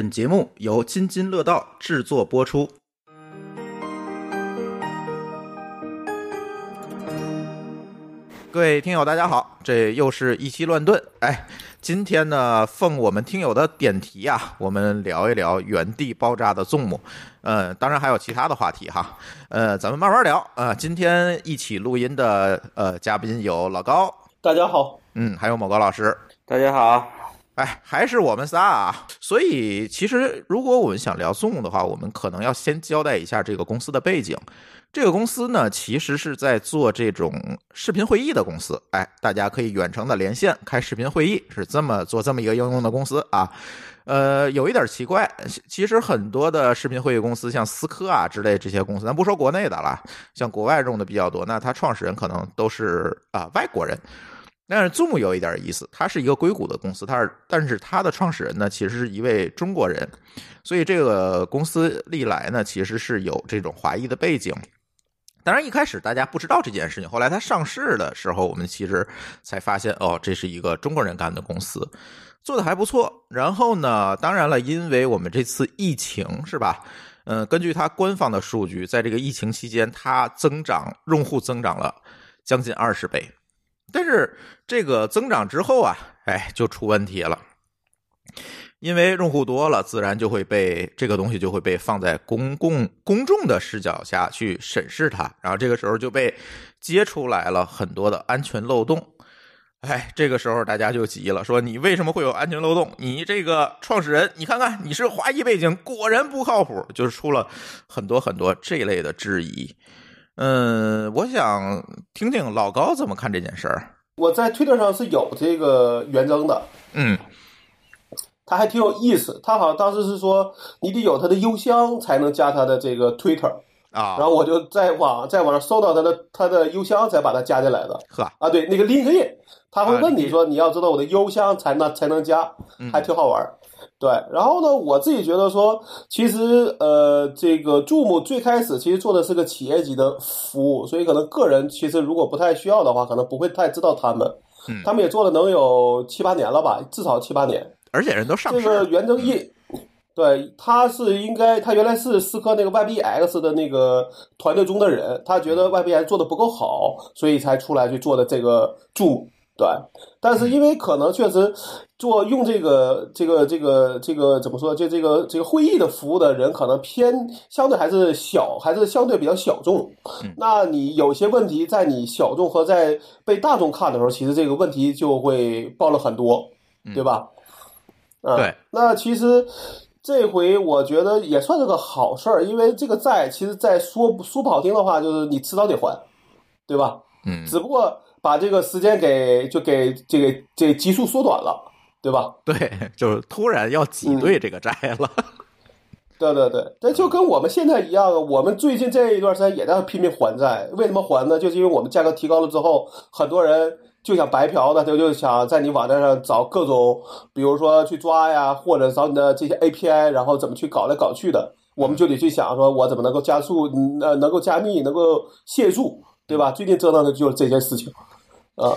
本节目由津津乐道制作播出。各位听友，大家好，这又是一期乱炖。哎，今天呢，奉我们听友的点题啊，我们聊一聊原地爆炸的纵目。呃，当然还有其他的话题哈。呃，咱们慢慢聊啊。今天一起录音的呃嘉宾有老高，大家好，嗯，还有某高老师。大家好，哎，还是我们仨啊。所以，其实如果我们想聊 Zoom 的话，我们可能要先交代一下这个公司的背景。这个公司呢，其实是在做这种视频会议的公司。哎，大家可以远程的连线开视频会议，是这么做这么一个应用的公司啊。呃，有一点奇怪，其实很多的视频会议公司，像思科啊之类这些公司，咱不说国内的了，像国外用的比较多，那它创始人可能都是啊外国人。但是 Zoom 有一点意思，它是一个硅谷的公司，它是，但是它的创始人呢，其实是一位中国人，所以这个公司历来呢，其实是有这种华裔的背景。当然，一开始大家不知道这件事情，后来它上市的时候，我们其实才发现，哦，这是一个中国人干的公司，做的还不错。然后呢，当然了，因为我们这次疫情是吧？嗯，根据它官方的数据，在这个疫情期间，它增长用户增长了将近二十倍。但是这个增长之后啊，哎，就出问题了。因为用户多了，自然就会被这个东西就会被放在公共公众的视角下去审视它，然后这个时候就被揭出来了很多的安全漏洞。哎，这个时候大家就急了，说你为什么会有安全漏洞？你这个创始人，你看看你是华裔背景，果然不靠谱，就是出了很多很多这类的质疑。嗯，我想听听老高怎么看这件事儿。我在推特上是有这个原征的，嗯。他还挺有意思，他好像当时是说你得有他的邮箱才能加他的这个 Twitter 啊，然后我就在网在网上搜到他的他的邮箱才把他加进来的。呵啊，对，那个 LinkedIn，他会问你说你要知道我的邮箱才能才能加，还挺好玩。对，然后呢，我自己觉得说，其实呃，这个 Zoom 最开始其实做的是个企业级的服务，所以可能个人其实如果不太需要的话，可能不会太知道他们。嗯，他们也做了能有七八年了吧，至少七八年。而且人都上市。这个袁征义，对，他是应该，他原来是思科那个 YBX 的那个团队中的人，他觉得 YBX 做的不够好，所以才出来去做的这个 Zoom。对，但是因为可能确实做用这个这个这个这个怎么说，就这个这个会议的服务的人，可能偏相对还是小，还是相对比较小众。那你有些问题在你小众和在被大众看的时候，其实这个问题就会爆了很多，对吧？对，那其实这回我觉得也算是个好事儿，因为这个债，其实，在说说不好听的话，就是你迟早得还，对吧？嗯，只不过把这个时间给就给这个这基数缩短了，对吧？对，就是突然要挤兑这个债了。对 对对，这就跟我们现在一样，我们最近这一段时间也在拼命还债。为什么还呢？就是因为我们价格提高了之后，很多人。就想白嫖的，他就想在你网站上找各种，比如说去抓呀，或者找你的这些 API，然后怎么去搞来搞去的，我们就得去想说，我怎么能够加速，呃，能够加密，能够限速，对吧？最近折腾的就是这件事情，啊，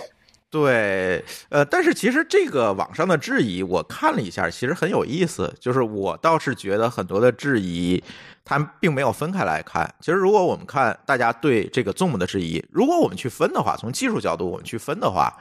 对，呃，但是其实这个网上的质疑，我看了一下，其实很有意思，就是我倒是觉得很多的质疑。它并没有分开来看。其实，如果我们看大家对这个 Zoom 的质疑，如果我们去分的话，从技术角度我们去分的话，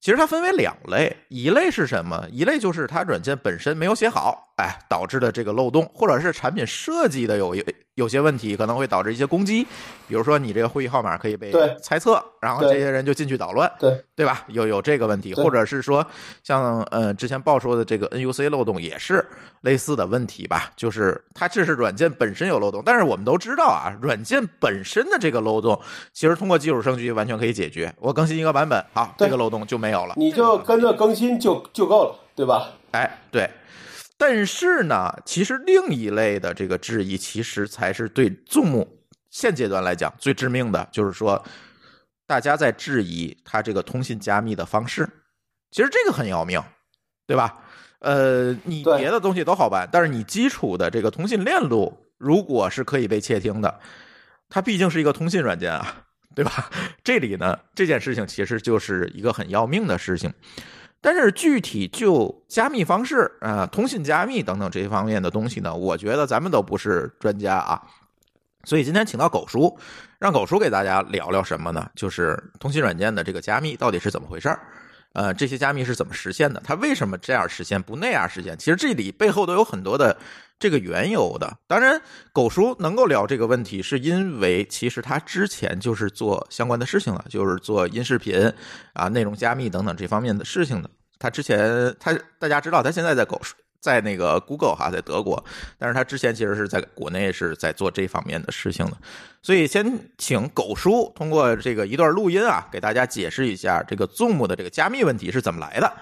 其实它分为两类。一类是什么？一类就是它软件本身没有写好，哎，导致的这个漏洞，或者是产品设计的有一有些问题，可能会导致一些攻击。比如说，你这个会议号码可以被猜测，然后这些人就进去捣乱，对对吧？有有这个问题，或者是说，像呃之前报说的这个 NUC 漏洞也是。类似的问题吧，就是它这是软件本身有漏洞，但是我们都知道啊，软件本身的这个漏洞，其实通过技术升级完全可以解决。我更新一个版本，好，这个漏洞就没有了，你就跟着更新就就够了，对吧？哎，对。但是呢，其实另一类的这个质疑，其实才是对 Zoom 现阶段来讲最致命的，就是说，大家在质疑它这个通信加密的方式，其实这个很要命，对吧？呃，你别的东西都好办，但是你基础的这个通信链路，如果是可以被窃听的，它毕竟是一个通信软件啊，对吧？这里呢，这件事情其实就是一个很要命的事情。但是具体就加密方式啊、通信加密等等这方面的东西呢，我觉得咱们都不是专家啊。所以今天请到狗叔，让狗叔给大家聊聊什么呢？就是通信软件的这个加密到底是怎么回事儿？呃，这些加密是怎么实现的？它为什么这样实现，不那样实现？其实这里背后都有很多的这个缘由的。当然，狗叔能够聊这个问题，是因为其实他之前就是做相关的事情了，就是做音视频啊、内容加密等等这方面的事情的。他之前，他大家知道，他现在在狗叔在那个 Google 哈，在德国，但是他之前其实是在国内是在做这方面的事情的。所以先请狗叔通过这个一段录音啊，给大家解释一下这个 Zoom 的这个加密问题是怎么来的。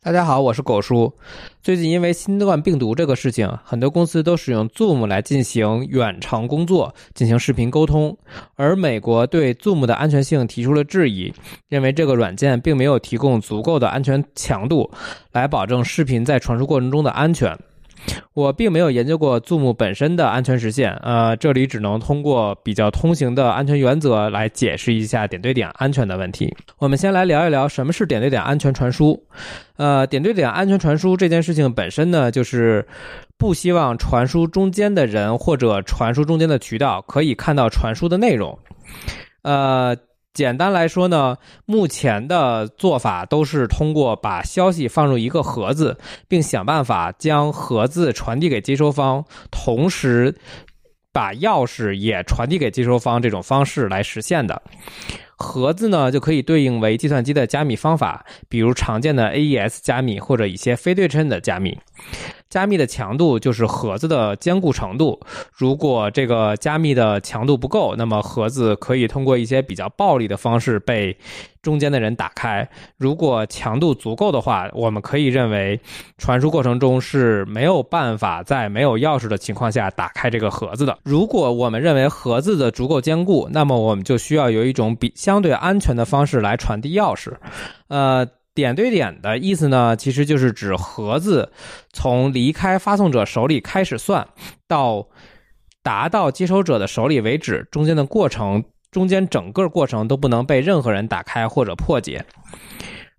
大家好，我是狗叔。最近因为新冠病毒这个事情，很多公司都使用 Zoom 来进行远程工作、进行视频沟通。而美国对 Zoom 的安全性提出了质疑，认为这个软件并没有提供足够的安全强度，来保证视频在传输过程中的安全。我并没有研究过 Zoom 本身的安全实现，呃，这里只能通过比较通行的安全原则来解释一下点对点安全的问题。我们先来聊一聊什么是点对点安全传输。呃，点对点安全传输这件事情本身呢，就是不希望传输中间的人或者传输中间的渠道可以看到传输的内容。呃。简单来说呢，目前的做法都是通过把消息放入一个盒子，并想办法将盒子传递给接收方，同时把钥匙也传递给接收方这种方式来实现的。盒子呢，就可以对应为计算机的加密方法，比如常见的 AES 加密或者一些非对称的加密。加密的强度就是盒子的坚固程度。如果这个加密的强度不够，那么盒子可以通过一些比较暴力的方式被中间的人打开。如果强度足够的话，我们可以认为传输过程中是没有办法在没有钥匙的情况下打开这个盒子的。如果我们认为盒子的足够坚固，那么我们就需要有一种比相对安全的方式来传递钥匙。呃。点对点的意思呢，其实就是指盒子从离开发送者手里开始算，到达到接收者的手里为止，中间的过程，中间整个过程都不能被任何人打开或者破解。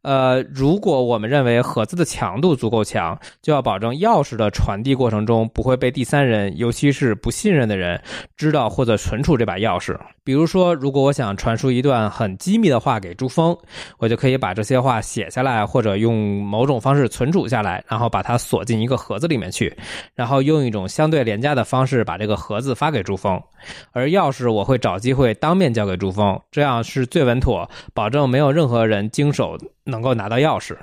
呃，如果我们认为盒子的强度足够强，就要保证钥匙的传递过程中不会被第三人，尤其是不信任的人知道或者存储这把钥匙。比如说，如果我想传输一段很机密的话给朱峰，我就可以把这些话写下来，或者用某种方式存储下来，然后把它锁进一个盒子里面去，然后用一种相对廉价的方式把这个盒子发给朱峰。而钥匙我会找机会当面交给朱峰，这样是最稳妥，保证没有任何人经手能够拿到钥匙。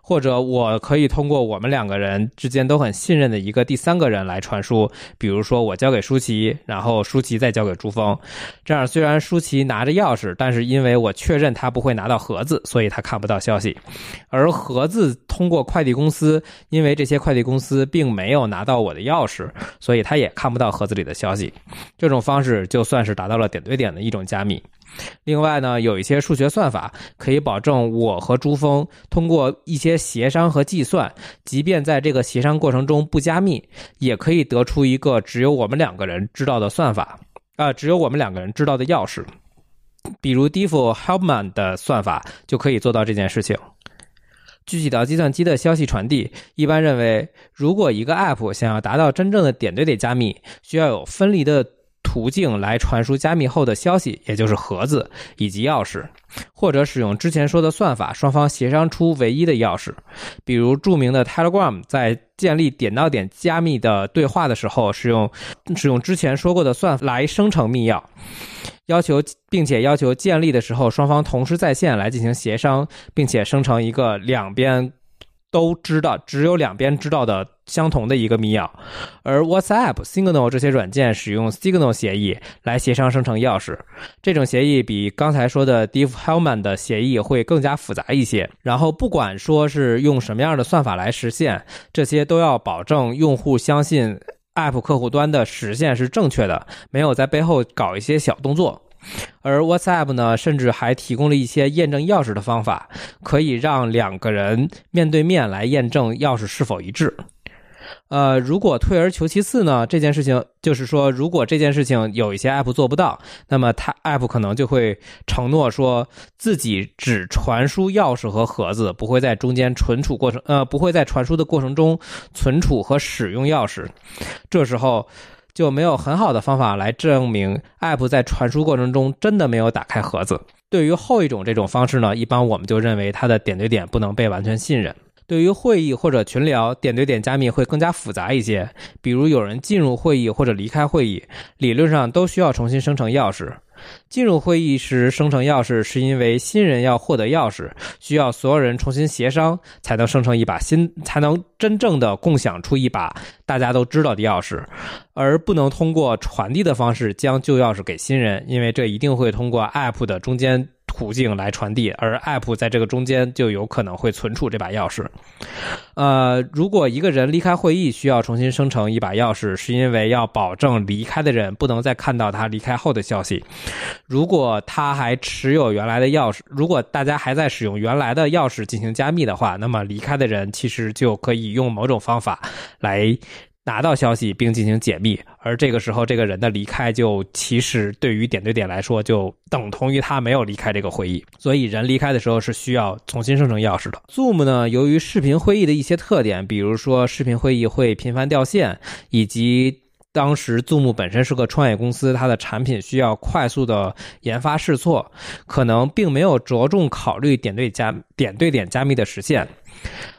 或者我可以通过我们两个人之间都很信任的一个第三个人来传输，比如说我交给舒淇，然后舒淇再交给朱峰。这样虽然舒淇拿着钥匙，但是因为我确认他不会拿到盒子，所以他看不到消息。而盒子通过快递公司，因为这些快递公司并没有拿到我的钥匙，所以他也看不到盒子里的消息。这种方式就算是达到了点对点的一种加密。另外呢，有一些数学算法可以保证我和朱峰通过一些协商和计算，即便在这个协商过程中不加密，也可以得出一个只有我们两个人知道的算法，啊、只有我们两个人知道的钥匙。比如 Diffie-Hellman 的算法就可以做到这件事情。具体到计算机的消息传递，一般认为，如果一个 App 想要达到真正的点对点加密，需要有分离的途径来传输加密后的消息，也就是盒子以及钥匙，或者使用之前说的算法，双方协商出唯一的钥匙。比如著名的 Telegram 在建立点到点加密的对话的时候，使用使用之前说过的算法来生成密钥。要求，并且要求建立的时候，双方同时在线来进行协商，并且生成一个两边都知道、只有两边知道的相同的一个密钥。而 WhatsApp、Signal 这些软件使用 Signal 协议来协商生成钥匙，这种协议比刚才说的 Diffie-Hellman 的协议会更加复杂一些。然后，不管说是用什么样的算法来实现，这些都要保证用户相信。App 客户端的实现是正确的，没有在背后搞一些小动作。而 WhatsApp 呢，甚至还提供了一些验证钥匙的方法，可以让两个人面对面来验证钥匙是否一致。呃，如果退而求其次呢，这件事情就是说，如果这件事情有一些 app 做不到，那么它 app 可能就会承诺说自己只传输钥匙和盒子，不会在中间存储过程，呃，不会在传输的过程中存储和使用钥匙。这时候就没有很好的方法来证明 app 在传输过程中真的没有打开盒子。对于后一种这种方式呢，一般我们就认为它的点对点不能被完全信任。对于会议或者群聊，点对点加密会更加复杂一些。比如有人进入会议或者离开会议，理论上都需要重新生成钥匙。进入会议时生成钥匙，是因为新人要获得钥匙，需要所有人重新协商才能生成一把新，才能真正的共享出一把大家都知道的钥匙，而不能通过传递的方式将旧钥匙给新人，因为这一定会通过 App 的中间。途径来传递，而 App 在这个中间就有可能会存储这把钥匙。呃，如果一个人离开会议需要重新生成一把钥匙，是因为要保证离开的人不能再看到他离开后的消息。如果他还持有原来的钥匙，如果大家还在使用原来的钥匙进行加密的话，那么离开的人其实就可以用某种方法来。拿到消息并进行解密，而这个时候这个人的离开就其实对于点对点来说就等同于他没有离开这个会议，所以人离开的时候是需要重新生成钥匙的。Zoom 呢，由于视频会议的一些特点，比如说视频会议会频繁掉线，以及当时 Zoom 本身是个创业公司，它的产品需要快速的研发试错，可能并没有着重考虑点对加点对点加密的实现。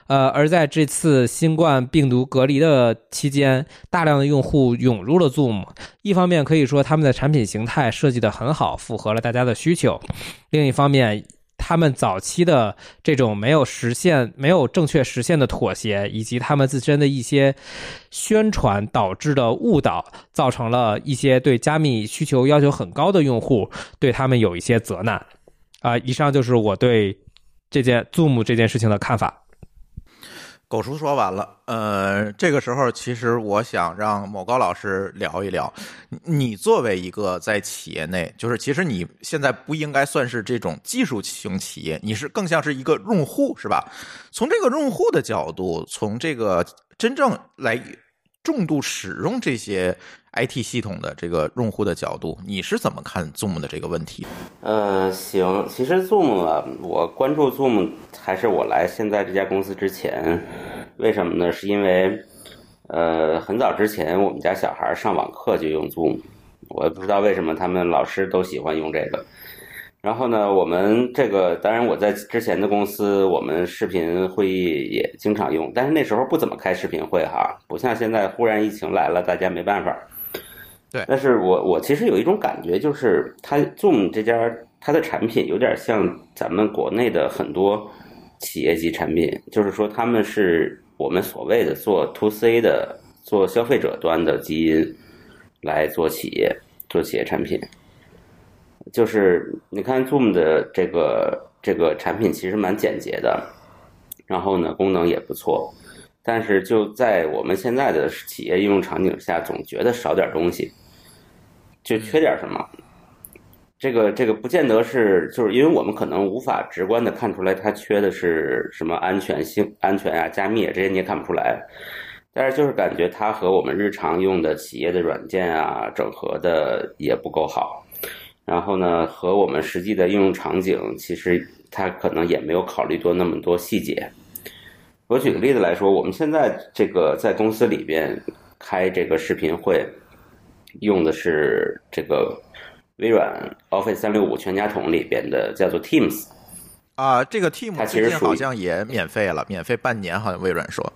呃，而在这次新冠病毒隔离的期间，大量的用户涌入了 Zoom。一方面可以说他们的产品形态设计的很好，符合了大家的需求；另一方面，他们早期的这种没有实现、没有正确实现的妥协，以及他们自身的一些宣传导致的误导，造成了一些对加密需求要求很高的用户对他们有一些责难。啊，以上就是我对这件 Zoom 这件事情的看法。狗叔说完了，呃，这个时候其实我想让某高老师聊一聊，你作为一个在企业内，就是其实你现在不应该算是这种技术型企业，你是更像是一个用户，是吧？从这个用户的角度，从这个真正来重度使用这些。IT 系统的这个用户的角度，你是怎么看 Zoom 的这个问题？呃，行，其实 Zoom 啊，我关注 Zoom 还是我来现在这家公司之前，为什么呢？是因为呃，很早之前我们家小孩上网课就用 Zoom，我也不知道为什么他们老师都喜欢用这个。然后呢，我们这个当然我在之前的公司，我们视频会议也经常用，但是那时候不怎么开视频会哈，不像现在忽然疫情来了，大家没办法。对，但是我我其实有一种感觉，就是它 Zoom 这家它的产品有点像咱们国内的很多企业级产品，就是说他们是我们所谓的做 To C 的，做消费者端的基因来做企业做企业产品。就是你看 Zoom 的这个这个产品其实蛮简洁的，然后呢功能也不错。但是就在我们现在的企业应用场景下，总觉得少点东西，就缺点什么。这个这个不见得是，就是因为我们可能无法直观的看出来它缺的是什么安全性、安全啊、加密这些你也看不出来。但是就是感觉它和我们日常用的企业的软件啊整合的也不够好。然后呢，和我们实际的应用场景，其实它可能也没有考虑多那么多细节。我举个例子来说，我们现在这个在公司里边开这个视频会，用的是这个微软 Office 三六五全家桶里边的叫做 Teams。啊，这个 Teams 最近好像也免费了，免费半年，好像微软说。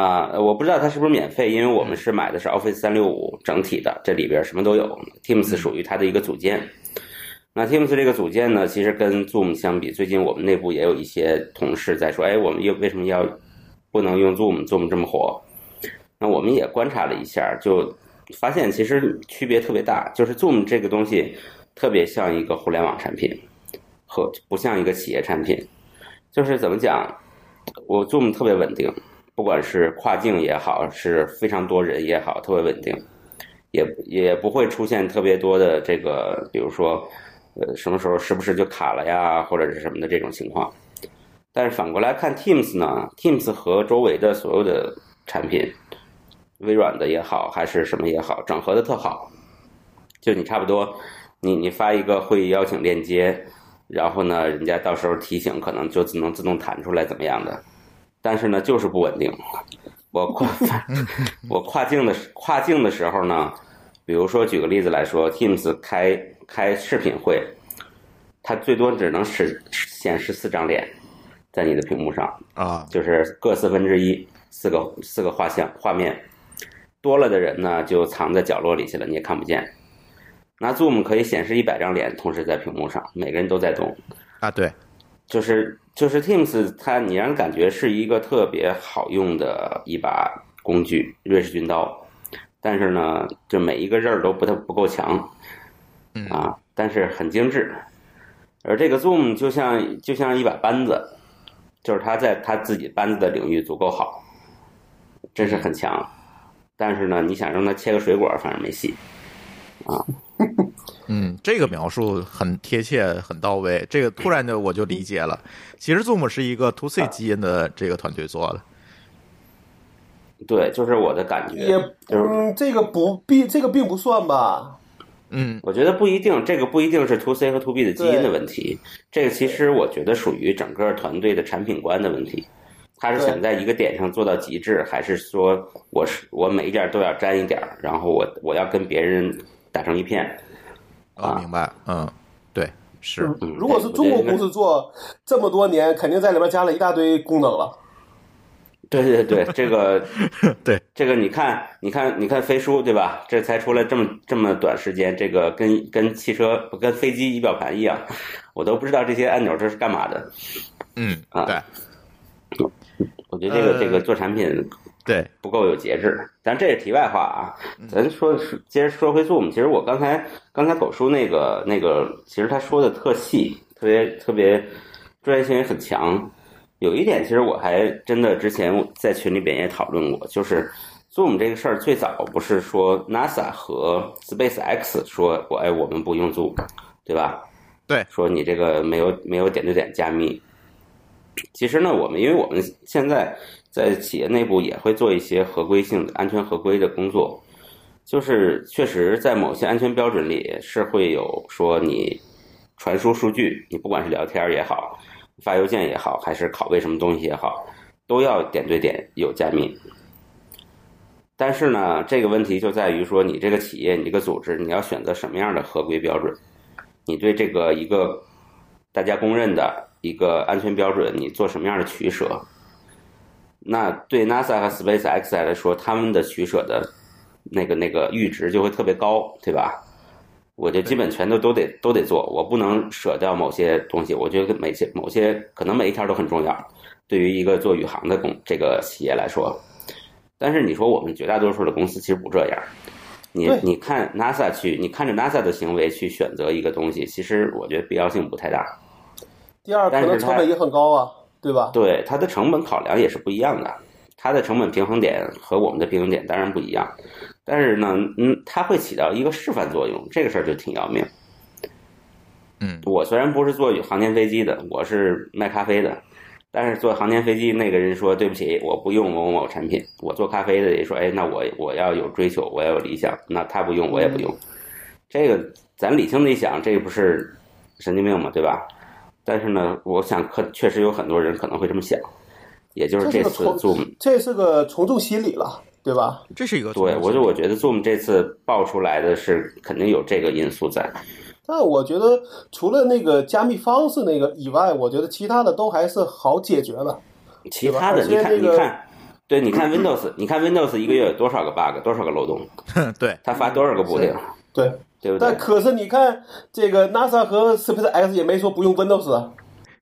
啊，我不知道它是不是免费，因为我们是买的是 Office 三六五整体的，这里边什么都有，Teams 属于它的一个组件。那 Teams 这个组件呢，其实跟 Zoom 相比，最近我们内部也有一些同事在说，哎，我们又为什么要不能用 Zoom？Zoom 这么火？那我们也观察了一下，就发现其实区别特别大。就是 Zoom 这个东西特别像一个互联网产品，和不像一个企业产品。就是怎么讲，我 Zoom 特别稳定，不管是跨境也好，是非常多人也好，特别稳定，也也不会出现特别多的这个，比如说。呃，什么时候时不时就卡了呀，或者是什么的这种情况。但是反过来看 Teams 呢？Teams 和周围的所有的产品，微软的也好，还是什么也好，整合的特好。就你差不多，你你发一个会议邀请链接，然后呢，人家到时候提醒可能就能自动弹出来怎么样的，但是呢，就是不稳定。我跨 我跨境的跨境的时候呢，比如说举个例子来说，Teams 开开视频会，它最多只能使显示四张脸在你的屏幕上，啊，就是各四分之一，四个四个画像画面，多了的人呢就藏在角落里去了，你也看不见。那 Zoom 可以显示一百张脸同时在屏幕上，每个人都在动，啊，对，就是就是 Teams 它你让人感觉是一个特别好用的一把工具，瑞士军刀，但是呢，就每一个刃儿都不太不够强，嗯啊，但是很精致。而这个 Zoom 就像就像一把扳子，就是他在他自己扳子的领域足够好，真是很强。但是呢，你想让他切个水果，反正没戏。嗯，这个描述很贴切，很到位。这个突然的我就理解了，其实 Zoom 是一个 To C 基因的这个团队做的。对，就是我的感觉，也嗯，这个不并这个并不算吧？嗯我觉得不一定，这个不一定是 to C 和 to B 的基因的问题，这个其实我觉得属于整个团队的产品观的问题。他是想在一个点上做到极致，还是说我是我每一点都要沾一点儿，然后我我要跟别人打成一片？哦，啊明白，嗯，对，是，嗯如果是中国公司做这么多年，肯定在里边加了一大堆功能了。对对对，这个 对这个你看，你看，你看飞书对吧？这才出来这么这么短时间，这个跟跟汽车跟飞机仪表盘一样，我都不知道这些按钮这是干嘛的。嗯，啊对我觉得这个、呃这个做产品对，不够有节制，但这是题外话啊。咱说接着说回 Zoom，其实我刚才刚才狗叔那个那个，其实他说的特细，特别特别专业性也很强。有一点，其实我还真的之前在群里边也讨论过，就是 Zoom 这个事儿最早不是说 NASA 和 SpaceX 说我哎我们不用 Zoom，对吧？对说你这个没有没有点对点加密。其实呢，我们因为我们现在在企业内部也会做一些合规性的、安全合规的工作，就是确实在某些安全标准里是会有说你传输数据，你不管是聊天也好，发邮件也好，还是拷贝什么东西也好，都要点对点有加密。但是呢，这个问题就在于说，你这个企业、你这个组织，你要选择什么样的合规标准？你对这个一个大家公认的一个安全标准，你做什么样的取舍？那对 NASA 和 SpaceX 来说，他们的取舍的那个那个阈值就会特别高，对吧？我就基本全都都得都得做，我不能舍掉某些东西。我觉得每些某些可能每一条都很重要，对于一个做宇航的公这个企业来说。但是你说我们绝大多数的公司其实不这样，你你看 NASA 去，你看着 NASA 的行为去选择一个东西，其实我觉得必要性不太大。第二，可能成本也很高啊，对吧？对它的成本考量也是不一样的，它的成本平衡点和我们的平衡点当然不一样，但是呢，嗯，它会起到一个示范作用，这个事儿就挺要命。嗯我虽然不是做航天飞机的，我是卖咖啡的，但是做航天飞机那个人说对不起，我不用某某某产品，我做咖啡的也说，哎，那我我要有追求，我要有理想，那他不用我也不用，这个咱理性的一想，这个不是神经病嘛，对吧？但是呢，我想可确实有很多人可能会这么想，也就是这次这是个 Zoom 这是个从众心理了，对吧？这是一个对，我就我觉得 Zoom 这次爆出来的是肯定有这个因素在。但我觉得除了那个加密方式那个以外，我觉得其他的都还是好解决的。其他的，你看，你看，对，你看 Windows，你看 Windows 一个月有多少个 bug，多少个漏洞，对，它发多少个补丁，对，对不对但？可是你看这个 NASA 和 SpaceX 也没说不用 Windows 啊。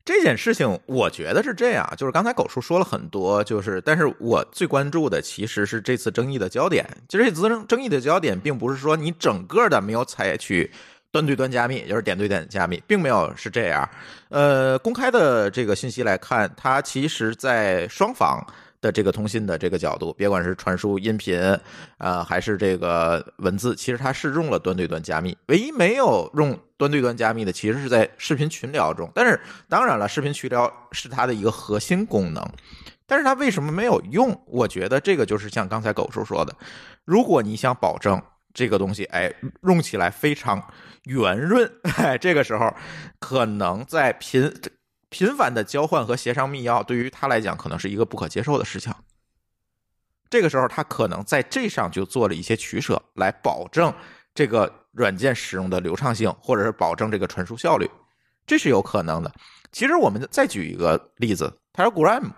这件事情，我觉得是这样，就是刚才狗叔说了很多，就是，但是我最关注的其实是这次争议的焦点。其实这次争争议的焦点，并不是说你整个的没有采取端对端加密，也就是点对点加密，并没有是这样。呃，公开的这个信息来看，它其实在双方的这个通信的这个角度，别管是传输音频，呃，还是这个文字，其实它是用了端对端加密。唯一没有用端对端加密的，其实是在视频群聊中。但是当然了，视频群聊是它的一个核心功能。但是它为什么没有用？我觉得这个就是像刚才狗叔说的，如果你想保证这个东西，哎，用起来非常圆润，哎，这个时候可能在频频繁的交换和协商密钥，对于他来讲可能是一个不可接受的事情。这个时候，他可能在这上就做了一些取舍，来保证这个软件使用的流畅性，或者是保证这个传输效率，这是有可能的。其实我们再举一个例子，Telegram，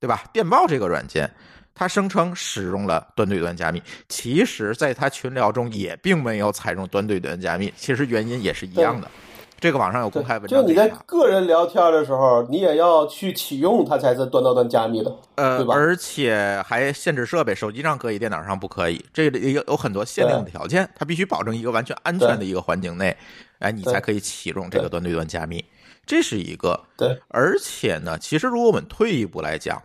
对吧？电报这个软件，它声称使用了端对端加密，其实在它群聊中也并没有采用端对端加密，其实原因也是一样的。这个网上有公开文章。就你在个人聊天的时候，你也要去启用它才是端到端加密的，呃，对吧？而且还限制设备，手机上可以，电脑上不可以。这里有有很多限定的条件，它必须保证一个完全安全的一个环境内，哎，你才可以启用这个端对端加密。这是一个。对。而且呢，其实如果我们退一步来讲，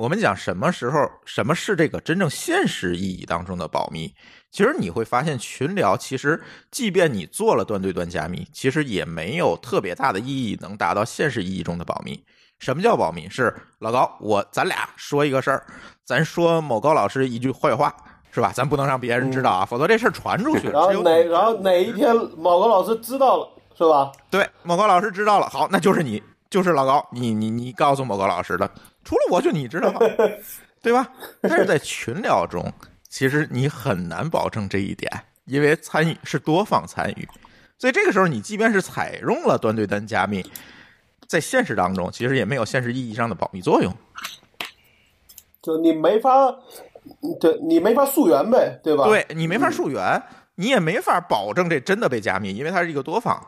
我们讲什么时候什么是这个真正现实意义当中的保密？其实你会发现，群聊其实，即便你做了端对端加密，其实也没有特别大的意义能达到现实意义中的保密。什么叫保密？是老高，我咱俩说一个事儿，咱说某高老师一句坏话，是吧？咱不能让别人知道啊，否则这事儿传出去了。然后哪然后哪一天某个老师知道了，是吧？对，某高老师知道了，好，那就是你，就是老高，你你你告诉某高老师的，除了我就你知道，对吧？但是在群聊中。其实你很难保证这一点，因为参与是多方参与，所以这个时候你即便是采用了端对端加密，在现实当中其实也没有现实意义上的保密作用。就你没法，对你没法溯源呗，对吧？对你没法溯源，你也没法保证这真的被加密，因为它是一个多方。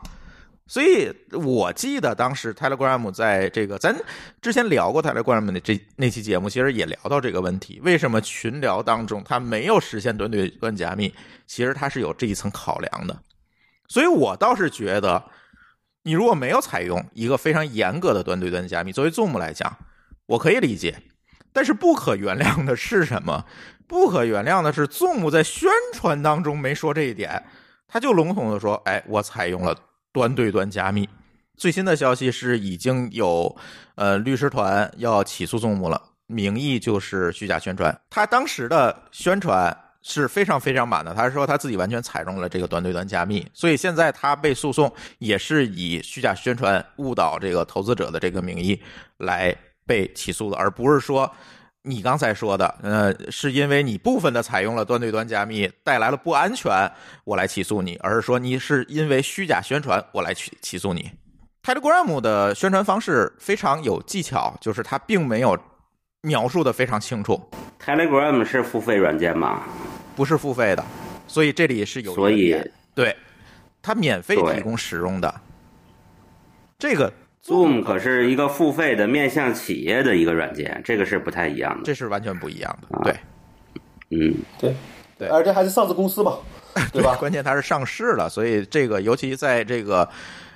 所以我记得当时 Telegram 在这个咱之前聊过 Telegram 的这那期节目，其实也聊到这个问题：为什么群聊当中它没有实现端对端加密？其实它是有这一层考量的。所以我倒是觉得，你如果没有采用一个非常严格的端对端加密，作为 Zoom 来讲，我可以理解。但是不可原谅的是什么？不可原谅的是 Zoom 在宣传当中没说这一点，他就笼统的说：“哎，我采用了。”端对端加密，最新的消息是已经有呃律师团要起诉 Zoom 了，名义就是虚假宣传。他当时的宣传是非常非常满的，他说他自己完全采用了这个端对端加密，所以现在他被诉讼也是以虚假宣传误导这个投资者的这个名义来被起诉的，而不是说。你刚才说的，呃，是因为你部分的采用了端对端加密带来了不安全，我来起诉你，而是说你是因为虚假宣传，我来起起诉你。Telegram 的宣传方式非常有技巧，就是它并没有描述的非常清楚。Telegram 是付费软件吗？不是付费的，所以这里是有所以对，它免费提供使用的这个。Zoom 可是一个付费的面向企业的一个软件，这个是不太一样的。这是完全不一样的，对，嗯，对，对，而且还是上市公司嘛，对吧？关键它是上市了，所以这个尤其在这个，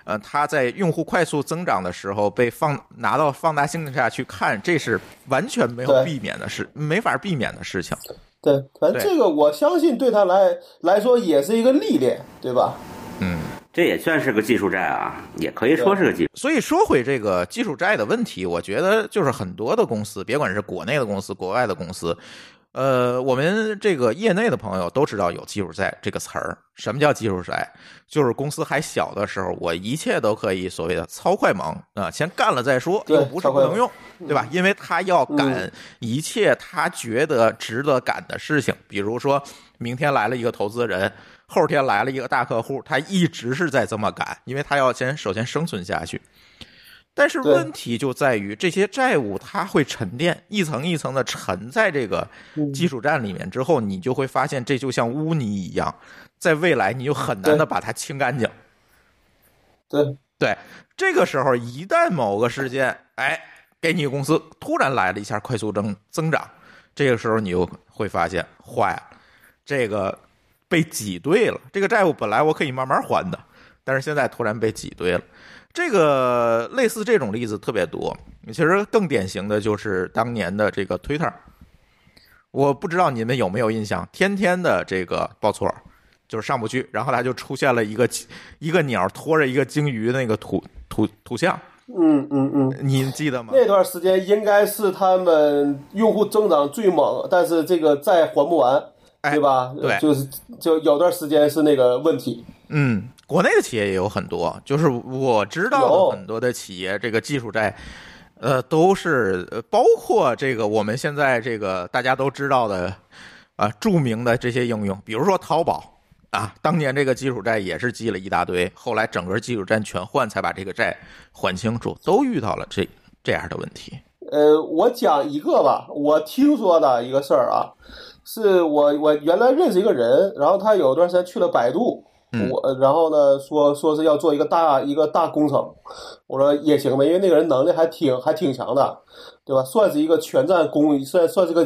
呃，它在用户快速增长的时候被放拿到放大镜下去看，这是完全没有避免的事，没法避免的事情。对，反正这个我相信对他来来说也是一个历练，对吧？嗯。这也算是个技术债啊，也可以说是个技术。所以说回这个技术债的问题，我觉得就是很多的公司，别管是国内的公司、国外的公司，呃，我们这个业内的朋友都知道有技术债这个词儿。什么叫技术债？就是公司还小的时候，我一切都可以所谓的操快忙啊，先干了再说，又不是不能用，对吧？因为他要赶一切他觉得值得赶的事情，比如说明天来了一个投资人。后天来了一个大客户，他一直是在这么赶，因为他要先首先生存下去。但是问题就在于这些债务它会沉淀，一层一层的沉在这个基础站里面之后，你就会发现这就像污泥一样，在未来你就很难的把它清干净。对对，这个时候一旦某个事件，哎，给你公司突然来了一下快速增增长，这个时候你就会发现坏了，这个。被挤兑了，这个债务本来我可以慢慢还的，但是现在突然被挤兑了。这个类似这种例子特别多，其实更典型的就是当年的这个 Twitter。我不知道你们有没有印象，天天的这个报错，就是上不去，然后来就出现了一个一个鸟拖着一个鲸鱼那个图图图像，嗯嗯嗯，您记得吗？那段时间应该是他们用户增长最猛，但是这个债还不完，哎对吧？对就是就有段时间是那个问题。嗯，国内的企业也有很多，就是我知道的很多的企业，这个技术债，呃，都是呃包括这个我们现在这个大家都知道的啊、著名的这些应用，比如说淘宝啊，当年这个基础债也是积了一大堆，后来整个基础债全换，才把这个债还清楚，都遇到了这这样的问题。呃，我讲一个吧，我听说的一个事儿啊，是我我原来认识一个人，然后他有段时间去了百度，嗯我然后呢说说是要做一个大一个大工程，我说也行呗，因为那个人能力还挺还挺强的，对吧？算是一个全站工，算算是个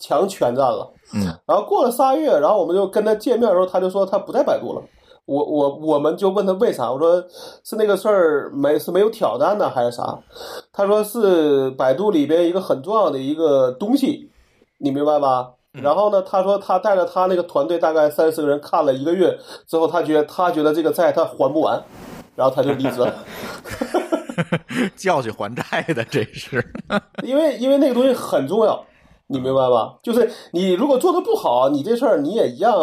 强全站了。嗯，然后过了仨月，然后我们就跟他见面的时候，他就说他不在百度了。我我我们就问他为啥，我说是那个事儿没是没有挑战呢，还是啥？他说是百度里边一个很重要的一个东西，你明白吧？然后呢，他说他带着他那个团队大概三四个人看了一个月之后，他觉得他觉得这个债他还不完，然后他就离职了。教训还债的，这是。因为因为那个东西很重要，你明白吧？就是你如果做的不好，你这事儿你也一样，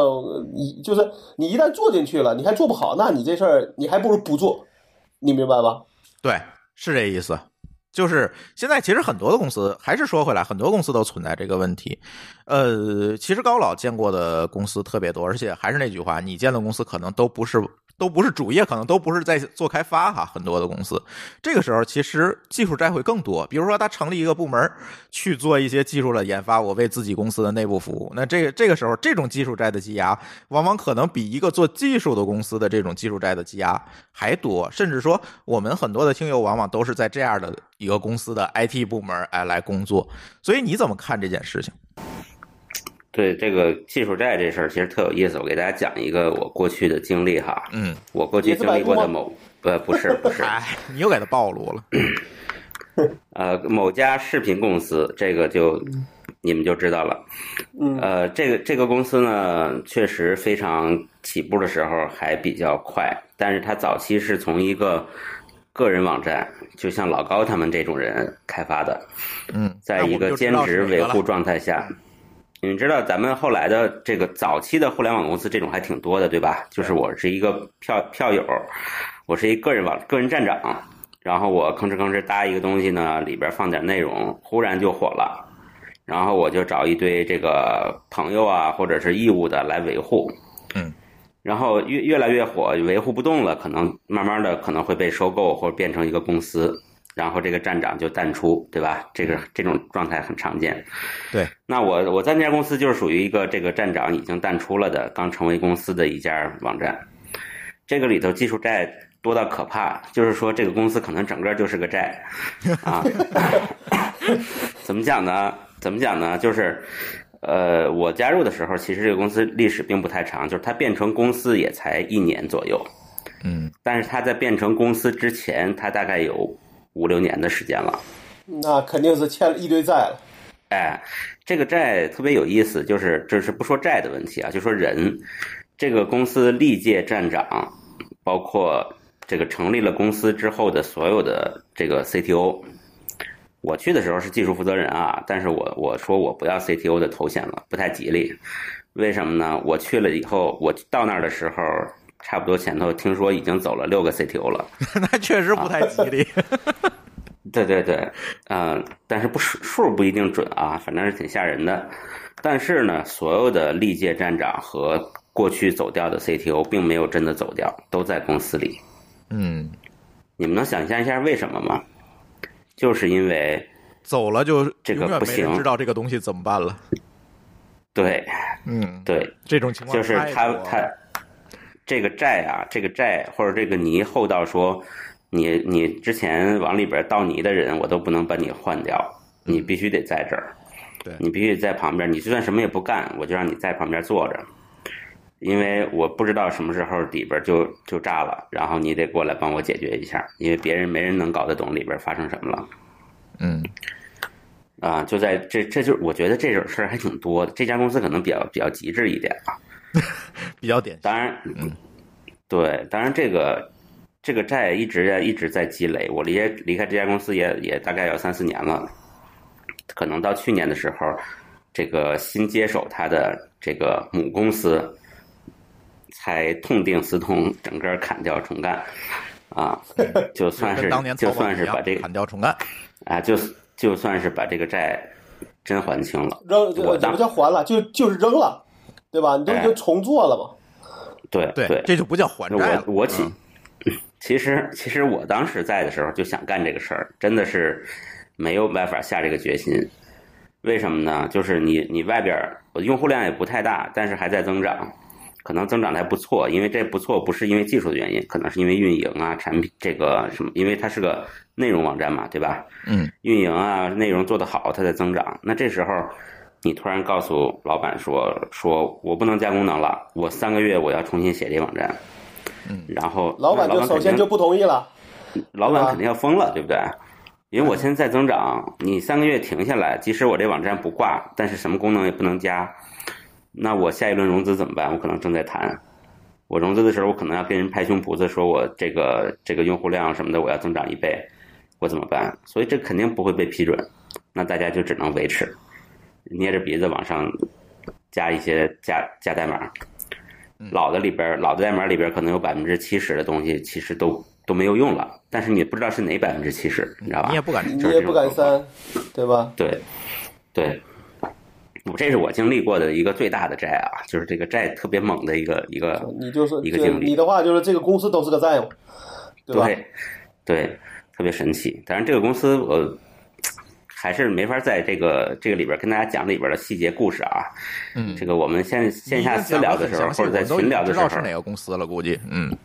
你就是你一旦做进去了，你还做不好，那你这事儿你还不如不做，你明白吧？对，是这意思。就是现在，其实很多的公司，还是说回来，很多公司都存在这个问题。呃，其实高老见过的公司特别多，而且还是那句话，你见的公司可能都不是都不是主业，可能都不是在做开发哈。很多的公司，这个时候其实技术债会更多。比如说，他成立一个部门去做一些技术的研发，我为自己公司的内部服务。那这个这个时候，这种技术债的积压，往往可能比一个做技术的公司的这种技术债的积压还多。甚至说，我们很多的听友往往都是在这样的一个公司的 IT 部门哎来工作。所以你怎么看这件事情？对这个技术债这事儿，其实特有意思。我给大家讲一个我过去的经历哈。嗯，我过去经历过的某呃不是不是，哎，你又给他暴露了。呃某家视频公司，这个就你们就知道了。嗯呃，这个这个公司呢，确实非常起步的时候还比较快，但是它早期是从一个个人网站，就像老高他们这种人开发的，嗯，在一个兼职维护状态下。你知道咱们后来的这个早期的互联网公司这种还挺多的，对吧？就是我是一个票票友，我是一个人网个人站长，然后我吭哧吭哧搭一个东西呢，里边放点内容，忽然就火了，然后我就找一堆这个朋友啊，或者是义务的来维护，嗯，然后越越来越火，维护不动了，可能慢慢的可能会被收购或者变成一个公司。然后这个站长就淡出，对吧？这个这种状态很常见。对，那我我在那家公司就是属于一个这个站长已经淡出了的，刚成为公司的一家网站。这个里头技术债多到可怕，就是说这个公司可能整个就是个债 啊。怎么讲呢？怎么讲呢？就是呃，我加入的时候，其实这个公司历史并不太长，就是它变成公司也才一年左右。嗯，但是它在变成公司之前，它大概有。五六年的时间了，那肯定是欠了一堆债了。哎，这个债特别有意思，就是这是不说债的问题啊，就说人。这个公司历届站长，包括这个成立了公司之后的所有的这个 CTO，我去的时候是技术负责人啊，但是我我说我不要 CTO 的头衔了，不太吉利。为什么呢？我去了以后，我到那儿的时候。差不多前头听说已经走了六个 CTO 了，那确实不太吉利。啊、对 对对，嗯、呃，但是不数数不一定准啊，反正是挺吓人的。但是呢，所有的历届站长和过去走掉的 CTO 并没有真的走掉，都在公司里。嗯，你们能想象一下为什么吗？就是因为走了就这个不行，知道这个东西怎么办了。对，嗯，对，这种情况就是他他。这个债啊，这个债或者这个泥厚到说，你你之前往里边倒泥的人，我都不能把你换掉，你必须得在这儿，对你必须得在旁边，你就算什么也不干，我就让你在旁边坐着，因为我不知道什么时候里边就就炸了，然后你得过来帮我解决一下，因为别人没人能搞得懂里边发生什么了。嗯，啊，就在这，这就我觉得这种事儿还挺多的，这家公司可能比较比较极致一点啊。比较典型，当然，嗯，对，当然这个这个债一直一直在积累。我离离开这家公司也也大概有三四年了，可能到去年的时候，这个新接手他的这个母公司才痛定思痛，整个砍掉重干啊，就算是当年就算是把这个砍掉重干。啊，就就算是把这个债真还清了。扔我当怎么叫还了？就就是扔了，对吧？你都已经哎重做了嘛。对对，这就不叫还债了。我我起嗯，其实其实我当时在的时候就想干这个事儿，真的是没有办法下这个决心。为什么呢？就是你你外边儿我用户量也不太大，但是还在增长，可能增长的还不错。因为这不错不是因为技术的原因，可能是因为运营啊、产品这个什么，因为它是个内容网站嘛，对吧？嗯，运营啊，内容做得好，它在增长。那这时候，你突然告诉老板说，说我不能加功能了，我三个月我要重新写这网站。嗯，然后老板那就首先就不同意了。老板肯定要疯了，对不对？因为我现在在增长，你三个月停下来，即使我这网站不挂，但是什么功能也不能加，那我下一轮融资怎么办？我可能正在谈。我融资的时候，我可能要跟人拍胸脯子，说我这个这个用户量什么的，我要增长一倍，我怎么办？所以这肯定不会被批准，那大家就只能维持，捏着鼻子往上加一些加加代码。老的里边，老的代码里边可能有百分之七十的东西其实都都没有用了，但是你不知道是哪百分之七十，你知道吧？你也不敢你也不敢删，对吧？对，对，我这是我经历过的一个最大的债啊，就是这个债特别猛的一个一个，你就是一个经历你的话就是这个公司都是个债务，对吧？对对，特别神奇。当然，这个公司我还是没法在这个这个里边跟大家讲里边的细节故事啊。嗯，这个我们线线下私聊的时候，或者在群聊的时候知道，是哪个公司了，估计嗯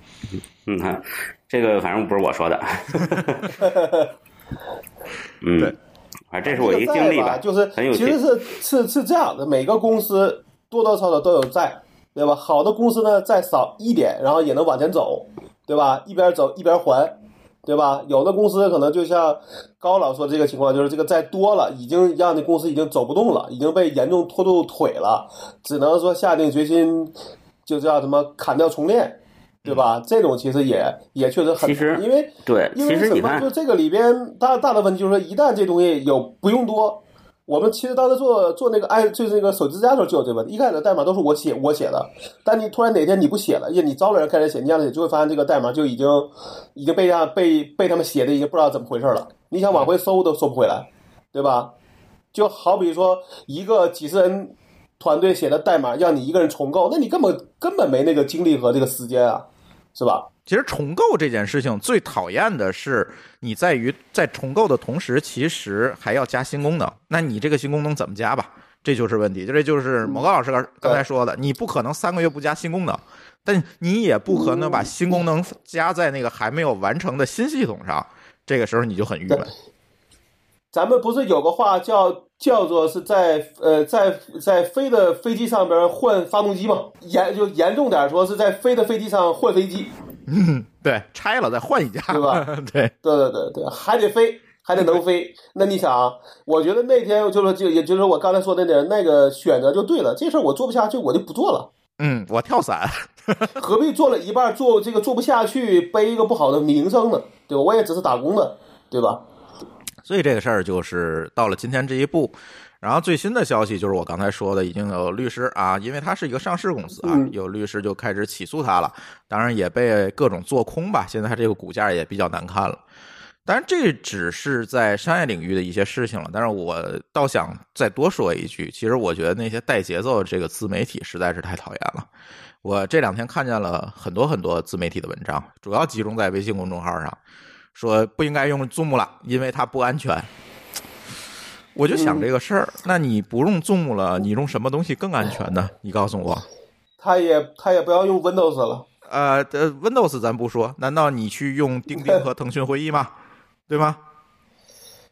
嗯，哈，这个反正不是我说的。嗯，对反正这是我一个经历吧，就是很有其实。是是是这样的，每个公司多多少少都有债，对吧？好的公司呢，债少一点，然后也能往前走，对吧？一边走一边还，对吧？有的公司可能就像高老说这个情况，就是这个债多了，已经让那公司已经走不动了，已经被严重拖住腿了，只能说下定决心，就叫什么砍掉重练。对吧？这种其实也也确实很其实因为对，因为什么？就，这个里边大大的问题就是说，一旦这东西有不用多，我们其实当时做做那个爱就是那个手机支架的时候就有这个问题。一开始代码都是我写我写的，但你突然哪天你不写了，因为你招了人开始写，你让他写，就会发现这个代码就已经已经被让被被他们写的已经不知道怎么回事了。你想往回收都收不回来，对吧？就好比说一个几十人团队写的代码，让你一个人重构，那你根本根本没那个精力和这个时间啊，是吧？其实重构这件事情最讨厌的是，你在于在重构的同时，其实还要加新功能。那你这个新功能怎么加吧？这就是问题。这就是某高老师刚刚才说的，你不可能三个月不加新功能，但你也不可能把新功能加在那个还没有完成的新系统上。这个时候你就很郁闷。咱们不是有个话叫叫做是在呃在在飞的飞机上边换发动机吗？严就严重点说是在飞的飞机上换飞机，嗯，对，拆了再换一架，对吧？对，对对对对，还得飞，还得能飞。那你想啊，我觉得那天就是就也就是我刚才说的那点那个选择就对了，这事儿我做不下去，我就不做了。嗯，我跳伞，何必做了一半做这个做不下去，背一个不好的名声呢？对吧？我也只是打工的，对吧？所以这个事儿就是到了今天这一步。然后最新的消息就是我刚才说的，已经有律师啊，因为它是一个上市公司啊，嗯有律师就开始起诉它了。当然也被各种做空吧，现在它这个股价也比较难看了。当然这只是在商业领域的一些事情了，但是我倒想再多说一句，其实我觉得那些带节奏的这个自媒体实在是太讨厌了。我这两天看见了很多很多自媒体的文章，主要集中在微信公众号上，说不应该用 Zoom 了，因为它不安全。我就想这个事儿，那你不用 Zoom 了，你用什么东西更安全呢？你告诉我。他也他也不要用 Windows 了。呃呃，Windows 咱不说，难道你去用钉钉和腾讯会议吗？对吗？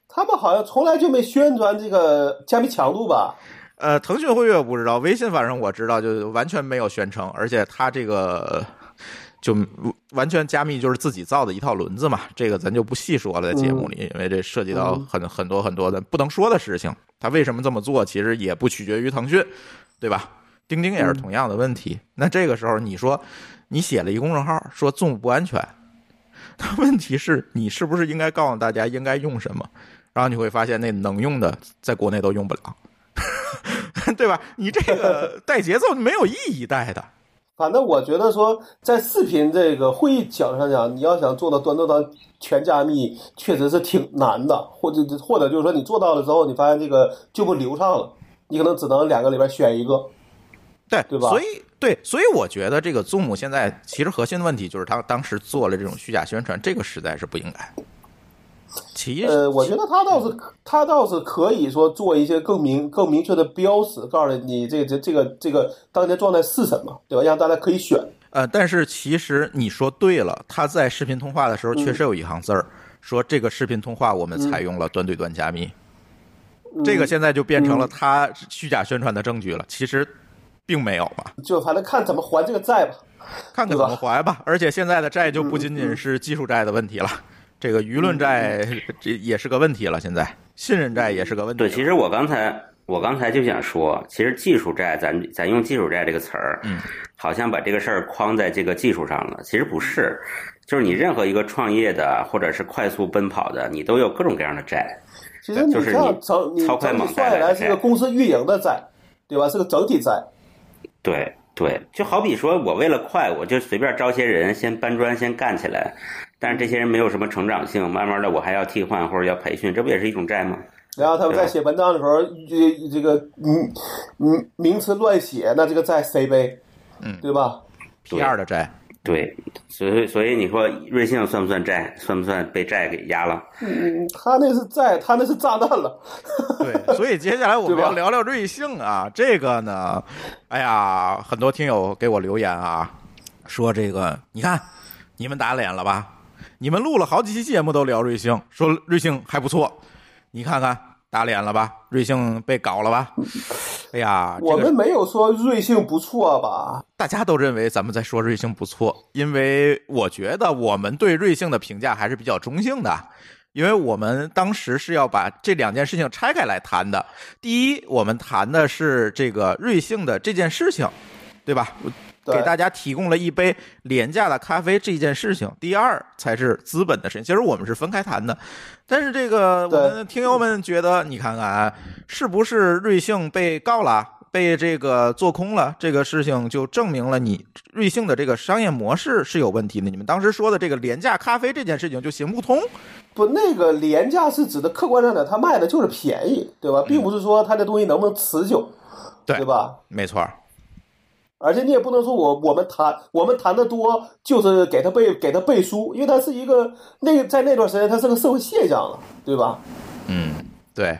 他们好像从来就没宣传这个加密强度吧？呃，腾讯会议我不知道，微信反正我知道，就完全没有宣称，而且它这个就完全加密就是自己造的一套轮子嘛，这个咱就不细说了，在节目里，因为这涉及到很很多很多的不能说的事情。他为什么这么做，其实也不取决于腾讯，对吧？钉钉也是同样的问题。那这个时候你说你写了一公众号说 Zoom 不安全，但问题是你是不是应该告诉大家应该用什么？然后你会发现那能用的在国内都用不了，对吧？你这个带节奏没有意义带的。反正我觉得说，在视频这个会议角度上讲，你要想做到端到端全加密，确实是挺难的。或者或者就是说，你做到了之后，你发现这个就不流畅了，你可能只能两个里边选一个。对对吧所以对，所以我觉得这个 Zoom 现在其实核心的问题就是他当时做了这种虚假宣传，这个实在是不应该。其呃，我觉得他倒是他倒是可以说做一些更明更明确的标识，告诉你这这这个这个当前状态是什么，对吧？让大家可以选。呃，但是其实你说对了，他在视频通话的时候确实有一行字儿、说这个视频通话我们采用了端对端加密，这个现在就变成了他虚假宣传的证据了。其实并没有吧，就反正看怎么还这个债吧。看看怎么还吧。而且现在的债就不仅仅是技术债的问题了，这个舆论债这也是个问题了。现在信任债也是个问题。对，其实我刚才我刚才就想说，其实技术债，咱咱用技术债这个词儿，嗯，好像把这个事儿框在这个技术上了。其实不是，就是你任何一个创业的或者是快速奔跑的，你都有各种各样的债。其实你就是这样你整你超快猛整体算下来是一个公司运营的债，对吧？是个整体债。对对，就好比说我为了快，我就随便招些人先搬砖先干起来，但是这些人没有什么成长性，慢慢的我还要替换或者要培训，这不也是一种债吗？然后他们在写文章的时候，这这个嗯嗯名词乱写，那这个债谁背？嗯对吧？P 二的债，对，所以所以你说瑞幸算不算债？算不算被债给压了？嗯，他那是债，他那是炸弹了。对，所以接下来我们要聊聊瑞幸啊，这个呢，哎呀，很多听友给我留言啊，说这个你看你们打脸了吧？你们录了好几期节目都聊瑞幸，说瑞幸还不错，你看看打脸了吧？瑞幸被搞了吧？哎呀，我们没有说瑞幸不错吧？大家都认为咱们在说瑞幸不错，因为我觉得我们对瑞幸的评价还是比较中性的，因为我们当时是要把这两件事情拆开来谈的。第一，我们谈的是这个瑞幸的这件事情，对吧？对给大家提供了一杯廉价的咖啡这件事情。第二才是资本的事情，其实我们是分开谈的。但是这个我们听友们觉得，你看看是不是瑞幸被告了？被这个做空了，这个事情就证明了你瑞幸的这个商业模式是有问题的。你们当时说的这个廉价咖啡这件事情就行不通。不，那个廉价是指的客观上讲，他卖的就是便宜，对吧？并不是说他这东西能不能持久，对对吧？没错儿，而且你也不能说我我们谈我们谈的多就是给他背给他背书，因为他是一个那个在那段时间他是个社会现象了，对吧？嗯，对，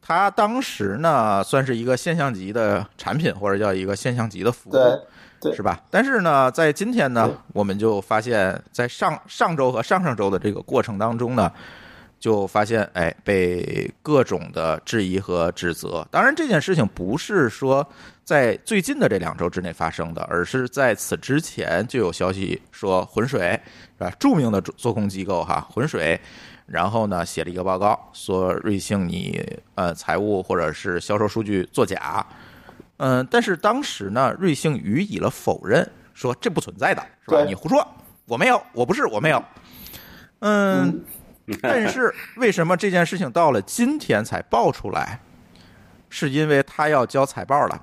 他当时呢算是一个现象级的产品，或者叫一个现象级的服务。对对是吧？但是呢，在今天呢，我们就发现，在上上周和上上周的这个过程当中呢，就发现，哎，被各种的质疑和指责。当然，这件事情不是说在最近的这两周之内发生的，而是在此之前就有消息说，浑水是吧？著名的做空机构哈，浑水。然后呢，写了一个报告，说瑞幸你呃财务或者是销售数据作假，嗯，但是当时呢，瑞幸予以了否认，说这不存在的，是吧？你胡说，我没有，我不是，我没有。嗯，但是为什么这件事情到了今天才爆出来？是因为他要交财报了。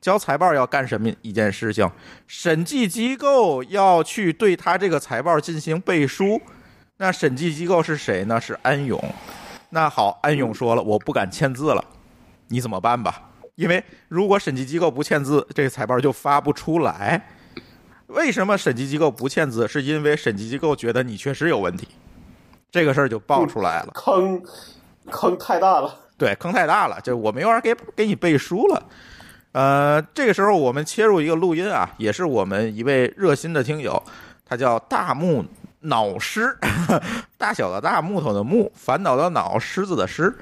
交财报要干什么一件事情？审计机构要去对他这个财报进行背书。那审计机构是谁呢？是安永。那好，安永说了，我不敢签字了，你怎么办吧？因为如果审计机构不签字，这个财报就发不出来。为什么审计机构不签字？是因为审计机构觉得你确实有问题，这个事儿就爆出来了。坑坑太大了。对，坑太大了，就我没法给给你背书了。呃，这个时候我们切入一个录音啊，也是我们一位热心的听友，他叫大木脑师，大小的大，木头的木，烦恼的恼，狮子的狮。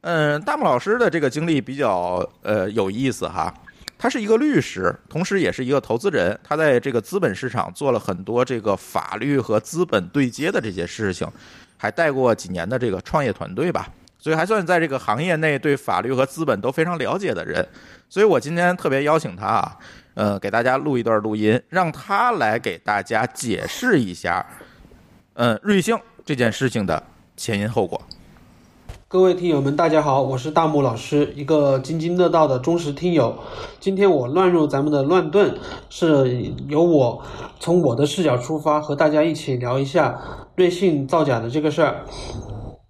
嗯，大木老师的这个经历比较呃有意思哈。他是一个律师，同时也是一个投资人。他在这个资本市场做了很多这个法律和资本对接的这些事情，还带过几年的这个创业团队吧。所以还算在这个行业内对法律和资本都非常了解的人。所以我今天特别邀请他啊，呃，给大家录一段录音，让他来给大家解释一下嗯，瑞幸这件事情的前因后果。各位听友们，大家好，我是大木老师，一个津津乐道的忠实听友。今天我乱入咱们的乱炖，是由我从我的视角出发，和大家一起聊一下瑞幸造假的这个事儿。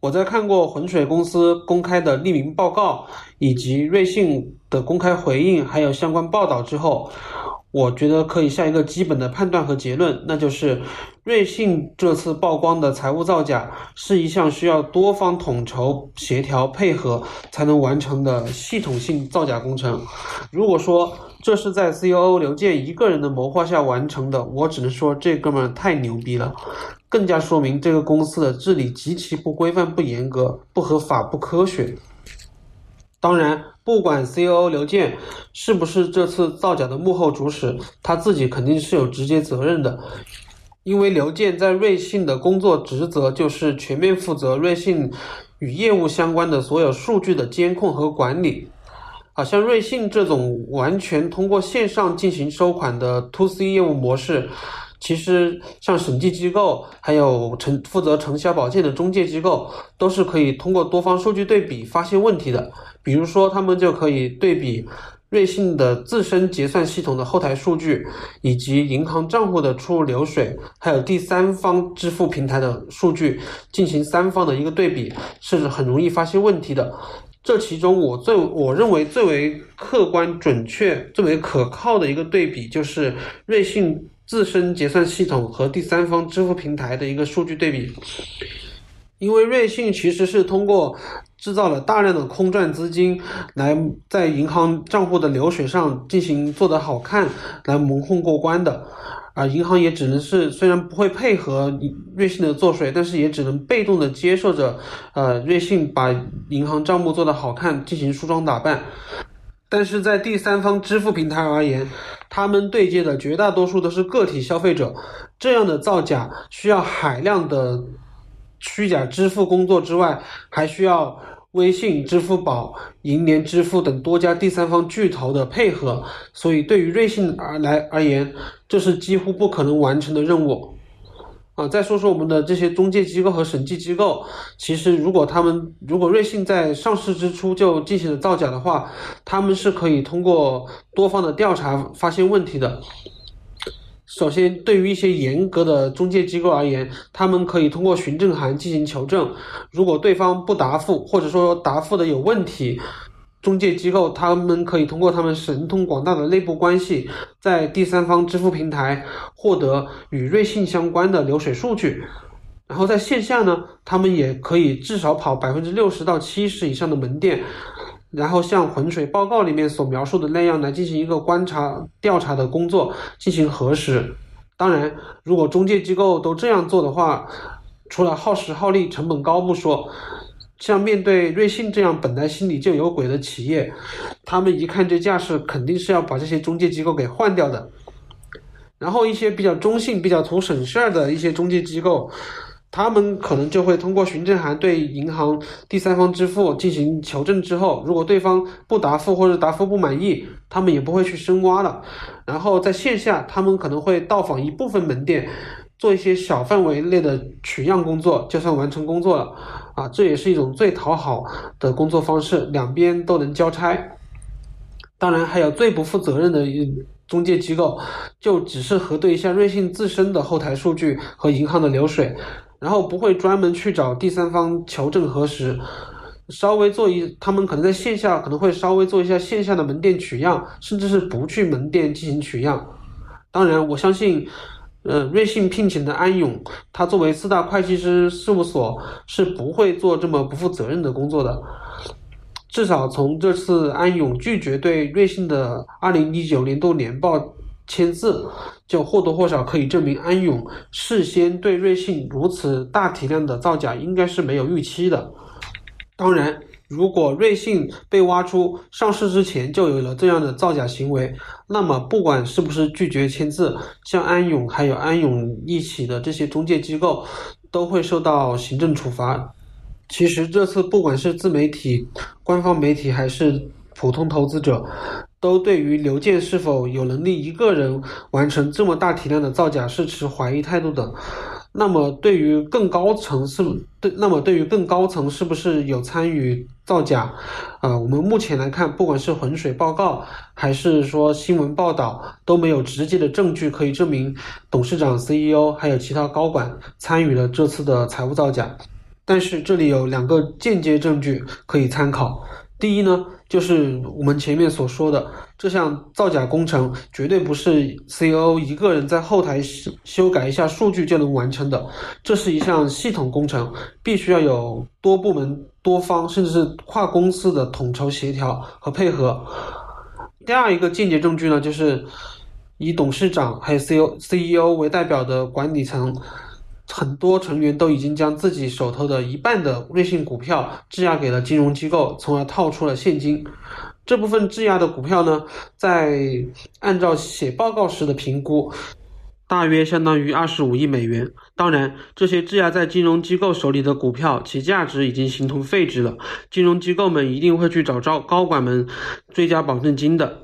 我在看过浑水公司公开的匿名报告，以及瑞幸的公开回应，还有相关报道之后，我觉得可以下一个基本的判断和结论，那就是瑞幸这次曝光的财务造假是一项需要多方统筹、协调配合才能完成的系统性造假工程。如果说这是在 COO 刘健一个人的谋划下完成的，我只能说这哥们儿太牛逼了，更加说明这个公司的治理极其不规范、不严格、不合法、不科学。当然，不管 C.O.O 刘健是不是这次造假的幕后主使，他自己肯定是有直接责任的。因为刘健在瑞信的工作职责就是全面负责瑞信与业务相关的所有数据的监控和管理。啊，像瑞信这种完全通过线上进行收款的 To C 业务模式，其实像审计机构，还有承负责承销保荐的中介机构，都是可以通过多方数据对比发现问题的。比如说，他们就可以对比瑞信的自身结算系统的后台数据，以及银行账户的出入流水，还有第三方支付平台的数据，进行三方的一个对比，是很容易发现问题的。这其中，我最我认为最为客观、准确、最为可靠的一个对比，就是瑞信自身结算系统和第三方支付平台的一个数据对比。因为瑞信其实是通过制造了大量的空转资金，来在银行账户的流水上进行做得好看，来蒙混过关的。啊，银行也只能是虽然不会配合瑞信的做水，但是也只能被动的接受着，呃，瑞信把银行账目做得好看，进行梳妆打扮。但是在第三方支付平台而言，他们对接的绝大多数都是个体消费者，这样的造假需要海量的虚假支付工作之外，还需要。微信、支付宝、银联支付等多家第三方巨头的配合，所以对于瑞幸而来而言，这是几乎不可能完成的任务。啊，再说说我们的这些中介机构和审计机构，其实如果他们如果瑞信在上市之初就进行了造假的话，他们是可以通过多方的调查发现问题的。首先，对于一些严格的中介机构而言，他们可以通过询证函进行求证。如果对方不答复，或者说答复的有问题，中介机构他们可以通过他们神通广大的内部关系，在第三方支付平台获得与瑞信相关的流水数据。然后在线下呢，他们也可以至少跑百分之六十到七十以上的门店。然后像浑水报告里面所描述的那样来进行一个观察调查的工作进行核实。当然，如果中介机构都这样做的话，除了耗时耗力、成本高不说，像面对瑞信这样本来心里就有鬼的企业，他们一看这架势，肯定是要把这些中介机构给换掉的。然后一些比较中性、比较图省事儿的一些中介机构。他们可能就会通过询证函对银行第三方支付进行求证，之后如果对方不答复或者答复不满意，他们也不会去深挖了。然后在线下，他们可能会到访一部分门店，做一些小范围内的取样工作，就算完成工作了。啊，这也是一种最讨好的工作方式，两边都能交差。当然，还有最不负责任的中介机构，就只是核对一下瑞信自身的后台数据和银行的流水。然后不会专门去找第三方求证核实，稍微做一，他们可能在线下可能会稍微做一下线下的门店取样，甚至是不去门店进行取样。当然，我相信，呃，瑞信聘请的安永，他作为四大会计师事务所是不会做这么不负责任的工作的。至少从这次安永拒绝对瑞信的二零一九年度年报。签字就或多或少可以证明安永事先对瑞信如此大体量的造假应该是没有预期的。当然，如果瑞信被挖出上市之前就有了这样的造假行为，那么不管是不是拒绝签字，像安永还有安永一起的这些中介机构都会受到行政处罚。其实这次不管是自媒体、官方媒体还是普通投资者。都对于刘健是否有能力一个人完成这么大体量的造假是持怀疑态度的。那么对于更高层是对，那么对于更高层是不是有参与造假？啊，我们目前来看，不管是浑水报告还是说新闻报道，都没有直接的证据可以证明董事长、CEO 还有其他高管参与了这次的财务造假。但是这里有两个间接证据可以参考。第一呢，就是我们前面所说的，这项造假工程绝对不是 CEO 一个人在后台修改一下数据就能完成的，这是一项系统工程，必须要有多部门、多方甚至是跨公司的统筹协调和配合。第二一个间接证据呢，就是以董事长还有 CEO CEO 为代表的管理层。很多成员都已经将自己手头的一半的瑞信股票质押给了金融机构，从而套出了现金。这部分质押的股票呢，在按照写报告时的评估，大约相当于二十五亿美元。当然，这些质押在金融机构手里的股票，其价值已经形同废纸了。金融机构们一定会去找招高管们追加保证金的。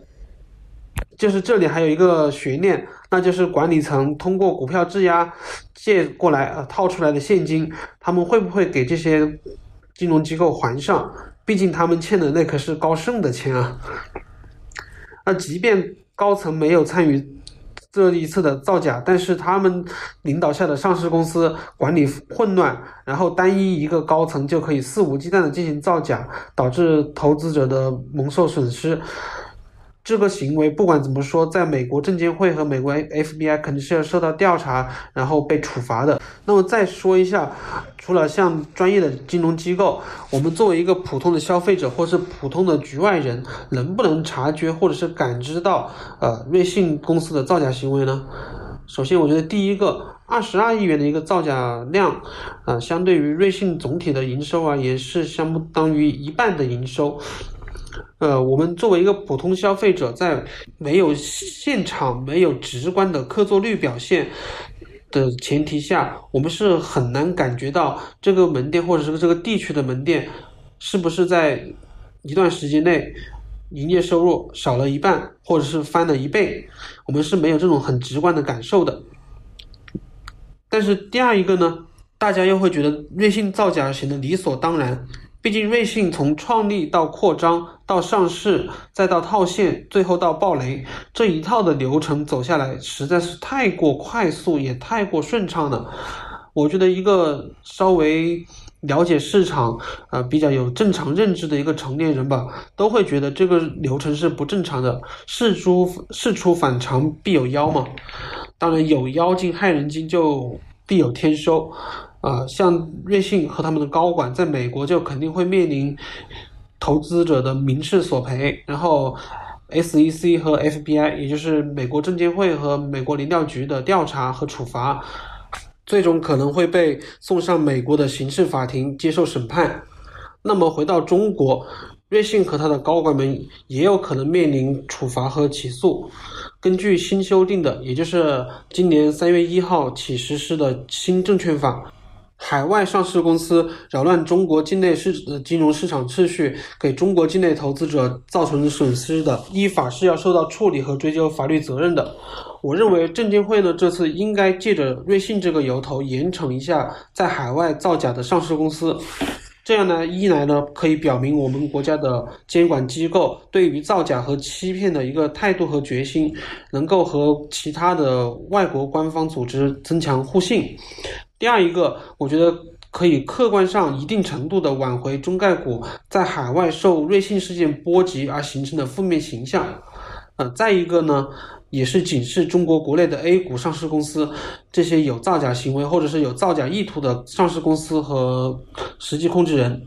就是这里还有一个悬念，那就是管理层通过股票质押借过来呃套出来的现金，他们会不会给这些金融机构还上？毕竟他们欠的那可是高盛的钱啊。那即便高层没有参与这一次的造假，但是他们领导下的上市公司管理混乱，然后单一一个高层就可以肆无忌惮的进行造假，导致投资者的蒙受损失。这个行为不管怎么说，在美国证监会和美国 FBI 肯定是要受到调查，然后被处罚的。那么再说一下，除了像专业的金融机构，我们作为一个普通的消费者或是普通的局外人，能不能察觉或者是感知到呃瑞信公司的造假行为呢？首先，我觉得第一个，二十二亿元的一个造假量，啊，相对于瑞信总体的营收而言，是相当于一半的营收。呃，我们作为一个普通消费者，在没有现场、没有直观的客座率表现的前提下，我们是很难感觉到这个门店或者是这个地区的门店是不是在一段时间内营业收入少了一半，或者是翻了一倍，我们是没有这种很直观的感受的。但是第二一个呢，大家又会觉得瑞幸造假显得理所当然。毕竟，瑞信从创立到扩张到上市，再到套现，最后到暴雷，这一套的流程走下来，实在是太过快速，也太过顺畅了。我觉得，一个稍微了解市场，呃，比较有正常认知的一个成年人吧，都会觉得这个流程是不正常的。事出事出反常必有妖嘛，当然有妖精害人精，就必有天收。啊，像瑞信和他们的高管在美国就肯定会面临投资者的民事索赔，然后 SEC 和 FBI，也就是美国证监会和美国联调局的调查和处罚，最终可能会被送上美国的刑事法庭接受审判。那么回到中国，瑞信和他的高管们也有可能面临处罚和起诉。根据新修订的，也就是今年三月一号起实施的新证券法。海外上市公司扰乱中国境内市金融市场秩序，给中国境内投资者造成损失的，依法是要受到处理和追究法律责任的。我认为证监会呢这次应该借着瑞信这个由头，严惩一下在海外造假的上市公司。这样呢，一来呢可以表明我们国家的监管机构对于造假和欺骗的一个态度和决心，能够和其他的外国官方组织增强互信。第二一个，我觉得可以客观上一定程度的挽回中概股在海外受瑞信事件波及而形成的负面形象。呃，再一个呢，也是警示中国国内的 A 股上市公司这些有造假行为或者是有造假意图的上市公司和实际控制人。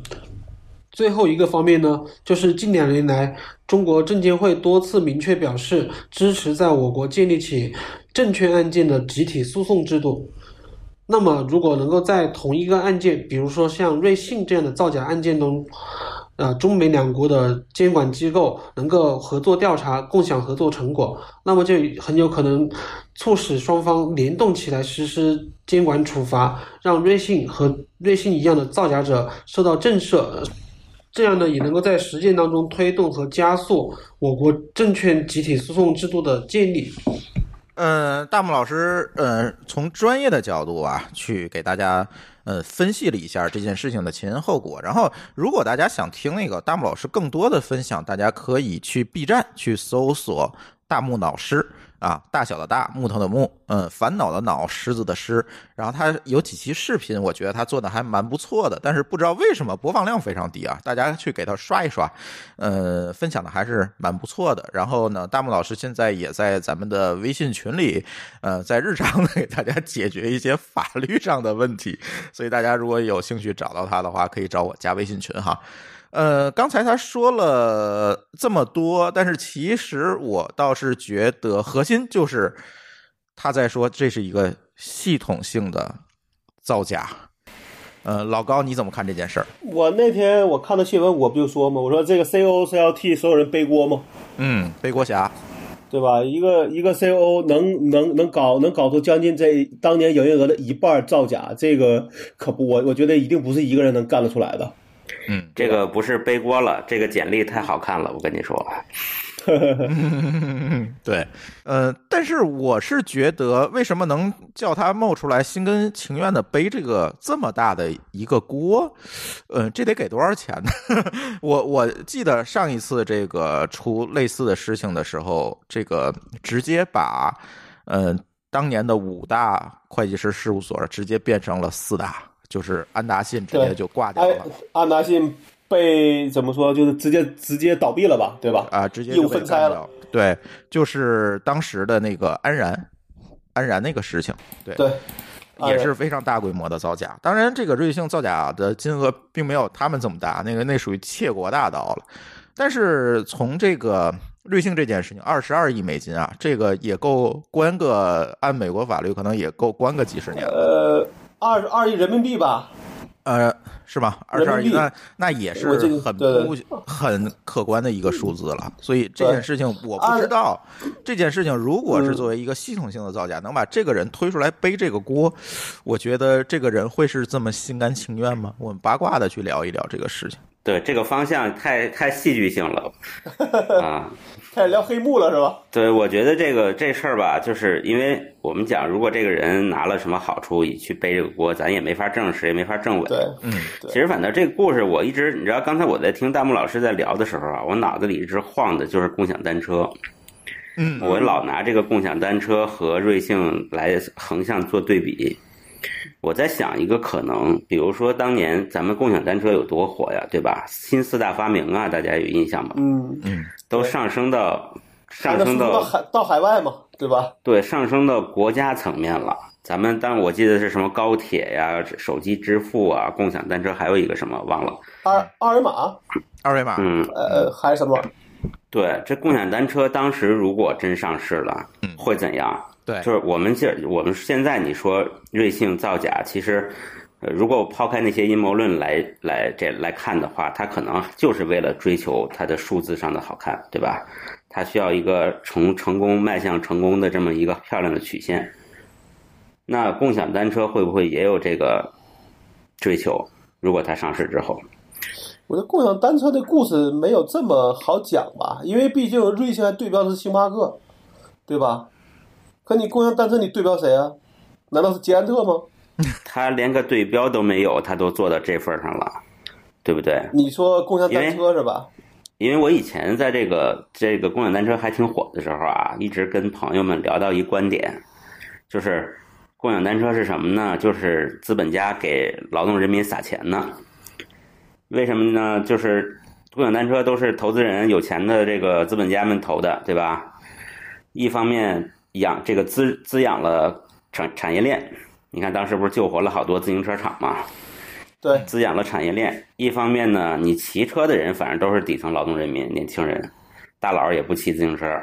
最后一个方面呢，就是近两年来，中国证监会多次明确表示支持在我国建立起证券案件的集体诉讼制度。那么，如果能够在同一个案件，比如说像瑞信这样的造假案件中，呃，中美两国的监管机构能够合作调查、共享合作成果，那么就很有可能促使双方联动起来实施监管处罚，让瑞信和瑞信一样的造假者受到震慑。这样呢，也能够在实践当中推动和加速我国证券集体诉讼制度的建立。嗯，大木老师，嗯，从专业的角度啊，去给大家呃分析了一下这件事情的前因后果。然后，如果大家想听那个大木老师更多的分享，大家可以去 B 站去搜索“大木老师”。啊，大小的大，木头的木，嗯，烦恼的恼，狮子的狮。然后他有几期视频，我觉得他做的还蛮不错的，但是不知道为什么播放量非常低啊！大家去给他刷一刷，呃，分享的还是蛮不错的。然后呢，大木老师现在也在咱们的微信群里，呃，在日常的给大家解决一些法律上的问题。所以大家如果有兴趣找到他的话，可以找我加微信群哈。呃，刚才他说了这么多，但是其实我倒是觉得核心就是他在说这是一个系统性的造假。呃，老高你怎么看这件事儿？我那天我看到新闻，我不就说嘛？我说这个 C O 是要替所有人背锅吗？嗯，背锅侠，对吧？一个一个 C O 能能能搞能搞出将近这当年营业额的一半造假，这个可不，我我觉得一定不是一个人能干得出来的。嗯，这个不是背锅了，这个简历太好看了，我跟你说。对，呃，但是我是觉得，为什么能叫他冒出来，心甘情愿的背这个这么大的一个锅？呃，这得给多少钱呢？我我记得上一次这个出类似的事情的时候，这个直接把，呃，当年的五大会计师事务所直接变成了四大。就是安达信直接就挂掉了，安达信被怎么说？就是直接直接倒闭了吧，对吧？啊，直接业务分开了。对，就是当时的那个安然，安然那个事情，对对，也是非常大规模的造假。当然，这个瑞幸造假的金额并没有他们这么大，那个那属于窃国大盗了。但是从这个瑞幸这件事情，二十二亿美金啊，这个也够关个，按美国法律可能也够关个几十年了。呃。二十二亿人民币吧，呃，是吧？二十二亿，那那也是很不很可观的一个数字了。所以这件事情我不知道，这件事情如果是作为一个系统性的造假，能把这个人推出来背这个锅，我觉得这个人会是这么心甘情愿吗？我们八卦的去聊一聊这个事情。对，这个方向太太戏剧性了 啊。开始聊黑幕了是吧？对，我觉得这个这事儿吧，就是因为我们讲，如果这个人拿了什么好处以去背这个锅，咱也没法证实，也没法证伪。对，嗯，其实反正这个故事，我一直你知道，刚才我在听弹幕老师在聊的时候啊，我脑子里一直晃的就是共享单车。嗯，我老拿这个共享单车和瑞幸来横向做对比。我在想一个可能，比如说当年咱们共享单车有多火呀，对吧？新四大发明啊，大家有印象吗？嗯嗯，都上升到上升到海到海外嘛，对吧？对，上升到国家层面了。咱们当我记得是什么高铁呀、手机支付啊、共享单车，还有一个什么忘了？二 二维码，二维码，嗯呃，还是什么？对，这共享单车当时如果真上市了，会怎样？对，就是我们这我们现在你说瑞幸造假，其实，呃，如果抛开那些阴谋论来来这来看的话，它可能就是为了追求它的数字上的好看，对吧？它需要一个成成功迈向成功的这么一个漂亮的曲线。那共享单车会不会也有这个追求？如果它上市之后，我觉得共享单车的故事没有这么好讲吧，因为毕竟瑞幸还对标的是星巴克，对吧？可你共享单车，你对标谁啊？难道是捷安特吗？他连个对标都没有，他都做到这份上了，对不对？你说共享单车是吧？因为我以前在这个这个共享单车还挺火的时候啊，一直跟朋友们聊到一观点，就是共享单车是什么呢？就是资本家给劳动人民撒钱呢。为什么呢？就是共享单车都是投资人有钱的这个资本家们投的，对吧？一方面。养这个滋滋养了产产业链，你看当时不是救活了好多自行车厂嘛？对，滋养了产业链。一方面呢，你骑车的人反正都是底层劳动人民、年轻人，大佬也不骑自行车，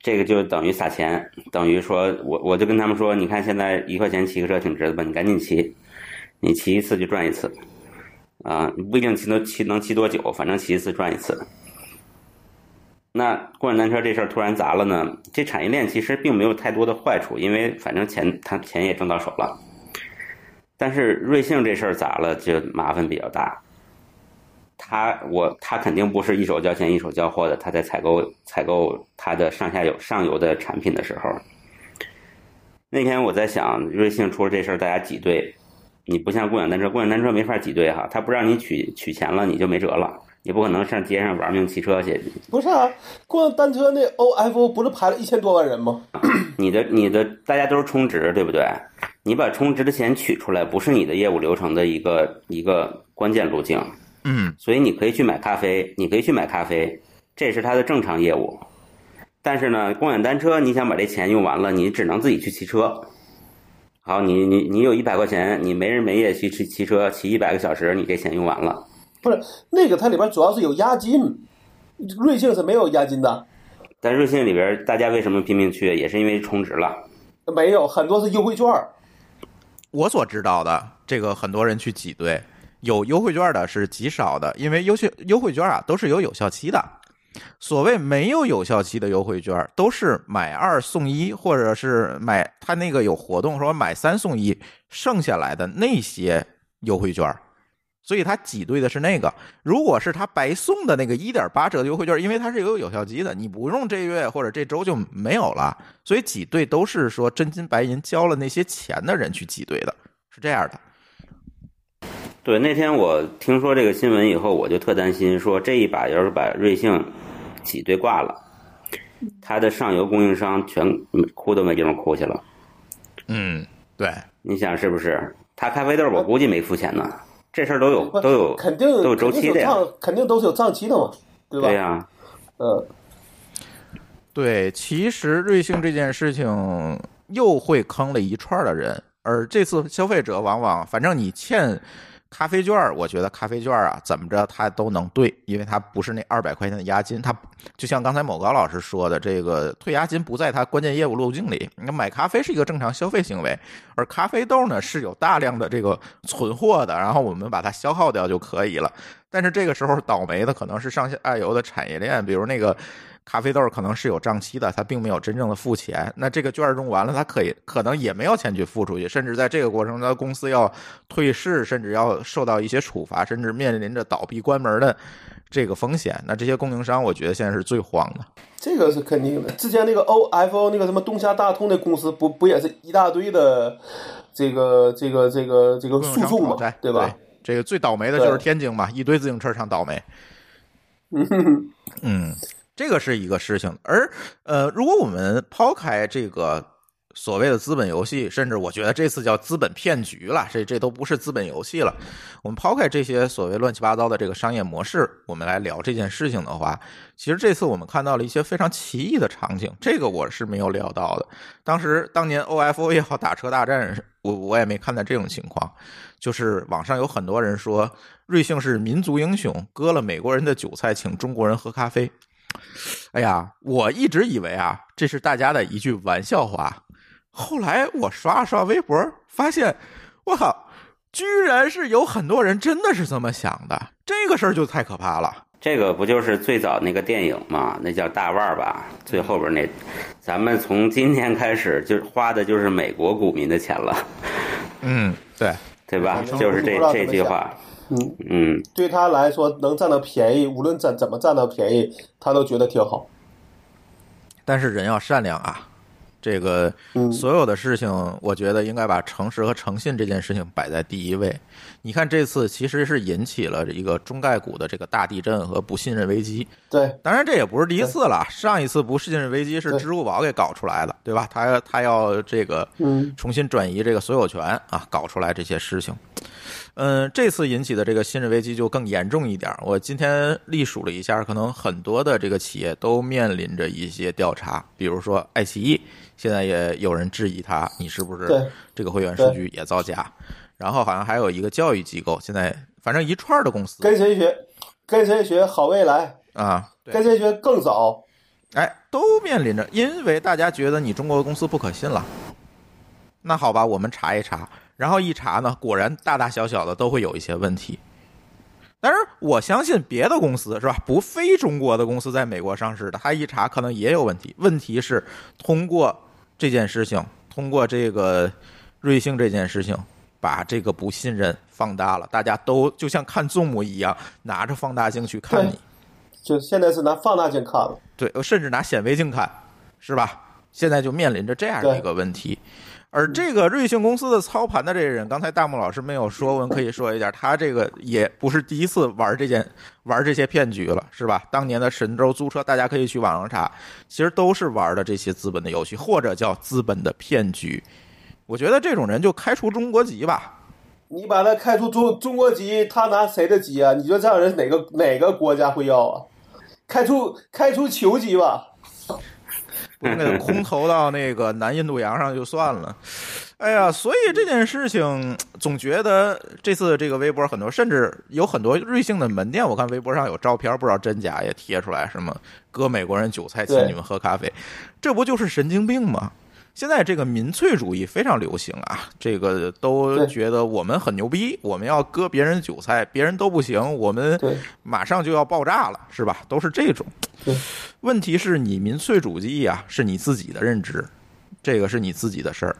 这个就等于撒钱，等于说我我就跟他们说，你看现在一块钱骑个车挺值的吧？你赶紧骑，你骑一次就赚一次，啊，不一定骑能骑能骑多久，反正骑一次赚一次。那共享单车这事儿突然砸了呢？这产业链其实并没有太多的坏处，因为反正钱他钱也挣到手了。但是瑞幸这事儿砸了就麻烦比较大。他我他肯定不是一手交钱一手交货的，他在采购采购他的上下游上游的产品的时候，那天我在想，瑞幸出了这事儿，大家挤兑，你不像共享单车，共享单车没法挤兑哈，他不让你取取钱了，你就没辙了，你不可能上街上玩命骑车去，不是啊，共享单车那 OFO 不是排了一千多万人吗？你的你的大家都是充值，对不对？你把充值的钱取出来，不是你的业务流程的一个一个关键路径。嗯，所以你可以去买咖啡，你可以去买咖啡，这是它的正常业务。但是呢，共享单车你想把这钱用完了，你只能自己去骑车。好，你你你有一百块钱，你没日没夜去骑骑车，骑一百个小时，你这钱用完了。不是那个，它里边主要是有押金，瑞幸是没有押金的，但瑞幸里边，大家为什么拼命去，也是因为充值了。没有很多是优惠券儿。我所知道的这个很多人去挤兑，有优惠券的是极少的，因为优惠优惠券啊都是有有效期的。所谓没有有效期的优惠券，都是买二送一，或者是买他那个有活动说买三送一，剩下来的那些优惠券。所以他挤兑的是那个。如果是他白送的那个一点八折的优惠券，因为它是有有效期的，你不用这月或者这周就没有了。所以挤兑都是说真金白银交了那些钱的人去挤兑的，是这样的。对，那天我听说这个新闻以后，我就特担心，说这一把要是把瑞幸挤兑挂了，它的上游供应商全哭都没地方哭去了。嗯，对，你想是不是？他咖啡豆我估计没付钱呢，这事儿都有都有肯定都有周期的肯定都是有账期的嘛，对吧？对呀、嗯，对，其实瑞幸这件事情又会坑了一串的人，而这次消费者往往，反正你欠咖啡券儿，我觉得咖啡券儿啊，怎么着它都能兑，因为它不是那二百块钱的押金，它就像刚才某高老师说的，这个退押金不在它关键业务路径里。你买咖啡是一个正常消费行为，而咖啡豆呢是有大量的这个存货的，然后我们把它消耗掉就可以了。但是这个时候倒霉的可能是上下游的产业链，比如那个咖啡豆可能是有账期的，他并没有真正的付钱。那这个券儿用完了，他可以可能也没有钱去付出去，甚至在这个过程中，公司要退市，甚至要受到一些处罚，甚至面临着倒闭关门的这个风险。那这些供应商，我觉得现在是最慌的。这个是肯定的。之前那个 OFO 那个什么东亚大通那公司，不不也是一大堆的这个这个这个这个诉讼嘛对吧？这个最倒霉的就是天津嘛，一堆自行车厂倒霉。嗯哼哼，嗯，这个是一个事情。而呃，如果我们抛开这个所谓的资本游戏，甚至我觉得这次叫资本骗局了，这这都不是资本游戏了。我们抛开这些所谓乱七八糟的这个商业模式，我们来聊这件事情的话，其实这次我们看到了一些非常奇异的场景，这个我是没有料到的。当时当年 OFO 也好，打车大战，我我也没看到这种情况。就是网上有很多人说，瑞幸是民族英雄，割了美国人的韭菜，请中国人喝咖啡。哎呀，我一直以为啊，这是大家的一句玩笑话。后来我刷了刷微博，发现，我靠，居然是有很多人真的是这么想的。这个事儿就太可怕了。这个不就是最早那个电影嘛？那叫大腕儿吧？最后边那，咱们从今天开始就花的就是美国股民的钱了，嗯，对，对吧？嗯就是这这句话。嗯，嗯，对他来说能占到便宜，无论怎怎么占到便宜，他都觉得挺好。但是人要善良啊。这个嗯所有的事情，我觉得应该把诚实和诚信这件事情摆在第一位。你看，这次其实是引起了一个中概股的这个大地震和不信任危机。对，当然，这也不是第一次了。上一次不信任危机是支付宝给搞出来的，对吧？他他要这个嗯重新转移这个所有权啊，搞出来这些事情。嗯，这次引起的这个信任危机就更严重一点。我今天历数了一下，可能很多的这个企业都面临着一些调查，比如说爱奇艺，现在也有人质疑它，你是不是这个会员数据也造假？然后好像还有一个教育机构，现在反正一串的公司跟谁学？跟谁学？好未来。啊，跟谁学？更早。哎，都面临着，因为大家觉得你中国公司不可信了。那好吧，我们查一查，然后一查呢，果然大大小小的都会有一些问题。但是我相信别的公司是吧？不非中国的公司在美国上市的，他一查可能也有问题。问题是通过这件事情，通过这个瑞幸这件事情，把这个不信任放大了，大家都就像看 Zoom 一样，拿着放大镜去看你，就现在是拿放大镜看了。对，甚至拿显微镜看，是吧？现在就面临着这样的一个问题。而这个瑞幸公司的操盘的这个人，刚才大木老师没有说，我们可以说一下，他这个也不是第一次玩这件玩这些骗局了，是吧？当年的神州租车，大家可以去网上查，其实都是玩的这些资本的游戏，或者叫资本的骗局。我觉得这种人就开除中国籍吧。你把他开除中中国籍，他拿谁的籍啊？你说这样人哪个哪个国家会要啊？开除开除球籍吧。那个空投到那个南印度洋上就算了，哎呀，所以这件事情总觉得这次这个微博很多，甚至有很多瑞幸的门店，我看微博上有照片，不知道真假也贴出来，什么割美国人韭菜请你们喝咖啡，这不就是神经病吗？现在这个民粹主义非常流行啊，这个都觉得我们很牛逼，我们要割别人韭菜，别人都不行，我们马上就要爆炸了，是吧？都是这种。问题是你民粹主义啊，是你自己的认知，这个是你自己的事儿。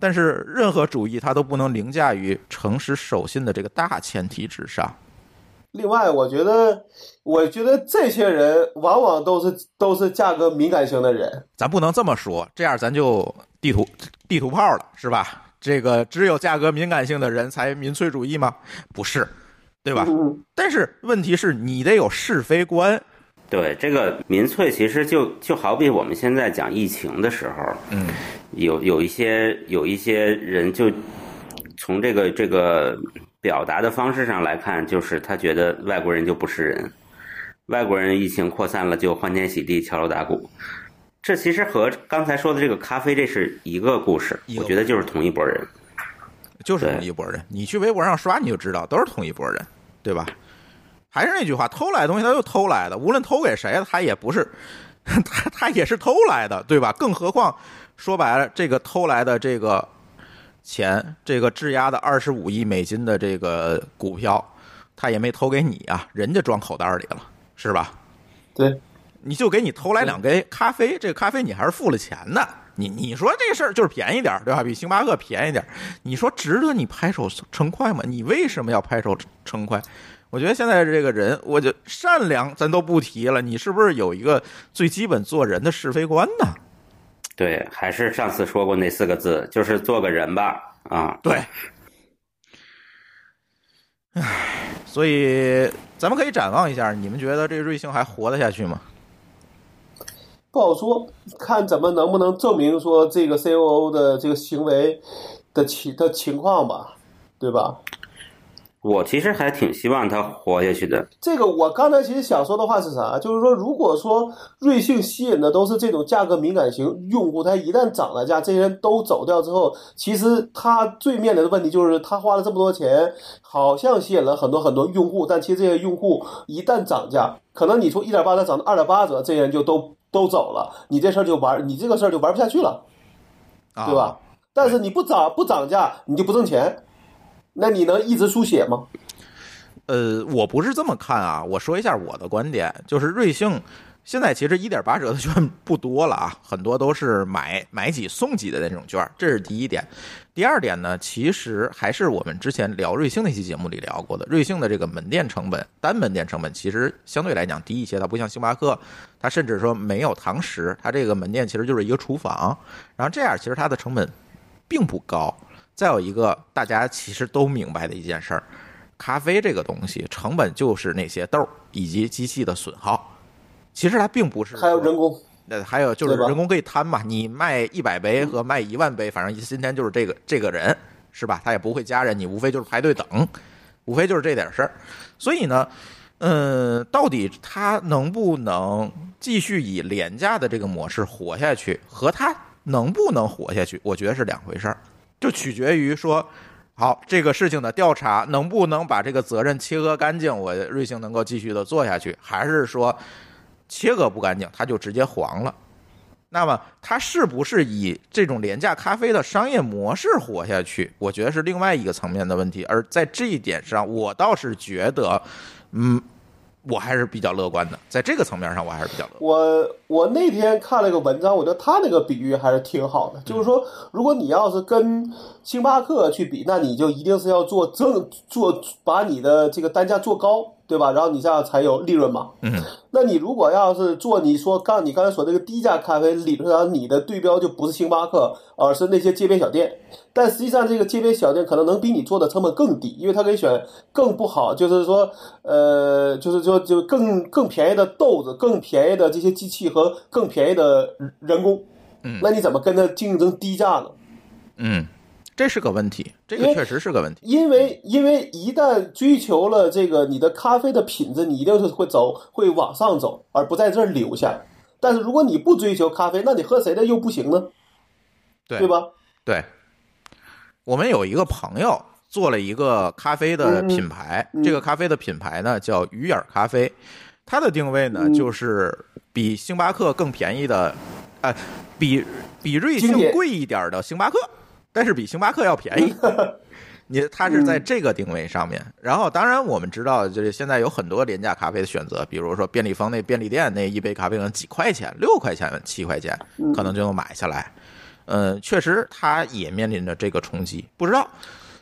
但是任何主义它都不能凌驾于诚实守信的这个大前提之上。另外，我觉得，我觉得这些人往往都是都是价格敏感型的人。咱不能这么说，这样咱就地图地图炮了，是吧？这个只有价格敏感性的人才民粹主义吗？不是，对吧？但是问题是你得有是非观。对，这个民粹其实就就好比我们现在讲疫情的时候，嗯，有有一些有一些人就从这个这个。表达的方式上来看，就是他觉得外国人就不是人，外国人疫情扩散了就欢天喜地、敲锣打鼓。这其实和刚才说的这个咖啡，这是一个故事。我觉得就是同一拨人，就是同一拨人。你去微博上刷，你就知道都是同一拨人，对吧？还是那句话，偷来的东西他就偷来的，无论偷给谁，他也不是 他他也是偷来的，对吧？更何况说白了，这个偷来的这个。钱，这个质押的二十五亿美金的这个股票，他也没投给你啊，人家装口袋里了，是吧？对，你就给你偷来两杯咖啡，这个咖啡你还是付了钱的，你你说这事儿就是便宜点儿对吧？比星巴克便宜点儿你说值得你拍手称快吗？你为什么要拍手称快？我觉得现在这个人，我就善良咱都不提了，你是不是有一个最基本做人的是非观呢？对，还是上次说过那四个字，就是做个人吧，啊，对。唉，所以咱们可以展望一下，你们觉得这瑞幸还活得下去吗？不好说，看怎么能不能证明说这个 COO 的这个行为的情的情况吧，对吧？我其实还挺希望他活下去的。这个我刚才其实想说的话是啥？就是说，如果说瑞幸吸引的都是这种价格敏感型用户，他一旦涨了价，这些人都走掉之后，其实他最面临的问题就是，他花了这么多钱，好像吸引了很多很多用户，但其实这些用户一旦涨价，可能你从一点八折涨到二点八折，这些人就都都走了，你这事儿就玩，你这个事儿就玩不下去了，对吧？但是你不涨不涨价，你就不挣钱。那你能一直输血吗？呃，我不是这么看啊。我说一下我的观点，就是瑞幸现在其实一点八折的券不多了啊，很多都是买买几送几的那种券，这是第一点。第二点呢，其实还是我们之前聊瑞幸那期节目里聊过的，瑞幸的这个门店成本，单门店成本其实相对来讲低一些，它不像星巴克，它甚至说没有堂食，它这个门店其实就是一个厨房，然后这样其实它的成本并不高。再有一个，大家其实都明白的一件事儿，咖啡这个东西成本就是那些豆以及机器的损耗，其实它并不是还有人工，那还有就是人工可以摊嘛，你卖一百杯和卖一万杯，反正今天就是这个这个人是吧？他也不会加人，你无非就是排队等，无非就是这点事儿。所以呢，嗯，到底他能不能继续以廉价的这个模式活下去，和他能不能活下去，我觉得是两回事儿。就取决于说，好这个事情的调查能不能把这个责任切割干净，我瑞幸能够继续的做下去，还是说切割不干净，它就直接黄了？那么它是不是以这种廉价咖啡的商业模式活下去？我觉得是另外一个层面的问题。而在这一点上，我倒是觉得，嗯，我还是比较乐观的，在这个层面上我还是比较乐观。我我那天看了个文章，我觉得他那个比喻还是挺好的，就是说，如果你要是跟星巴克去比，那你就一定是要做正做把你的这个单价做高，对吧？然后你这样才有利润嘛。嗯，那你如果要是做你说刚你刚才说这个低价咖啡，理论上你的对标就不是星巴克，而是那些街边小店。但实际上，这个街边小店可能能比你做的成本更低，因为它可以选更不好，就是说，呃，就是说就更更便宜的豆子、更便宜的这些机器和更便宜的人工。嗯那你怎么跟他竞争低价呢？嗯，这是个问题，这个确实是个问题。因为因为一旦追求了这个你的咖啡的品质，你一定是会走会往上走，而不在这儿留下。但是如果你不追求咖啡，那你喝谁的又不行呢？对对吧？对，我们有一个朋友做了一个咖啡的品牌，嗯嗯这个咖啡的品牌呢叫鱼眼咖啡，它的定位呢、嗯就是比星巴克更便宜的，呃，比比瑞幸贵一点的星巴克，但是比星巴克要便宜。你它是在这个定位上面，然后当然我们知道，就是现在有很多廉价咖啡的选择，比如说便利蜂那便利店那一杯咖啡可能几块钱，六块钱、七块钱，可能就能买下来。嗯，确实，它也面临着这个冲击。不知道，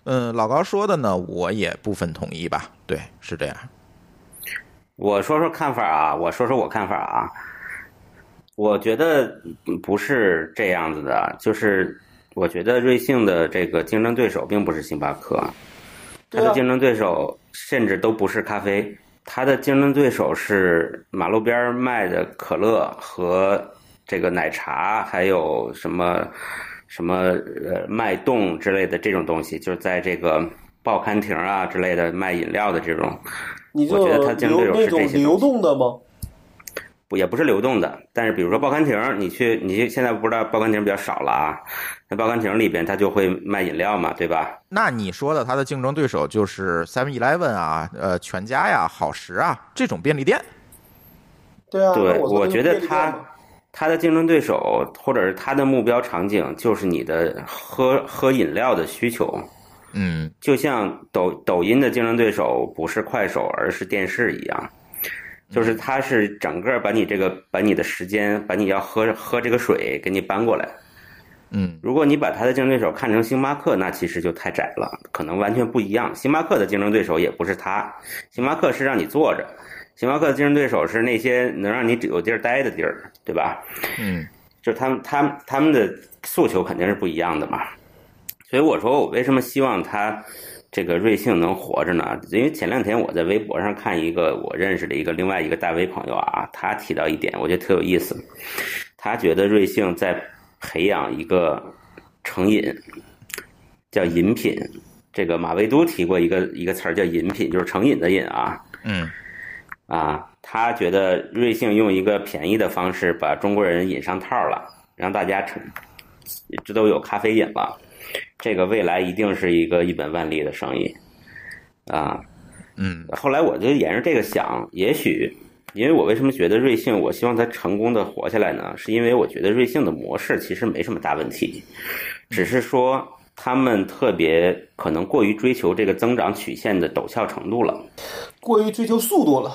嗯，老高说的呢，我也部分同意吧。对，是这样。我说说看法啊，我说说我看法啊。我觉得不是这样子的，就是我觉得瑞幸的这个竞争对手并不是星巴克，它的竞争对手甚至都不是咖啡，它的竞争对手是马路边卖的可乐和这个奶茶，还有什么什么呃脉动之类的这种东西，就是在这个报刊亭啊之类的卖饮料的这种。你就我觉得它竞争对手是这些流动的吗？不也不是流动的，但是比如说报刊亭，你去你去现在不知道报刊亭比较少了啊，那报刊亭里边它就会卖饮料嘛，对吧？那你说的它的竞争对手就是 Seven Eleven 啊，呃，全家呀、好时啊这种便利店。对啊，对，那我觉得便利店它它的竞争对手或者是它的目标场景就是你的喝喝饮料的需求，嗯。就像抖抖音的竞争对手不是快手，而是电视一样，就是它是整个把你这个把你的时间，把你要喝喝这个水给你搬过来。嗯如果你把它的竞争对手看成星巴克，那其实就太窄了，可能完全不一样。星巴克的竞争对手也不是它，星巴克是让你坐着，星巴克的竞争对手是那些能让你有地儿待的地儿，对吧？嗯 就是他们他们他们的诉求肯定是不一样的嘛。所以我说我为什么希望他这个瑞幸能活着呢？因为前两天我在微博上看一个我认识的一个另外一个大 V 朋友啊，他提到一点，我觉得特有意思。他觉得瑞幸在培养一个成瘾，叫饮品。这个马未都提过一个一个词儿叫饮品，就是成瘾的瘾啊。嗯啊，他觉得瑞幸用一个便宜的方式把中国人引上套了，让大家成这都有咖啡瘾了，这个未来一定是一个一本万利的生意啊。嗯后来我就沿着这个想，也许因为我为什么觉得瑞幸，我希望它成功的活下来呢？是因为我觉得瑞幸的模式其实没什么大问题，只是说他们特别可能过于追求这个增长曲线的陡峭程度了。过于追求速度了。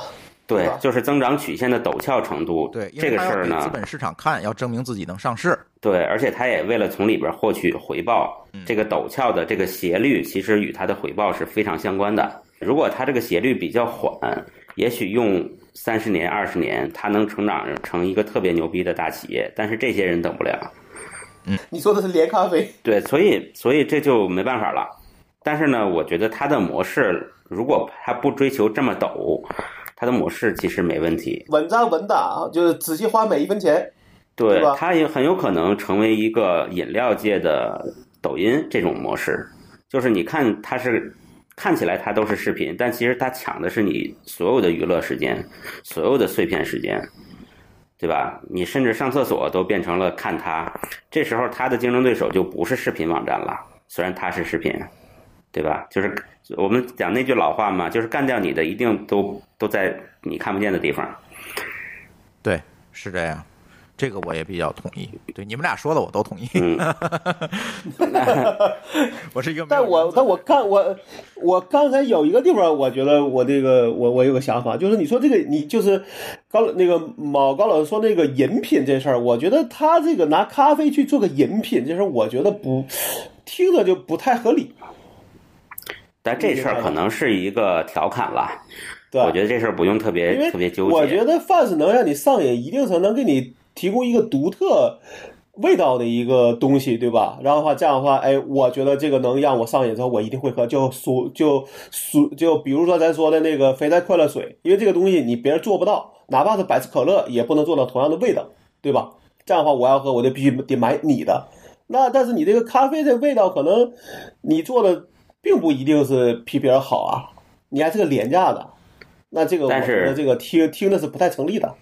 对对，就是增长曲线的陡峭程度。对，这个事儿呢，资本市场看，要证明自己能上市。对，而且他也为了从里边获取回报，嗯这个陡峭的这个斜率其实与它的回报是非常相关的。如果它这个斜率比较缓，也许用三十年、二十年，它能成长成一个特别牛逼的大企业。但是这些人等不了，嗯你说的是连咖啡，对，所以所以这就没办法了。但是呢，我觉得它的模式，如果它不追求这么陡，它的模式其实没问题。稳扎稳打，就是仔细花每一分钱。对它也很有可能成为一个饮料界的抖音这种模式，就是你看它是看起来它都是视频，但其实它抢的是你所有的娱乐时间，所有的碎片时间，对吧？你甚至上厕所都变成了看它，这时候它的竞争对手就不是视频网站了，虽然它是视频，对吧？就是我们讲那句老话嘛，就是干掉你的一定都都在你看不见的地方。对，是这样。这个我也比较同意。对你们俩说的我都同意。嗯 我是一个但我但我看我我刚才有一个地方，我觉得我这个我我有个想法，就是你说这个你就是高那个某高老师说那个饮品这事儿，我觉得他这个拿咖啡去做个饮品这事儿，我觉得不听着就不太合理。但这事儿可能是一个调侃了，对，我觉得这事儿不用特别特别纠结。我觉得饭是能让你上瘾，一定程度能给你提供一个独特味道的一个东西，对吧？然后的话，这样的话，哎，我觉得这个能让我上瘾之后，我一定会喝。就属就属就比如说咱说的那个肥宅快乐水，因为这个东西你别人做不到，哪怕是百事可乐也不能做到同样的味道，对吧？这样的话，我要喝我就必须得买你的。那但是你这个咖啡的味道，可能你做的并不一定是比别人好啊，你还是个廉价的。那这个我但是觉得这个听听的是不太成立的。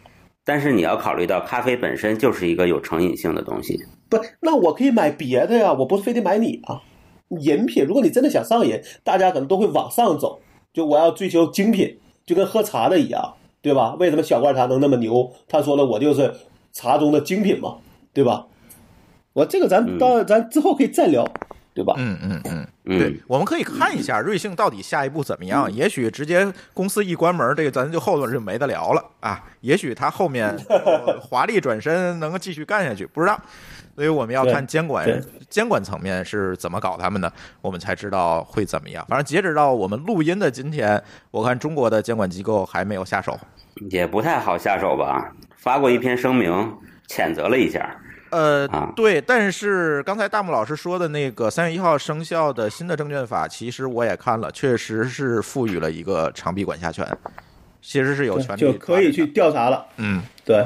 但是你要考虑到，咖啡本身就是一个有成瘾性的东西。不，那我可以买别的呀，我不是非得买你啊。饮品，如果你真的想上瘾，大家可能都会往上走，就我要追求精品，就跟喝茶的一样，对吧？为什么小罐茶能那么牛？他说了，我就是茶中的精品嘛，对吧？我这个咱嗯当然咱之后可以再聊，对吧？嗯嗯嗯，嗯对，，我们可以看一下瑞幸到底下一步怎么样。也许直接公司一关门，这个咱就后头就没得聊了啊。也许他后面 呃华丽转身能够继续干下去，不知道。所以我们要看监管监管层面是怎么搞他们的，我们才知道会怎么样。反正截止到我们录音的今天，我看中国的监管机构还没有下手。也不太好下手吧？发过一篇声明，谴责了一下。呃啊，对，但是刚才大木老师说的那个三月一号生效的新的证券法，其实我也看了，确实是赋予了一个长臂管辖权，其实是有权利就可以去。调查了。嗯，对，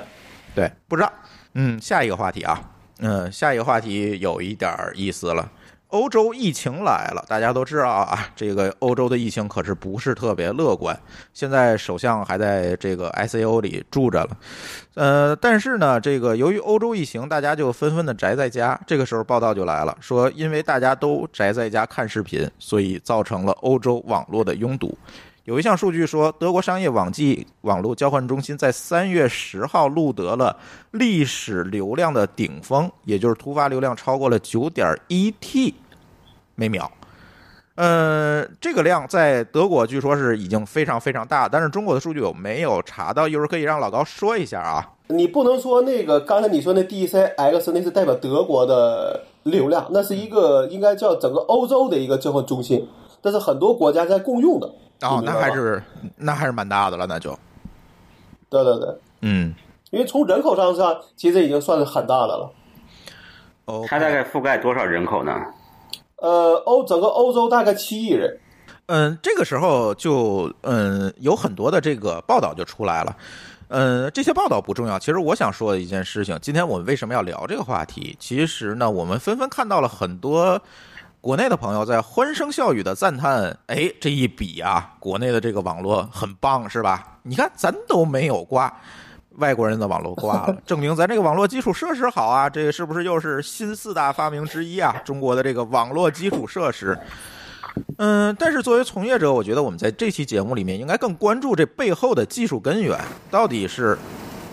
对，不知道。嗯，下一个话题啊，嗯，下一个话题有一点意思了。欧洲疫情来了，大家都知道啊，这个欧洲的疫情可是不是特别乐观。现在首相还在这个 ICU 里住着了，呃，但是呢，这个由于欧洲疫情，大家就纷纷的宅在家。这个时候报道就来了，说因为大家都宅在家看视频，所以造成了欧洲网络的拥堵。有一项数据说，德国商业网际网络交换中心在三月十号录得了历史流量的顶峰，也就是突发流量超过了九点一 T 每秒。呃，这个量在德国据说是已经非常非常大，但是中国的数据我没有查到，一会儿可以让老高说一下啊。你不能说那个刚才你说那 DCX 那是代表德国的流量，那是一个应该叫整个欧洲的一个交换中心，但是很多国家在共用的。哦，那还是那还是蛮大的了，那就对对对，嗯，因为从人口上上，其实已经算是很大的了。哦，它大概覆盖多少人口呢？呃，欧整个欧洲大概七亿人，嗯，这个时候就嗯有很多的这个报道就出来了。嗯，这些报道不重要。其实我想说的一件事情，今天我们为什么要聊这个话题？其实呢，我们纷纷看到了很多国内的朋友在欢声笑语的赞叹：“哎，这一笔啊，国内的这个网络很棒，是吧？你看咱都没有挂，外国人的网络挂了，证明咱这个网络基础设施好啊！这个是不是又是新四大发明之一啊？中国的这个网络基础设施。”嗯，但是作为从业者，我觉得我们在这期节目里面应该更关注这背后的技术根源，到底是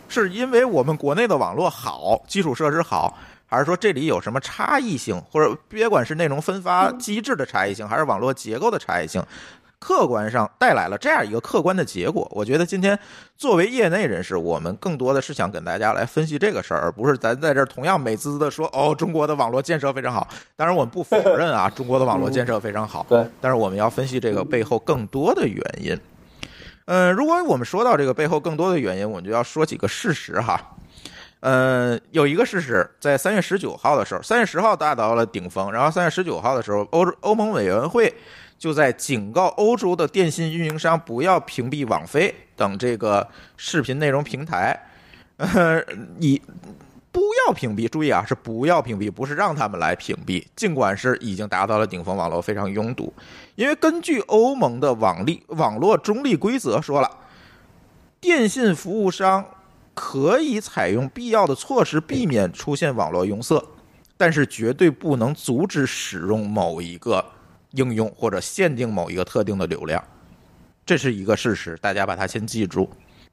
是因为我们国内的网络好，基础设施好，还是说这里有什么差异性，或者别管是内容分发机制的差异性，还是网络结构的差异性，客观上带来了这样一个客观的结果。我觉得今天作为业内人士，我们更多的是想跟大家来分析这个事儿，而不是咱在这儿同样美滋滋的说哦，中国的网络建设非常好。当然，我们不否认啊，中国的网络建设非常好。对，但是我们要分析这个背后更多的原因。嗯，如果我们说到这个背后更多的原因，我们就要说几个事实哈。呃，有一个事实，在三月十九号的时候，三月十号达到了顶峰，然后三月十九号的时候，欧欧盟委员会就在警告欧洲的电信运营商不要屏蔽网飞等这个视频内容平台，呃，以不要屏蔽，注意啊，是不要屏蔽，不是让他们来屏蔽。尽管是已经达到了顶峰，网络非常拥堵，因为根据欧盟的网力网络中立规则说了，电信服务商可以采用必要的措施避免出现网络拥塞，但是绝对不能阻止使用某一个应用或者限定某一个特定的流量。这是一个事实，大家把它先记住。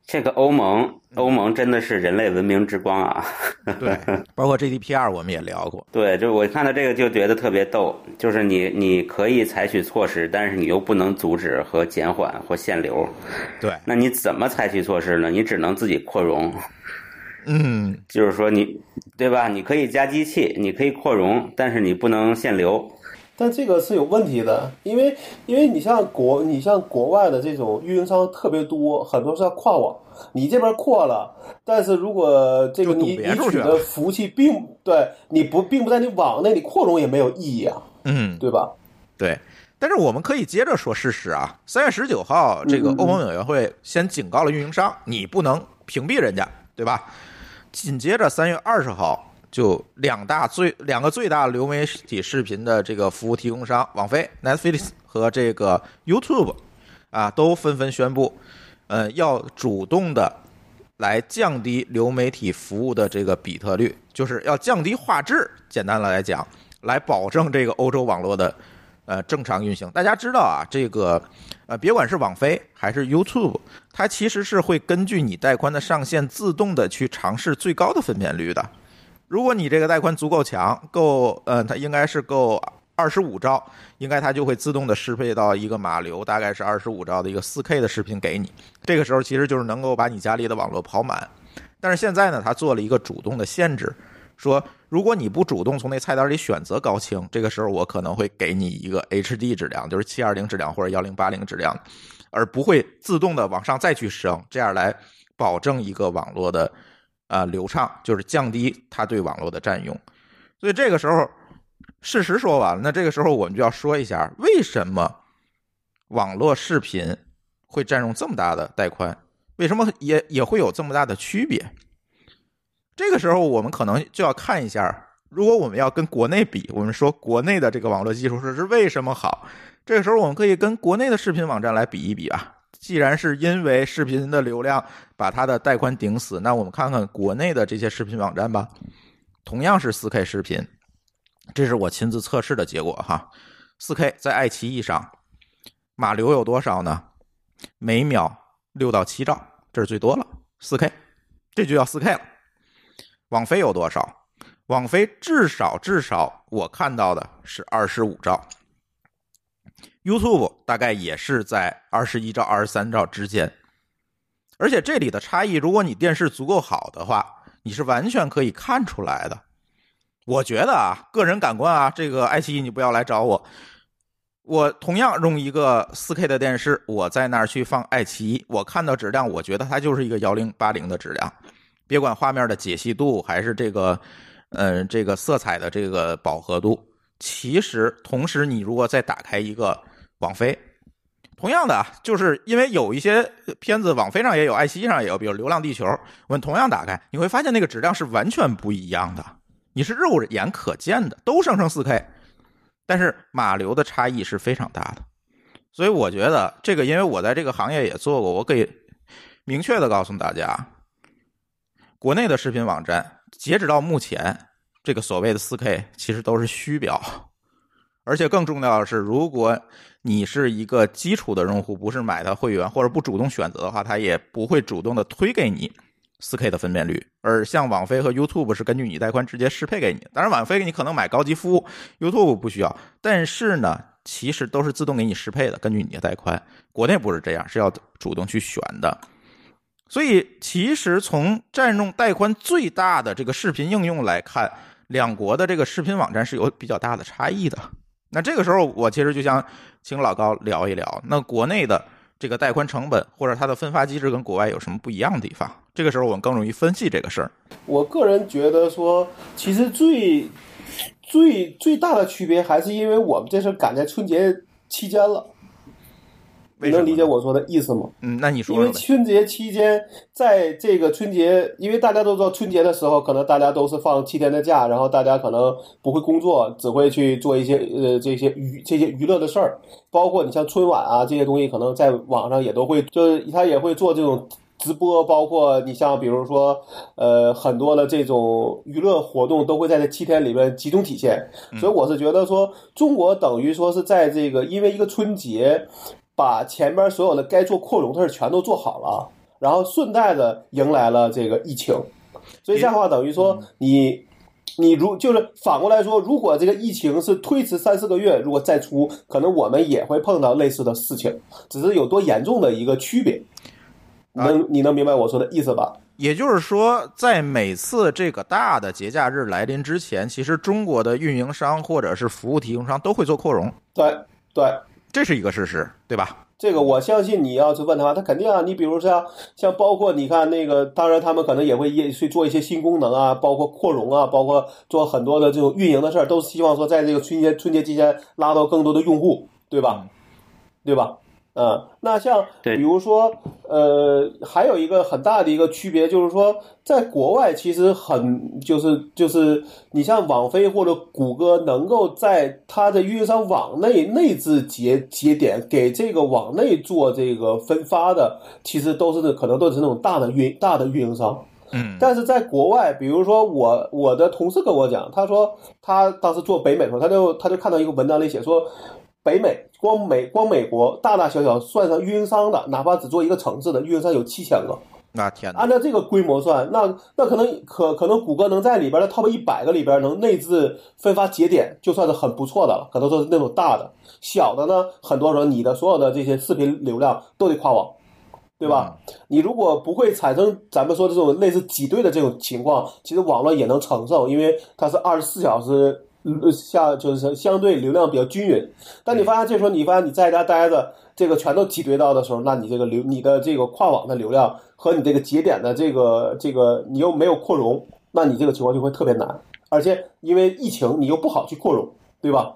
这个欧盟，欧盟真的是人类文明之光啊！对，包括 GDPR 我们也聊过。对，就我看到这个就觉得特别逗，就是你你可以采取措施，但是你又不能阻止和减缓或限流。对，那你怎么采取措施呢？你只能自己扩容。嗯，就是说你，对吧？你可以加机器，你可以扩容，但是你不能限流。但这个是有问题的，因为因为你像国你像国外的这种运营商特别多，很多是要跨网，你这边扩了，但是如果这个你你取的服务器并对你不并不在你网内，你扩容也没有意义啊，嗯，对吧？对。但是我们可以接着说事实啊，三月十九号，这个欧盟委员会先警告了运营商，你不能屏蔽人家，对吧？紧接着三月二十号，就两大最两个最大流媒体视频的这个服务提供商，网飞、Netflix 和这个 YouTube 啊，都纷纷宣布，呃，要主动的来降低流媒体服务的这个比特率，就是要降低画质。简单的来讲，来保证这个欧洲网络的呃正常运行。大家知道啊，这个呃，别管是网飞还是 YouTube，它其实是会根据你带宽的上限自动的去尝试最高的分辨率的。如果你这个带宽足够强，够呃，它应该是够二十五兆，应该它就会自动的适配到一个码流，大概是二十五兆的一个四 K 的视频给你。这个时候其实就是能够把你家里的网络跑满。但是现在呢，它做了一个主动的限制，说如果你不主动从那菜单里选择高清，这个时候我可能会给你一个 HD 质量，就是七二零质量或者幺零八零质量，而不会自动的往上再去升，这样来保证一个网络的啊、流畅，就是降低它对网络的占用。所以这个时候，事实说完了，那这个时候我们就要说一下，为什么网络视频会占用这么大的带宽？为什么也也会有这么大的区别？这个时候我们可能就要看一下，如果我们要跟国内比，我们说国内的这个网络基础设施为什么好？这个时候我们可以跟国内的视频网站来比一比啊。既然是因为视频的流量把它的带宽顶死，那我们看看国内的这些视频网站吧。同样是 4K 视频，这是我亲自测试的结果哈。4K 在爱奇艺上码流有多少呢？每秒六到七兆，这是最多了。4K，这就叫 4K 了。网飞有多少？网飞至少至少我看到的是二十五兆。YouTube 大概也是在二十一兆、二十三兆之间，而且这里的差异，如果你电视足够好的话，你是完全可以看出来的。我觉得啊，个人感官啊，这个爱奇艺你不要来找我。我同样用一个 4K 的电视，我在那儿去放爱奇艺，我看到质量，我觉得它就是一个幺零八零的质量。别管画面的解析度，还是这个，嗯、这个色彩的这个饱和度，其实同时你如果再打开一个网飞，同样的啊，就是因为有一些片子网飞上也有，爱奇艺上也有，比如《流浪地球》，我们同样打开，你会发现那个质量是完全不一样的，你是肉眼可见的，都生成 4K，但是码流的差异是非常大的。所以我觉得这个，因为我在这个行业也做过，我可以明确的告诉大家，国内的视频网站截止到目前，这个所谓的 4K 其实都是虚标。而且更重要的是，如果你是一个基础的用户，不是买的会员或者不主动选择的话，它也不会主动的推给你 4K 的分辨率。而像网飞和 YouTube 是根据你带宽直接适配给你。当然，网飞你可能买高级服务，YouTube 不需要。但是呢，其实都是自动给你适配的，根据你的带宽。国内不是这样，是要主动去选的。所以，其实从占用带宽最大的这个视频应用来看，两国的这个视频网站是有比较大的差异的。那这个时候，我其实就想请老高聊一聊，那国内的这个带宽成本或者它的分发机制跟国外有什么不一样的地方？这个时候我们更容易分析这个事儿。我个人觉得说，其实最最最大的区别还是因为我们这事赶在春节期间了。你能理解我说的意思吗？嗯，那你说因为春节期间，在这个春节，因为大家都知道春节的时候，可能大家都是放七天的假，然后大家可能不会工作，只会去做一些呃这些娱这些娱乐的事儿，包括你像春晚啊这些东西，可能在网上也都会，就是他也会做这种直播，包括你像比如说呃很多的这种娱乐活动都会在这七天里面集中体现，所以我是觉得说，中国等于说是在这个因为一个春节。把前面所有的该做扩容的事全都做好了，然后顺带着迎来了这个疫情，所以这样的话等于说你。你如就是反过来说，如果这个疫情是推迟三四个月，如果再出，可能我们也会碰到类似的事情，只是有多严重的一个区别。能你能明白我说的意思吧？也就是说，在每次这个大的节假日来临之前，其实中国的运营商或者是服务提供商都会做扩容，对对，这是一个事实，对吧？这个我相信，你要去问的话，他肯定啊。你比如像像包括你看那个，当然他们可能也会也去做一些新功能啊，包括扩容啊，包括做很多的这种运营的事儿，都是希望说在这个春节春节期间拉到更多的用户，对吧？对吧？嗯，那像比如说，呃，还有一个很大的一个区别就是说，在国外其实很就是就是你像网飞或者谷歌能够在它的运营商网内内置节节点，给这个网内做这个分发的，其实都是可能都是那种大的运大的运营商。嗯，但是在国外，比如说我我的同事跟我讲，他说他当时做北美的时候，他就他就看到一个文章里写说。北美光美光美国大大小小算上运营商的，哪怕只做一个城市的运营商有七千个。那天哪！按照这个规模算，那那可能可可能谷歌能在里边的 top 一百个里边能内置分发节点，就算是很不错的了。可能说是那种大的，小的呢，很多时候你的所有的这些视频流量都得跨网，对吧？你如果不会产生咱们说这种类似挤兑的这种情况，其实网络也能承受，因为它是二十四小时。呃，像就是相对流量比较均匀，但你发现这时候你发现你在家待着，这个全都挤兑到的时候，那你这个流你的这个跨网的流量和你这个节点的这个这个你又没有扩容，那你这个情况就会特别难，而且因为疫情你又不好去扩容，对吧？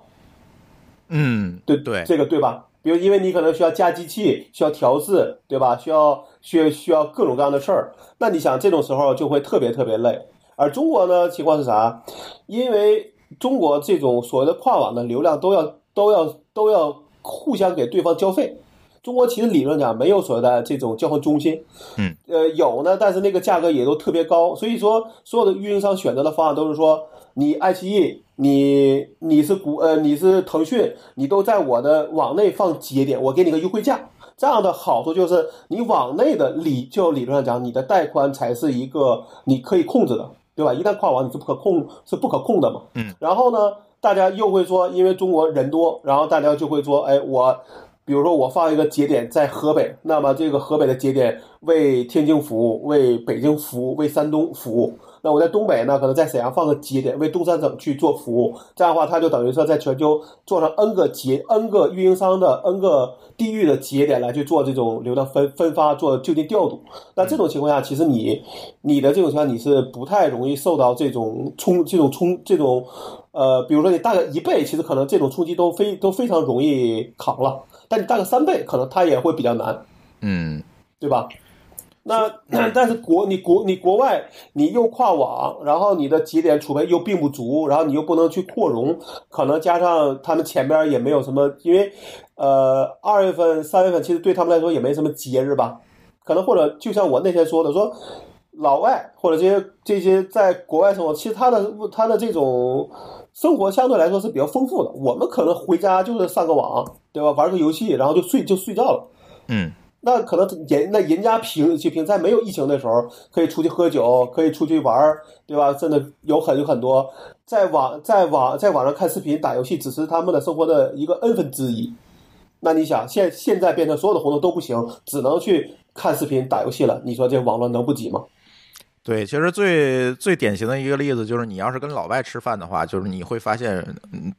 嗯，对对，这个对吧？比如因为你可能需要加机器，需要调试，对吧？需要需要需要各种各样的事儿，那你想这种时候就会特别特别累，而中国呢情况是啥？因为中国这种所谓的跨网的流量都要都要都要互相给对方交费。中国其实理论讲没有所谓的这种交换中心，嗯，呃有呢，但是那个价格也都特别高。所以说，所有的运营商选择的方案都是说，你爱奇艺，你你是谷呃你是腾讯，你都在我的网内放节点，我给你个优惠价。这样的好处就是，你网内的理就理论上讲，你的带宽才是一个你可以控制的。对吧？一旦跨网，你是不可控，是不可控的嘛。嗯。然后呢，大家又会说，因为中国人多，然后大家就会说，哎，我，比如说我放一个节点在河北，那么这个河北的节点为天津服务，为北京服务，为山东服务。那我在东北呢，可能在沈阳放个节点，为东三省去做服务。这样的话，它就等于说在全球做上 N 个节、N 个运营商的 N 个地域的节点来去做这种流量分分发、做就近调度。那这种情况下，其实你你的这种情况你是不太容易受到这种冲、这种冲、这种呃，比如说你大概一倍，其实可能这种冲击都非都非常容易扛了。但你大个三倍，可能它也会比较难。嗯，对吧？那 但是国你国你国外你又跨网，然后你的节点储备又并不足，然后你又不能去扩容，可能加上他们前边也没有什么，因为呃二月份三月份其实对他们来说也没什么节日吧，可能或者就像我那天说的，说老外或者这些这些在国外生活，其实他的他的这种生活相对来说是比较丰富的，我们可能回家就是上个网，对吧？玩个游戏，然后就睡就睡觉了，嗯。那可能人那人家平就平在没有疫情的时候，可以出去喝酒，可以出去玩，对吧？真的有很有很多，在网在网在网上看视频、打游戏，只是他们的生活的一个 n 分之一。那你想，现现在变成所有的活动都不行，只能去看视频、打游戏了。你说这网络能不挤吗？对，其实最最典型的一个例子就是，你要是跟老外吃饭的话，就是你会发现，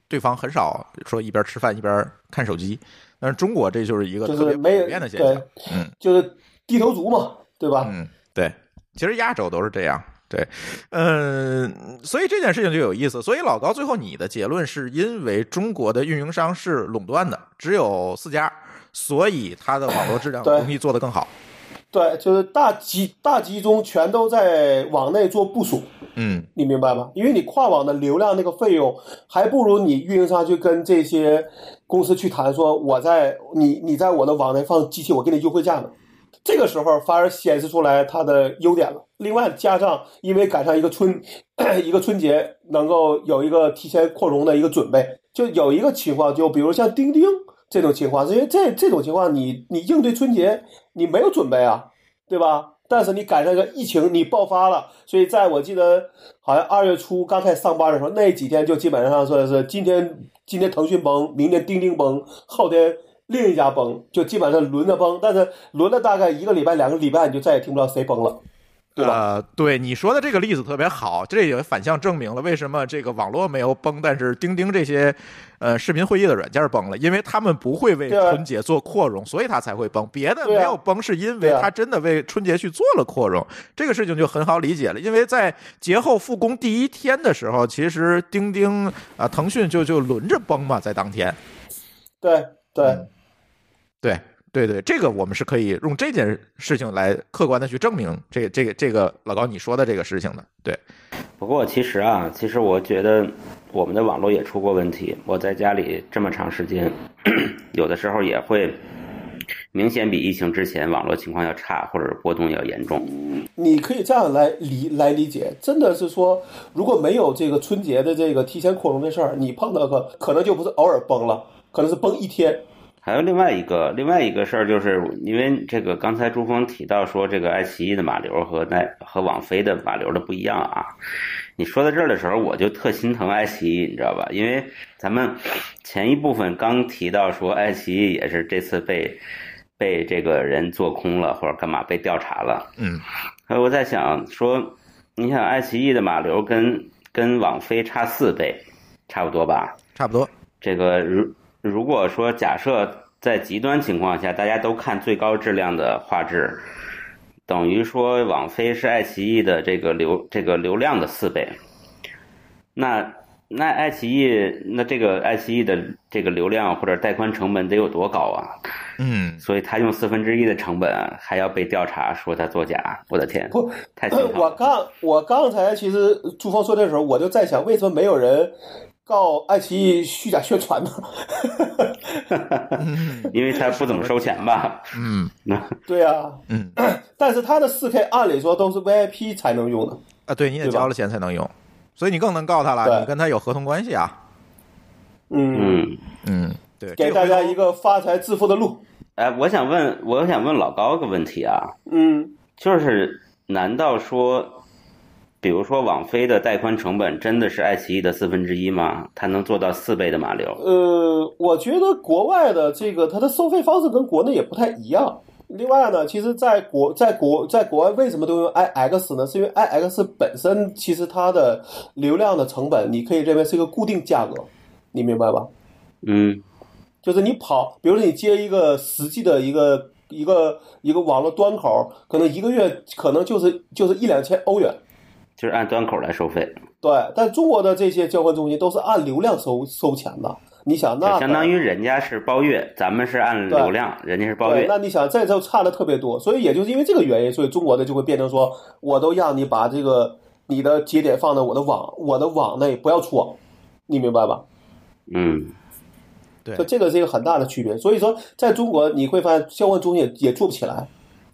对方很少说一边吃饭一边看手机。但是中国这就是一个特别普遍的现象，嗯，就是低头族嘛，对吧？嗯，对，其实亚洲都是这样，对，嗯，所以这件事情就有意思。所以老高最后你的结论是因为中国的运营商是垄断的，只有四家，所以它的网络质量容易做得更好。对，就是大集大集中全都在网内做部署，嗯，你明白吗？因为你跨网的流量那个费用，还不如你运营商去跟这些公司去谈，说我在你你在我的网内放机器，我给你优惠价呢。这个时候反而显示出来它的优点了。另外加上因为赶上一个春 一个春节，能够有一个提前扩容的一个准备，就有一个情况，就比如像钉钉。这种情况，因为这这种情况，你你应对春节，你没有准备啊，对吧？但是你赶上个疫情，你爆发了，所以在我记得好像二月初刚开始上班的时候，那几天就基本上说的是今天今天腾讯崩，明天钉钉崩，后天另一家崩，就基本上轮着崩。但是轮了大概一个礼拜、两个礼拜，你就再也听不到谁崩了。对？呃，对你说的这个例子特别好，这也反向证明了为什么这个网络没有崩，但是钉钉这些呃视频会议的软件崩了，因为他们不会为春节做扩容，所以它才会崩。别的没有崩，是因为对啊它真的为春节去做了扩容，这个事情就很好理解了。因为在节后复工第一天的时候，其实钉钉啊、腾讯就就轮着崩嘛，在当天。对对。嗯对对对，这个我们是可以用这件事情来客观的去证明这这个这个老高你说的这个事情的。对，不过其实啊，其实我觉得我们的网络也出过问题。我在家里这么长时间，有的时候也会明显比疫情之前网络情况要差，或者波动要严重。你可以这样来理来理解，真的是说，如果没有这个春节的这个提前扩容的事儿，你碰到个可能就不是偶尔崩了，可能是崩一天。还有另外一个另外一个事儿，就是因为这个刚才朱峰提到说，这个爱奇艺的马流和那和网飞的马流的不一样啊。你说到这儿的时候，我就特心疼爱奇艺，你知道吧？因为咱们前一部分刚提到说，爱奇艺也是这次被被这个人做空了，或者干嘛被调查了。嗯，还有我在想说，你想爱奇艺的马流跟跟网飞差四倍，差不多吧？差不多。这个如如果说假设在极端情况下，大家都看最高质量的画质，等于说网飞是爱奇艺的这个流这个流量的四倍，那那爱奇艺那这个爱奇艺的这个流量或者带宽成本得有多高啊？嗯，所以他用四分之一的成本还要被调查说他作假，我的天，不，太。我刚我刚才其实朱峰说的时候，我就在想，为什么没有人告爱奇艺虚假宣传呢？因为他不怎么收钱吧？嗯 对啊，嗯 但是他的四 K 按理说都是 VIP 才能用的。啊，对，你也交了钱才能用，所以你更能告他了，你跟他有合同关系啊。嗯，嗯，嗯，对，给大家一个发财致富的路。哎，我想问，我想问老高个问题啊，嗯，就是难道说，比如说网飞的带宽成本真的是爱奇艺的四分之一吗？它能做到四倍的码流？呃，我觉得国外的这个它的收费方式跟国内也不太一样。另外呢，其实在国在国在国外为什么都用 IX 呢？是因为 IX 本身其实它的流量的成本，你可以认为是一个固定价格，你明白吧？嗯就是你跑，比如说你接一个实际的一个一个一个网络端口，可能一个月可能就是就是一两千欧元。就是按端口来收费，对，但中国的这些交换中心都是按流量收收钱的。你想那就相当于人家是包月，咱们是按流量，人家是包，月。那你想这就差的特别多，所以也就是因为这个原因，所以中国的就会变成说，我都让你把这个你的节点放在我的网我的网内，不要出网，你明白吧？嗯对这这个是一个很大的区别。所以说，在中国你会发现交换中心也也做不起来，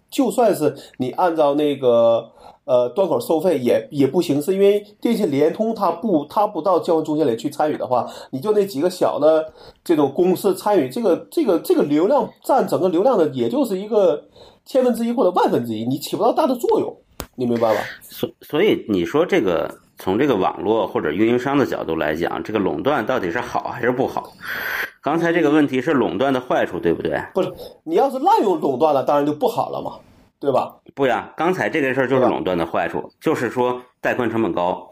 就算是你按照那个呃端口收费也也不行，是因为电信、联通它不它不到交换中心里去参与的话，你就那几个小的这种公司参与，这个这个这个流量占整个流量的也就是一个千分之一或者万分之一，你起不到大的作用，你明白吧？所所以你说这个从这个网络或者运营商的角度来讲，这个垄断到底是好还是不好？刚才这个问题是垄断的坏处，对不对？不是，你要是滥用垄断了，当然就不好了嘛，对吧？不呀，刚才这个事儿就是垄断的坏处，就是说带宽成本高，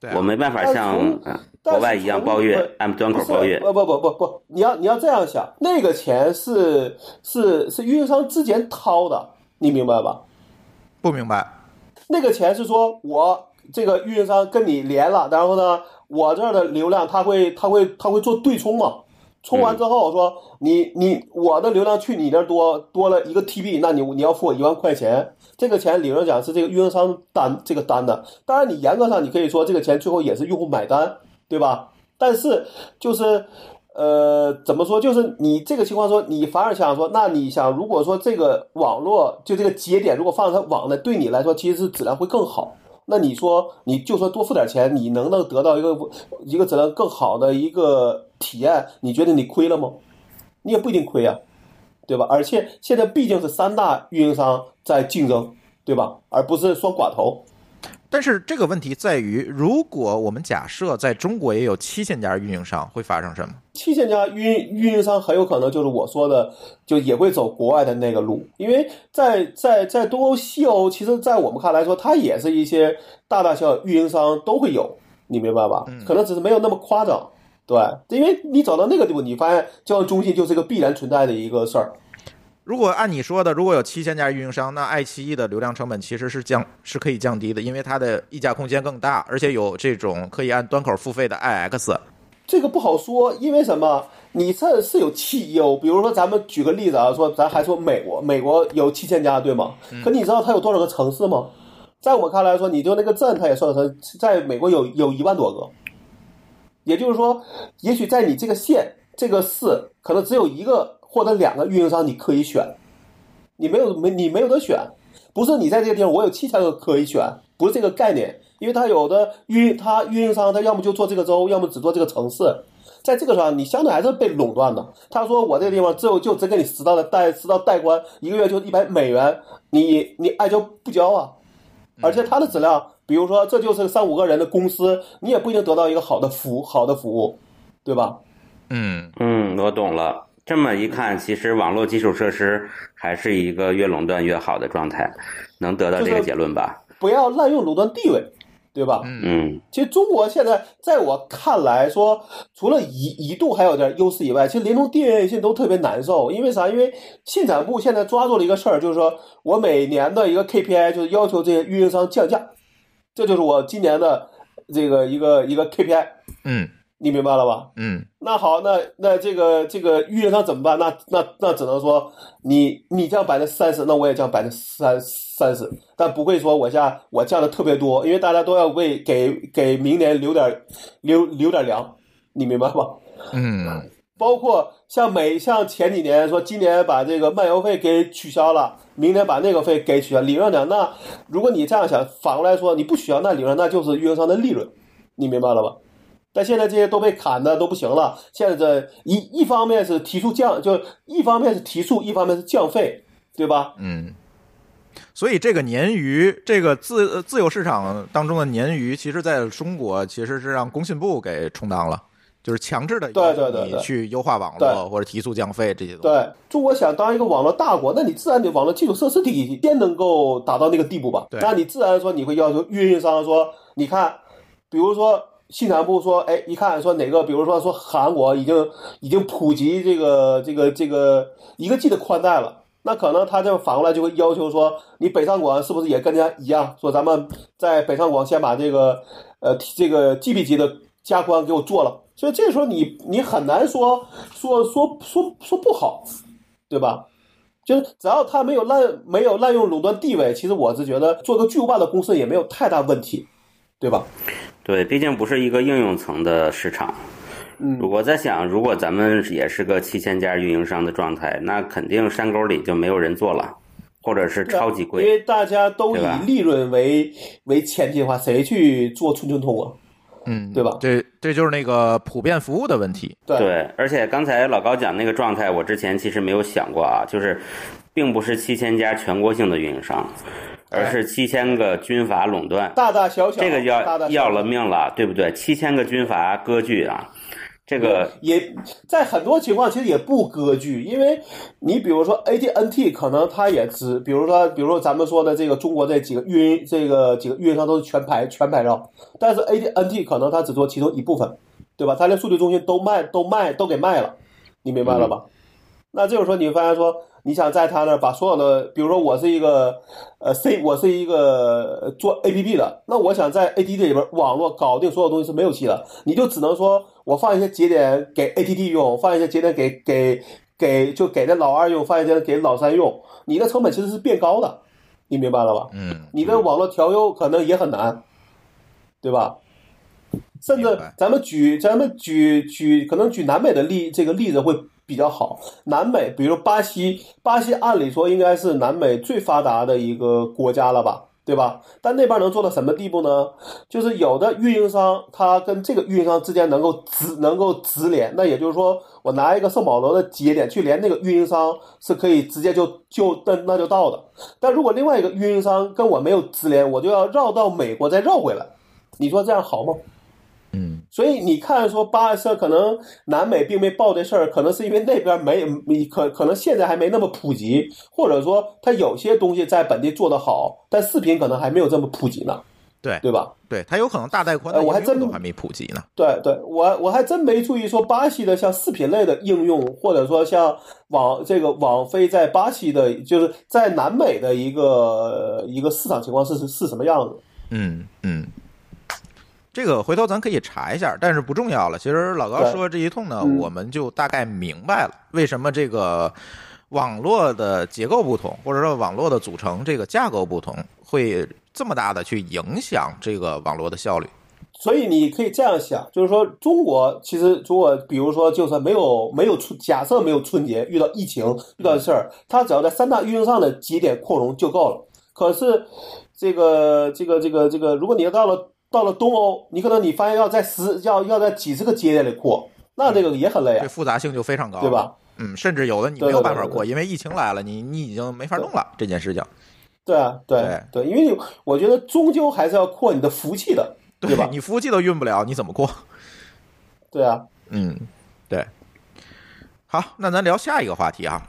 对啊我没办法像国外一样包月不，按端口包月。不不不不不，你要你要这样想，那个钱是是是运营商之前掏的，你明白吧？不明白。那个钱是说我这个运营商跟你连了，然后呢，我这儿的流量他会他会他会做对冲嘛？充完之后说你你我的流量去你那儿多多了一个 TB，那你你要付我一万块钱，这个钱理论讲是这个运营商单这个单的。当然你严格上你可以说这个钱最后也是用户买单，对吧？但是就是呃怎么说？就是你这个情况说，你反而想说，那你想如果说这个网络就这个节点如果放在网内，对你来说其实是质量会更好。那你说，你就说多付点钱，你能不能得到一个一个质量更好的一个体验？你觉得你亏了吗？你也不一定亏啊，对吧？而且现在毕竟是三大运营商在竞争，对吧？而不是双寡头。但是这个问题在于，如果我们假设在中国也有七千家运营商，会发生什么？七千家运运营商很有可能就是我说的，就也会走国外的那个路，因为在在在东欧、西欧，其实，在我们看来说，它也是一些大大小小运营商都会有，你明白吧？可能只是没有那么夸张，对，因为你走到那个地步，你发现交易中心就是一个必然存在的一个事儿。如果按你说的，如果有七千家运营商，那爱奇艺的流量成本其实是降是可以降低的，因为它的溢价空间更大，而且有这种可以按端口付费的 IX。这个不好说，因为什么？你这是有气优，比如说咱们举个例子啊，说咱还说美国，美国有七千家，对吗？可你知道它有多少个城市吗？在我看来说，你就那个镇，它也算成在美国有有一万多个。也就是说，也许在你这个县、这个市，可能只有一个。或者两个运营商你可以选，你没有没你没有得选，不是你在这个地方我有七千个可以选，不是这个概念，因为它有的运它运营商他要么就做这个州，要么只做这个城市，在这个上你相对还是被垄断的。他说我这个地方只有就只给你十道的代十道代关，一个月就一百美元，你你爱交不交啊？而且它的质量，比如说这就是三五个人的公司，你也不一定得到一个好的服好的服务，对吧？嗯嗯，我懂了。这么一看，其实网络基础设施还是一个越垄断越好的状态，能得到这个结论吧？不要滥用垄断地位，对吧？嗯，其实中国现在在我看来说，除了一一度还有点优势以外，其实联通、电信都特别难受。因为啥？因为信产部现在抓住了一个事儿，就是说我每年的一个 KPI 就是要求这些运营商降价，这就是我今年的这个一个一个 KPI。嗯。你明白了吧？嗯，那好，那那这个这个运营商怎么办？那那那只能说你你降百分之三十，那我也降百分之三三十，但不会说我下我降的特别多，因为大家都要为给给明年留点留留点粮，你明白吧？嗯，包括像每像前几年说今年把这个漫游费给取消了，明年把那个费给取消，理论上那如果你这样想，反过来说你不取消，那理论上那就是运营商的利润，你明白了吧？但现在这些都被砍的都不行了。现在这一一方面是提速降，就一方面是提速，一方面是降费，对吧？嗯。所以这个鲶鱼，这个自自由市场当中的鲶鱼，其实在中国其实是让工信部给充当了，就是强制的对对对你去优化网络或者提速降费这些东西。对，中国想当一个网络大国，那你自然得网络基础设施体系先能够达到那个地步吧？对，那你自然说你会要求运营商说，你看，比如说。信产部说：“哎，一看说哪个，比如说说韩国已经已经普及这个这个这个一个 G 的宽带了，那可能他就反过来就会要求说，你北上广是不是也跟人家一样，说咱们在北上广先把这个呃这个 GB 级的加宽给我做了。所以这时候你你很难说说说说说不好，对吧？就是只要他没有滥没有滥用垄断地位，其实我是觉得做个巨无霸的公司也没有太大问题，对吧？”对，毕竟不是一个应用层的市场。嗯，我在想，如果咱们也是个七千家运营商的状态，那肯定山沟里就没有人做了，或者是超级贵。因为大家都以利润为为前提的话，谁去做寸寸通啊？嗯，对吧？这这就是那个普遍服务的问题。对，而且刚才老高讲那个状态，我之前其实没有想过啊，就是并不是七千家全国性的运营商。而是七千个军阀垄断，大大小小，这个要要了命了，对不对？七千个军阀割据啊，这个也在很多情况其实也不割据，因为你比如说 AT&T 可能它也只，比如说比如说咱们说的这个中国这几个运这个几个运营商都是全牌全牌照，但是 AT&T 可能它只做其中一部分，对吧？它连数据中心都卖都卖都给卖了，你明白了吧？那这种说你发现说。你想在他那儿把所有的，比如说我是一个，呃，C，我是一个做 APP 的，那我想在 ATT 里边网络搞定所有东西是没有戏的，你就只能说我放一些节点给 ATT 用，放一些节点给给给就给那老二用，放一些给老三用，你的成本其实是变高的，你明白了吧？嗯，你的网络调优可能也很难，对吧？甚至咱们举咱们举举可能举南美的例这个例子会。比较好，南美，比如巴西，巴西按理说应该是南美最发达的一个国家了吧，对吧？但那边能做到什么地步呢？就是有的运营商，它跟这个运营商之间能够直能够直连，那也就是说，我拿一个圣保罗的节点去连那个运营商，是可以直接就就那那就到的。但如果另外一个运营商跟我没有直连，我就要绕到美国再绕回来，你说这样好吗？嗯所以你看，说巴塞可能南美并没报这事儿，可能是因为那边没你可可能现在还没那么普及，或者说它有些东西在本地做得好，但视频可能还没有这么普及呢，对对吧？对，它有可能大带宽我还真都还没普及呢。对对，我我还真没注意说巴西的像视频类的应用，或者说像网这个网飞在巴西的，就是在南美的一个一个市场情况是是是什么样子？嗯嗯，这个回头咱可以查一下，但是不重要了。其实老高对说这一通呢，嗯我们就大概明白了为什么这个网络的结构不同，或者说网络的组成这个架构不同，会这么大的去影响这个网络的效率。所以你可以这样想，就是说中国其实如果比如说就算没有没有春，假设没有春节遇到疫情遇到事儿，它只要在三大运营商的节点扩容就够了。可是这个这个这个这个，如果你要到了到了东欧，你可能你发现要在十要要在几十个节点里过，那这个也很累啊，这复杂性就非常高，对？吧？嗯，甚至有的你没有办法过，因为疫情来了，你你已经没法弄了这件事情。对啊，对对，因为你我觉得终究还是要扩你的服务器的，对吧？你服务器都运不了，你怎么过？对啊，嗯，对。好，那咱聊下一个话题啊。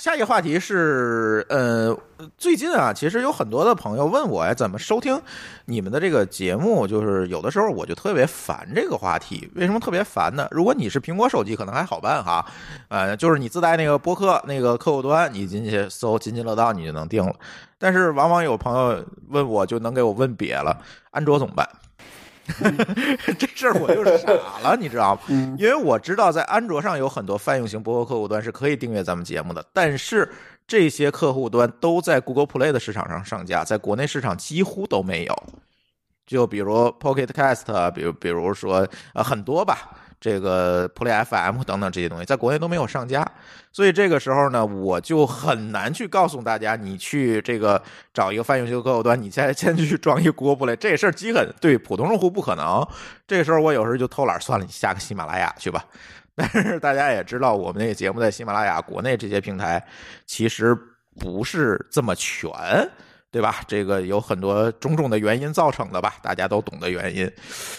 下一个话题是，呃，最近啊，其实有很多的朋友问我呀，怎么收听你们的这个节目？就是有的时候我就特别烦这个话题。为什么特别烦呢？如果你是苹果手机，可能还好办哈，呃，就是你自带那个播客那个客户端，你进去搜“津津乐道”，你就能定了。但是往往有朋友问我，就能给我问瘪了，安卓怎么办？这事儿我就傻了，你知道吗？因为我知道在安卓上有很多泛用型播客客户端是可以订阅咱们节目的，但是这些客户端都在 Google Play 的市场上上架，在国内市场几乎都没有。就比如 Pocket Cast，比如比如说呃很多吧，这个 Play FM 等等这些东西，在国内都没有上架，所以这个时候呢，我就很难去告诉大家，你去这个找一个泛用型客户端，你先 先去装一个 Google Play，这事儿基本对普通用户不可能。这时候我有时候就偷懒，算了，你下个喜马拉雅去吧。但是大家也知道，我们那个节目在喜马拉雅国内这些平台其实不是这么全。对吧？这个有很多种种的原因造成的吧，大家都懂的原因。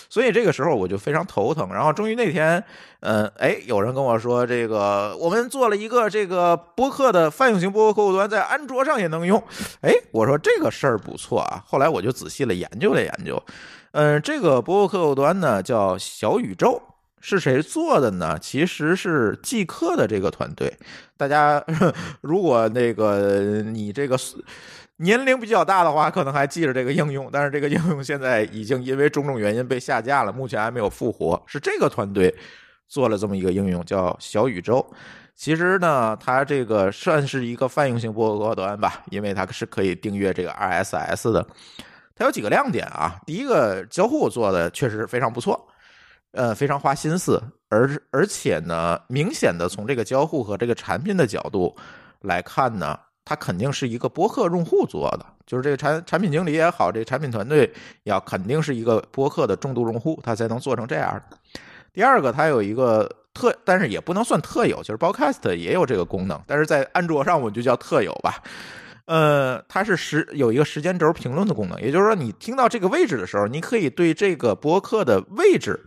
所以这个时候我就非常头疼。然后终于那天，嗯，哎，有人跟我说，这个我们做了一个这个播客的泛用型播客客户端，在安卓上也能用。哎，我说这个事儿不错啊。后来我就仔细了研究了研究，嗯，这个播客客户端呢叫小宇宙。是谁做的呢？其实是即刻的这个团队。大家 如果那个你这个年龄比较大的话，可能还记着这个应用，但是这个应用现在已经因为种种原因被下架了，目前还没有复活。是这个团队做了这么一个应用，叫小宇宙。其实呢，它这个算是一个泛用型播客端吧，因为它是可以订阅这个 RSS 的。它有几个亮点啊，第一个交互做的确实非常不错。呃，非常花心思，而而且呢，明显的从这个交互和这个产品的角度来看呢，它肯定是一个播客用户做的，就是这个产产品经理也好，这个产品团队要肯定是一个播客的重度用户，他才能做成这样的。第二个，它有一个特，但是也不能算特有，就是 Podcast 也有这个功能，但是在安卓上我们就叫特有吧。呃，它是时有一个时间轴评论的功能，也就是说，你听到这个位置的时候，你可以对这个播客的位置。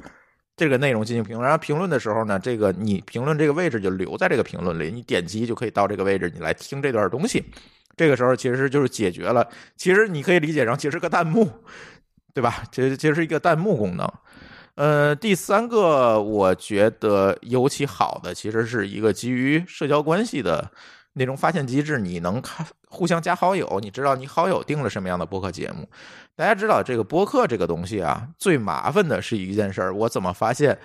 这个内容进行评论，然后评论的时候呢，这个你评论这个位置就留在这个评论里，你点击就可以到这个位置，你来听这段东西。这个时候其实就是解决了，其实你可以理解成其实是个弹幕，对吧？其实其实是一个弹幕功能。呃，第三个我觉得尤其好的，其实是一个基于社交关系的那种发现机制，你能看互相加好友，你知道你好友订了什么样的播客节目。大家知道这个播客这个东西啊，最麻烦的是一件事儿，我怎么发现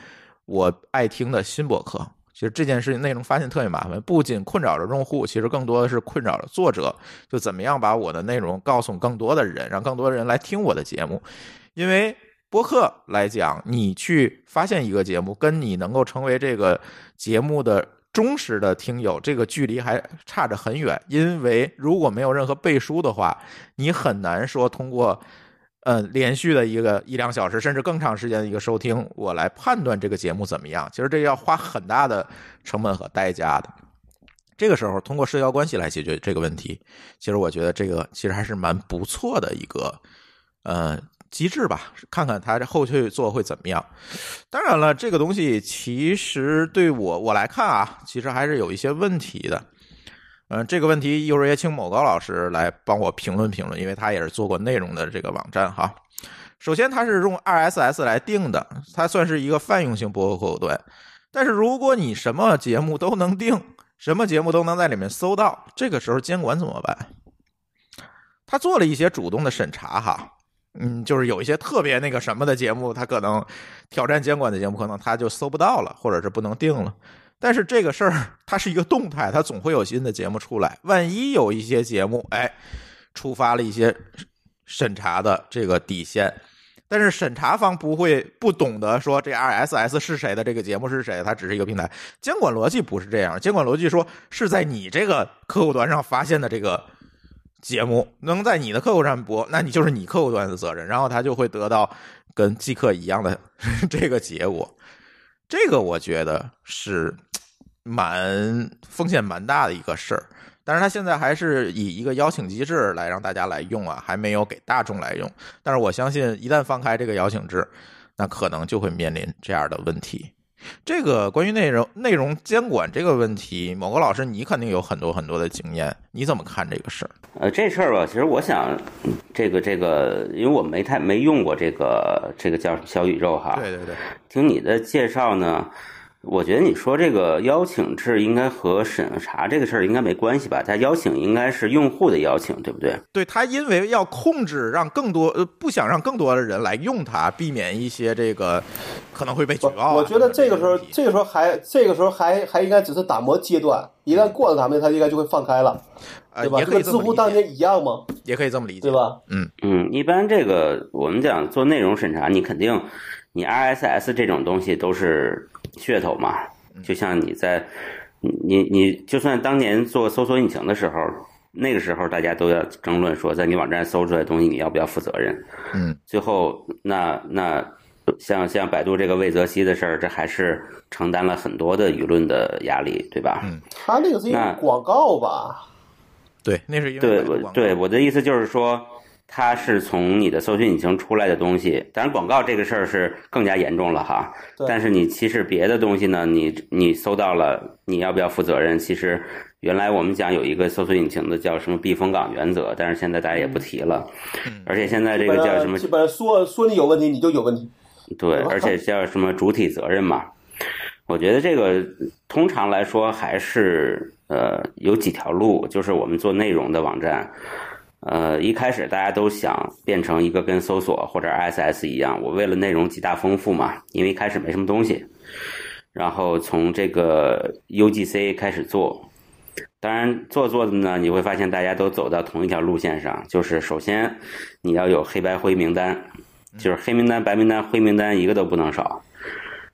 我爱听的新播客？其实这件事情内容发现特别麻烦，不仅困扰着用户，其实更多的是困扰着作者，就怎么样把我的内容告诉更多的人，让更多的人来听我的节目。因为播客来讲，你去发现一个节目，跟你能够成为这个节目的忠实的听友，这个距离还差着很远。因为如果没有任何背书的话，你很难说通过呃连续的一个一两小时甚至更长时间的一个收听，我来判断这个节目怎么样。其实这要花很大的成本和代价的。这个时候，通过社交关系来解决这个问题，其实我觉得这个其实还是蛮不错的一个呃机制吧。看看它这后续做会怎么样。当然了，这个东西其实对我我来看啊，其实还是有一些问题的。嗯、这个问题一会儿也请某高老师来帮我评论评论，因为他也是做过内容的这个网站哈。首先，它是用 RSS 来定的，它算是一个泛用性播客客户端。但是如果你什么节目都能定，什么节目都能在里面搜到，这个时候监管怎么办？他做了一些主动的审查哈，嗯，就是有一些特别那个什么的节目，他可能挑战监管的节目，可能他就搜不到了，或者是不能定了。但是这个事儿它是一个动态，它总会有新的节目出来。万一有一些节目，哎，触发了一些审查的这个底线，但是审查方不会不懂得说这 RSS 是谁的，这个节目是谁，它只是一个平台。监管逻辑不是这样，监管逻辑说是在你这个客户端上发现的这个节目能在你的客户上播，那你就是你客户端的责任，然后他就会得到跟即刻一样的这个结果。这个我觉得是蛮风险蛮大的一个事儿。但是他现在还是以一个邀请机制来让大家来用啊，还没有给大众来用。但是我相信，一旦放开这个邀请制，那可能就会面临这样的问题。这个关于内容内容监管这个问题，某个老师你肯定有很多很多的经验，你怎么看这个事儿？呃，这事儿吧，其实我想，嗯这个这个，因为我没太没用过这个这个叫小宇宙哈。对对对，听你的介绍呢，我觉得你说这个邀请制应该和审查这个事儿应该没关系吧？它邀请应该是用户的邀请，对不对？对他因为要控制，让更多呃不想让更多的人来用它，避免一些这个可能会被举报啊。我觉得这个时候这个时候还这个时候还还应该只是打磨阶段，一旦过了咱们，它应该就会放开了，呃对吧？也可以这么就跟知乎当，年一样吗，也可以这么理解，对？吧？嗯嗯，一般这个我们讲做内容审查，你肯定你 RSS 这种东西都是噱头嘛，就像你在你你你就算当年做搜索引擎的时候。那个时候，大家都要争论说，在你网站搜出来的东西，你要不要负责任？嗯，最后，那那像像百度这个魏则西的事儿，这还是承担了很多的舆论的压力，对吧？嗯他那个是一那个广告吧？对，那是因为对，对我的意思就是说，它是从你的搜索引擎出来的东西。当然，广告这个事儿是更加严重了哈。但是你其实别的东西呢，你你搜到了，你要不要负责任？其实原来我们讲有一个搜索引擎的叫什么避风港原则，但是现在大家也不提了。嗯而且现在这个叫什么上基本上说说你有问题，你就有问题。对，而且叫什么主体责任嘛。我觉得这个通常来说还是呃有几条路，就是我们做内容的网站，呃一开始大家都想变成一个跟搜索或者 S S 一样，我为了内容极大丰富嘛，因为一开始没什么东西，然后从这个 UGC 开始做。当然，做做的呢，你会发现大家都走到同一条路线上，就是首先你要有黑白灰名单，就是黑名单、白名单、灰名单一个都不能少。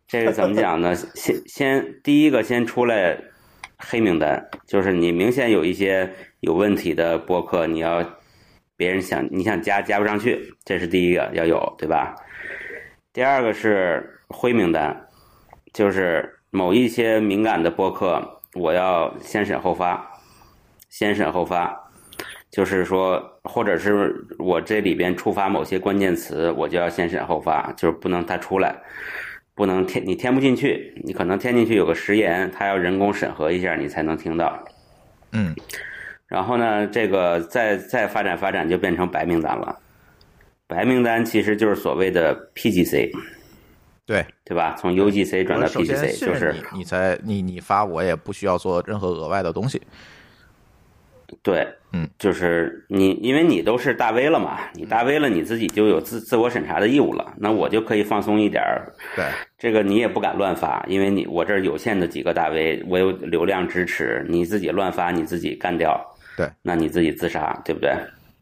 这个怎么讲呢？先先第一个先出来黑名单，就是你明显有一些有问题的播客，你要别人想你想加加不上去，这是第一个要有，对吧？第二个是灰名单，就是某一些敏感的播客，我要先审后发，先审后发。就是说，或者是我这里边触发某些关键词，我就要先审后发，就是不能它出来，不能填你填不进去，你可能填进去有个时延，它要人工审核一下，你才能听到。嗯然后呢，这个再再发展发展就变成白名单了。白名单其实就是所谓的 PGC，对，对吧？从 UGC 转到 PGC，就是你才你你发我也不需要做任何额外的东西。对，嗯，就是你，因为你都是大 V 了嘛，你大 V 了，你自己就有自自我审查的义务了，那我就可以放松一点儿。对，这个你也不敢乱发，因为你我这儿有限的几个大 V，我有流量支持，你自己乱发，你自己干掉，对，那你自己自杀，对不对？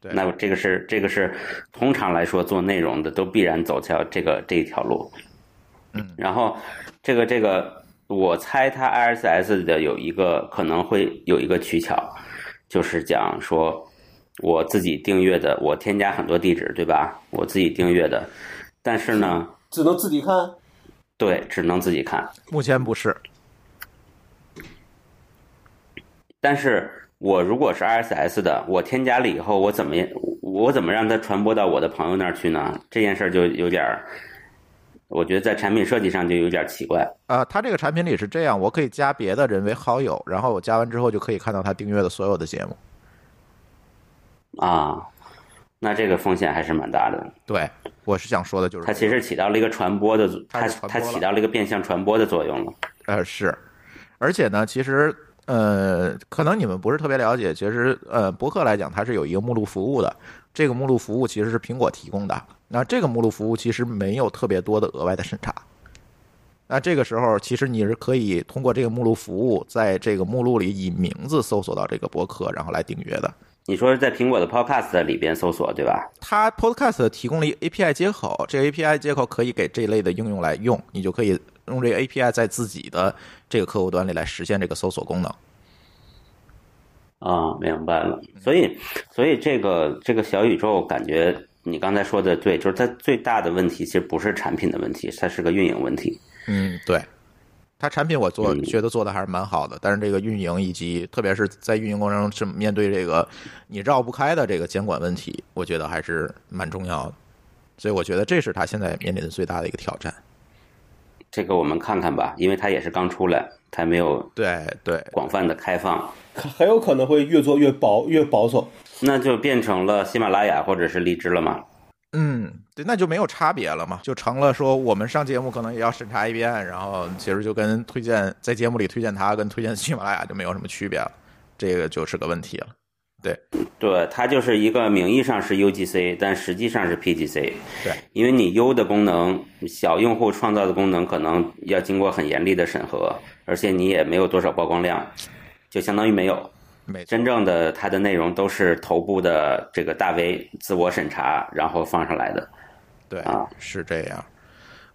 对那这个是这个是通常来说做内容的都必然走条这个这一条路。嗯，然后这个这个，我猜它 RSS 的有一个可能会有一个取巧，就是讲说我自己订阅的，我添加很多地址，对吧？我自己订阅的，但是呢，只能自己看。对，只能自己看。目前不是，但是我如果是 RSS 的，我添加了以后，我怎么我怎么让它传播到我的朋友那儿去呢？这件事儿就有点儿，我觉得在产品设计上就有点奇怪。啊，它这个产品里是这样，我可以加别的人为好友，然后我加完之后就可以看到他订阅的所有的节目。啊，那这个风险还是蛮大的。对，我是想说的就是它其实起到了一个传播的，它它起到了一个变相传播的作用了。呃，是，而且呢，其实呃，可能你们不是特别了解，其实呃，博客来讲它是有一个目录服务的，这个目录服务其实是苹果提供的。那这个目录服务其实没有特别多的额外的审查。那这个时候，其实你是可以通过这个目录服务，在这个目录里以名字搜索到这个博客，然后来订阅的。你说是在苹果的 Podcast 里边搜索，对吧？它 Podcast 提供了 API 接口，这个 API 接口可以给这类的应用来用，你就可以用这个 API 在自己的这个客户端里来实现这个搜索功能。啊，明白了。所以，所以这个这个小宇宙，感觉你刚才说的对，就是它最大的问题其实不是产品的问题，它是个运营问题。嗯，对，它产品我做嗯觉得做的还是蛮好的，但是这个运营以及特别是在运营过程中是面对这个你绕不开的这个监管问题，我觉得还是蛮重要的。所以我觉得这是它现在面临的最大的一个挑战。这个我们看看吧，因为它也是刚出来，它没有对对，广泛的开放，很有可能会越做越薄越保守。那就变成了喜马拉雅或者是荔枝了嘛。嗯，对，那就没有差别了嘛，就成了说我们上节目可能也要审查一遍，然后其实就跟推荐在节目里推荐它跟推荐喜马拉雅就没有什么区别了，这个就是个问题了。对对，它就是一个名义上是 UGC，但实际上是 PGC。对，因为你 U 的功能，小用户创造的功能可能要经过很严厉的审核，而且你也没有多少曝光量，就相当于没有。没真正的它的内容都是头部的这个大 V 自我审查，然后放上来的。对啊，是这样。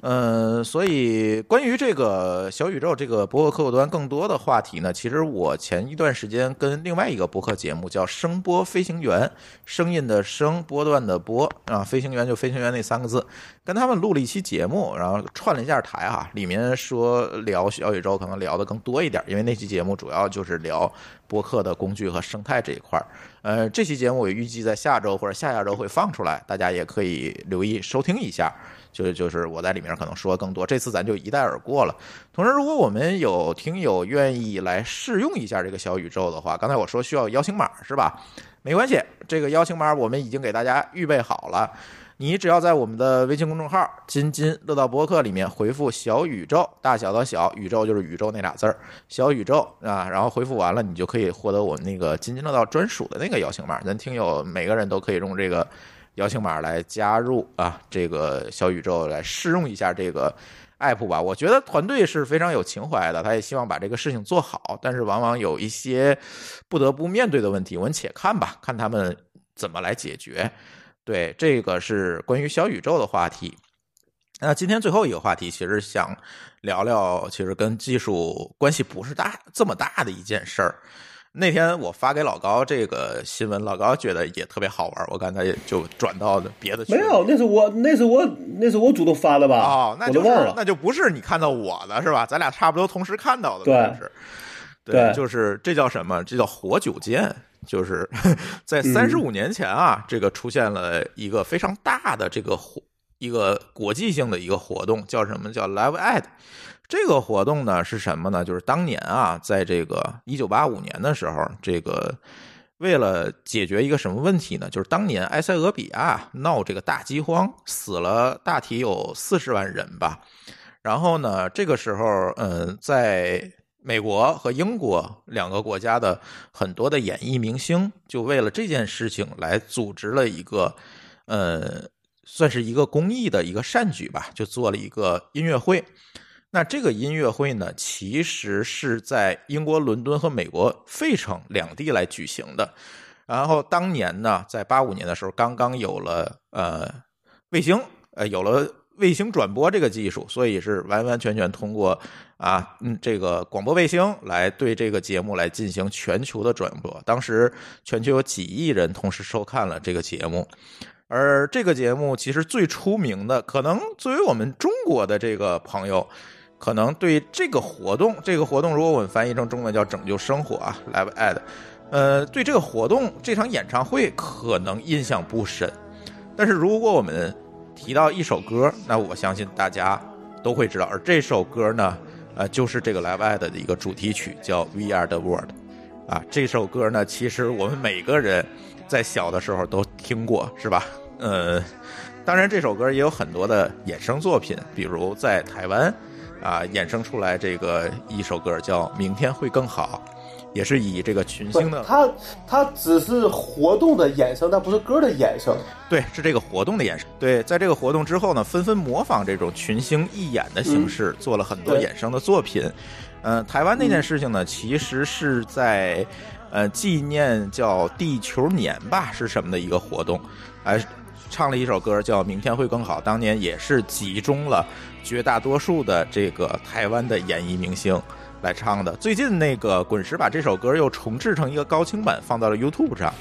嗯，所以关于这个小宇宙这个博客客户端更多的话题呢，其实我前一段时间跟另外一个博客节目叫“声波飞行员”，声音的声，波段的波啊，飞行员就飞行员那三个字，跟他们录了一期节目，然后串了一下台哈，里面说聊小宇宙可能聊的更多一点，因为那期节目主要就是聊播客的工具和生态这一块儿。呃，这期节目我预计在下周或者下下周会放出来，大家也可以留意收听一下。就就是我在里面可能说更多，这次咱就一带而过了。同时，如果我们有听友愿意来试用一下这个小宇宙的话，刚才我说需要邀请码是吧？没关系，这个邀请码我们已经给大家预备好了。你只要在我们的微信公众号“津津乐道播客”里面回复“小宇宙”，大小的小宇宙就是宇宙那俩字儿，小宇宙啊，然后回复完了，你就可以获得我们那个津津乐道专属的那个邀请码。咱听友每个人都可以用这个邀请码来加入啊，这个小宇宙来试用一下这个 app 吧。我觉得团队是非常有情怀的，他也希望把这个事情做好，但是往往有一些不得不面对的问题，我们且看吧，看他们怎么来解决。对，这个是关于小宇宙的话题。那今天最后一个话题，其实想聊聊，其实跟技术关系不是大这么大的一件事儿。那天我发给老高这个新闻，老高觉得也特别好玩，我刚才就转到别的群没有，那是我那是我那是我主动发的吧？哦，那就是忘了。那就不是你看到我的是吧？咱俩差不多同时看到的，对是。对就是这叫什么？这叫活久见。就是 在三十五年前啊，这个出现了一个非常大的这个活一个国际性的一个活动，叫什么？叫 Live Ad。这个活动呢是什么呢？就是当年啊，在这个一九八五年的时候，这个为了解决一个什么问题呢？就是当年埃塞俄比亚闹这个大饥荒，死了大体有四十万人吧。然后呢，这个时候，嗯，在美国和英国两个国家的很多的演艺明星，就为了这件事情来组织了一个，呃，算是一个公益的一个善举吧，就做了一个音乐会。那这个音乐会呢，其实是在英国伦敦和美国费城两地来举行的。然后当年呢，在八五年的时候，刚刚有了呃卫星，呃有了卫星转播这个技术，所以是完完全全通过啊，嗯，这个广播卫星来对这个节目来进行全球的转播。当时全球有几亿人同时收看了这个节目，而这个节目其实最出名的，可能作为我们中国的这个朋友，可能对这个活动，这个活动如果我们翻译成中文叫“拯救生活”啊，Live Ad，呃，对这个活动这场演唱会可能印象不深，但是如果我们提到一首歌，那我相信大家都会知道。而这首歌呢，呃，就是这个 Live Ad 的一个主题曲，叫《We Are the World》。啊，这首歌呢，其实我们每个人在小的时候都听过，是吧？呃，当然这首歌也有很多的衍生作品，比如在台湾啊衍生出来这个一首歌叫《明天会更好》。也是以这个群星的，它它只是活动的衍生，它不是歌的衍生。对，是这个活动的衍生。对，在这个活动之后呢，纷纷模仿这种群星义演的形式，做了很多衍生的作品。嗯，台湾那件事情呢，其实是在呃纪念叫地球年吧，是什么的一个活动？哎，唱了一首歌叫《明天会更好》，当年也是集中了绝大多数的这个台湾的演艺明星。来唱的。最近那个滚石把这首歌又重制成一个高清版，放到了 YouTube 上。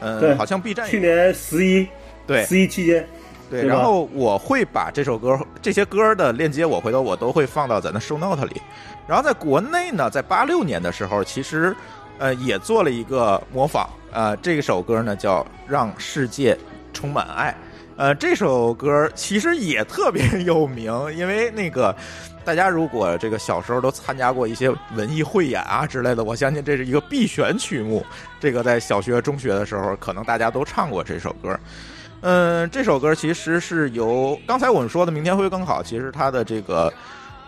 嗯，好像 B 站去年十一对十一期间对。然后我会把这首歌这些歌的链接，我回头我都会放到咱的 Show Note 里。然后在国内呢，在八六年的时候，其实呃也做了一个模仿呃，这首歌呢叫《让世界充满爱》。呃，这首歌其实也特别 有名，因为那个。大家如果这个小时候都参加过一些文艺汇演啊之类的，我相信这是一个必选曲目。这个在小学、中学的时候，可能大家都唱过这首歌。嗯，这首歌其实是由刚才我们说的“明天会更好”，其实它的这个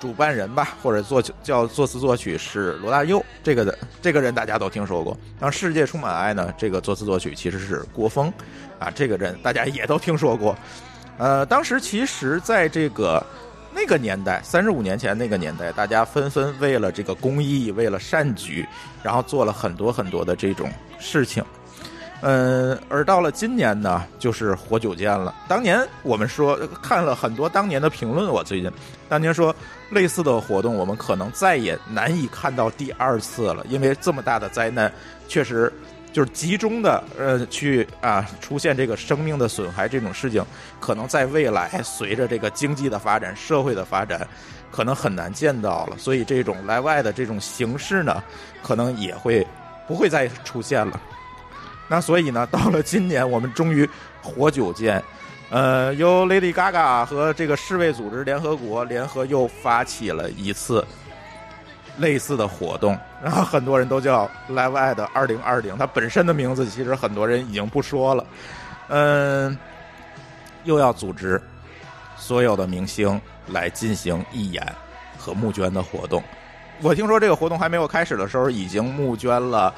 主办人吧，或者作叫作词作曲是罗大佑。这个的这个人大家都听说过。让世界充满爱呢，这个作词作曲其实是郭峰啊，这个人大家也都听说过。呃，当时其实在这个。那个年代，三十五年前那个年代，大家纷纷为了这个公益，为了善举，然后做了很多很多的这种事情。嗯，而到了今年呢，就是活久见了。当年我们说看了很多当年的评论，我最近当年说类似的活动，我们可能再也难以看到第二次了，因为这么大的灾难，确实。就是集中的，呃，去啊，出现这个生命的损害这种事情，可能在未来随着这个经济的发展、社会的发展，可能很难见到了。所以这种来外的这种形式呢，可能也会不会再出现了。那所以呢，到了今年，我们终于活久见，呃，由 Lady Gaga 和这个世卫组织联合国联合又发起了一次。类似的活动，然后很多人都叫 Live Ad 二零二零，它本身的名字其实很多人已经不说了。嗯，又要组织所有的明星来进行义演和募捐的活动。我听说这个活动还没有开始的时候，已经募捐了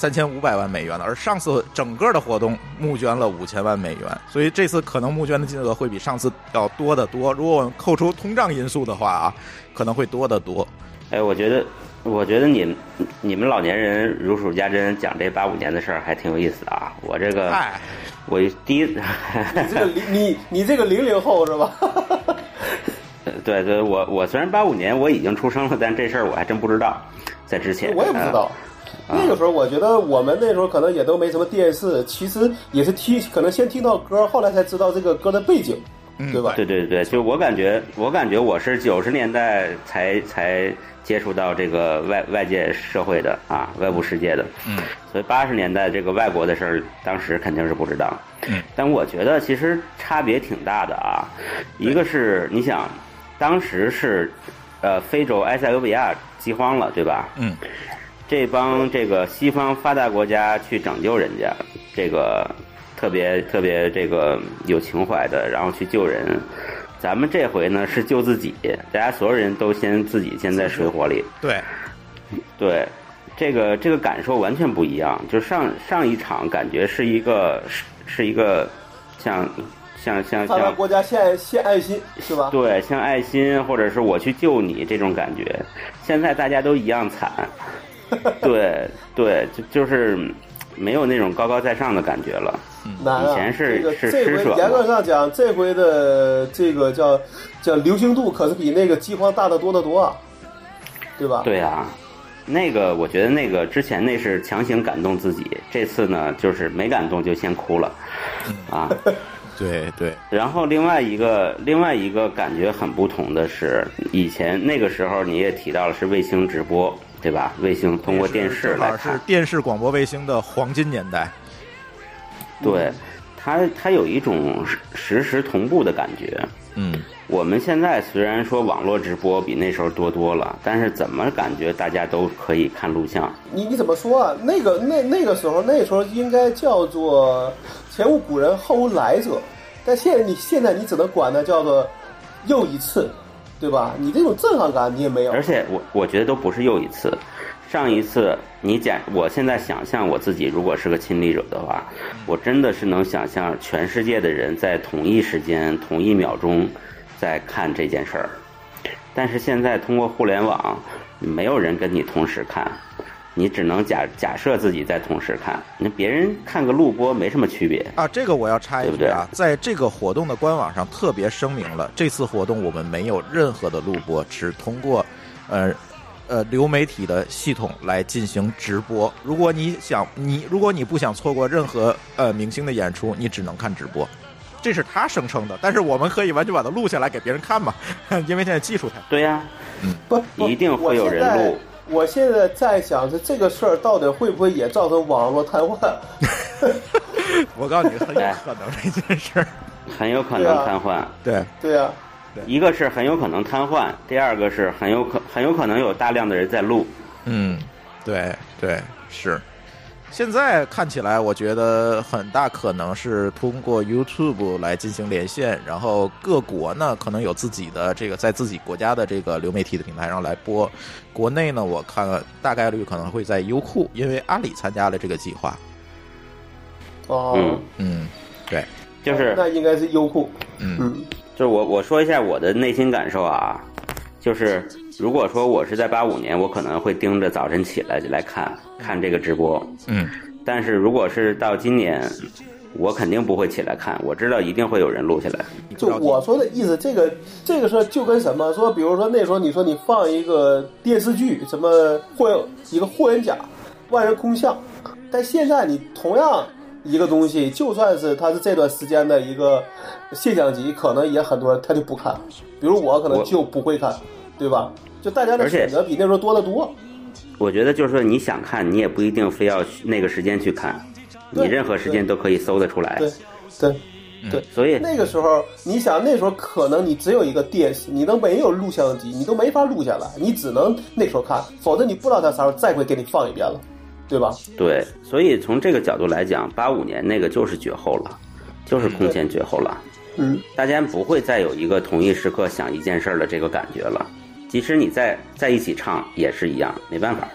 三千五百万美元了，而上次整个的活动募捐了五千万美元，所以这次可能募捐的金额会比上次要多得多。如果我们扣除通胀因素的话啊，可能会多得多。哎，我觉得，我觉得你你们老年人如数家珍，讲这八五年的事儿还挺有意思的啊。我这个，我第一，你这个零你你这个零零后是吧？对对，我我虽然八五年我已经出生了，但这事儿我还真不知道，在之前我也不知道。那个时候，我觉得我们那时候可能也都没什么电视，其实也是听，可能先听到歌，后来才知道这个歌的背景，对吧？对对对，就我感觉，我感觉我是九十年代才才。接触到这个外外界社会的啊，外部世界的，嗯，所以八十年代这个外国的事儿，当时肯定是不知道，嗯，但我觉得其实差别挺大的啊，一个是你想，当时是，呃，非洲埃塞俄比亚饥荒了，对吧？嗯，这帮这个西方发达国家去拯救人家，这个特别特别这个有情怀的，然后去救人。咱们这回呢是救自己，大家所有人都先自己先在水火里。对，对，这个这个感受完全不一样。就上上一场感觉是一个是是一个像像像像国家献献爱心是吧？对，像爱心或者是我去救你这种感觉。现在大家都一样惨。对对，就就是没有那种高高在上的感觉了。难啊！以前是这个是这回施舍严格上讲，这回的这个叫叫流行度可是比那个饥荒大得多得多啊，对吧？对啊，那个我觉得那个之前那是强行感动自己，这次呢就是没感动就先哭了，啊。对 对，然后另外一个另外一个感觉很不同的是，以前那个时候你也提到了是卫星直播，对吧？卫星通过电视来看是电视广播卫星的黄金年代。对它它有一种实时同步的感觉。嗯，我们现在虽然说网络直播比那时候多多了，但是怎么感觉大家都可以看录像？你你怎么说啊？那个那那个时候，那时候应该叫做前无古人后无来者，但现在你现在你只能管它叫做又一次，对吧？你这种震撼感你也没有而。且我我觉得都不是又一次，上一次你讲，我现在想象我自己如果是个亲历者的话，我真的是能想象全世界的人在同一时间、同一秒钟在看这件事儿。但是现在通过互联网，没有人跟你同时看，你只能假假设自己在同时看，那别人看个录播没什么区别。啊，这个我要插一对不对句啊，在这个活动的官网上特别声明了，这次活动我们没有任何的录播，只通过呃呃流媒体的系统来进行直播。如果你想你如果你不想错过任何呃明星的演出，你只能看直播。这是他声称的，但是我们可以完全把它录下来给别人看嘛，因为现在技术太对呀、不，不一定会有人录。我现在在想，这这个事儿到底会不会也造成网络瘫痪？我告诉你，很有可能这件事儿。很有可能瘫痪。对，对呀、一个是很有可能瘫痪，第二个是很有可很有可能有大量的人在录。嗯，对对是。现在看起来，我觉得很大可能是通过 YouTube 来进行连线，然后各国呢可能有自己的这个在自己国家的这个流媒体的平台上来播。国内呢，我看大概率可能会在优酷，因为阿里参加了这个计划。哦，嗯嗯，对，就是那应该是优酷。嗯嗯，就是我我说一下我的内心感受啊，就是如果说我是在八五年，我可能会盯着早晨起来来看看这个直播，嗯但是如果是到今年，我肯定不会起来看，我知道一定会有人录下来。就我说的意思，这个这个事儿就跟什么说，比如说那时候你说你放一个电视剧，什么霍一个霍元甲，万人空巷，但现在你同样一个东西，就算是它是这段时间的一个现象级，可能也很多人他就不看，比如我可能就不会看，对吧？就大家的选择比那时候多得多。我觉得就是说你想看，你也不一定非要那个时间去看，你任何时间都可以搜得出来。对，对。对，所以那个时候，你想那时候可能你只有一个电视，你都没有录像机，你都没法录下来，你只能那时候看，否则你不知道他啥时候再会给你放一遍了，对吧？对，所以从这个角度来讲，八五年那个就是绝后了，就是空前绝后了。嗯，大家不会再有一个同一时刻想一件事儿的这个感觉了。即使你在在一起唱也是一样，没办法。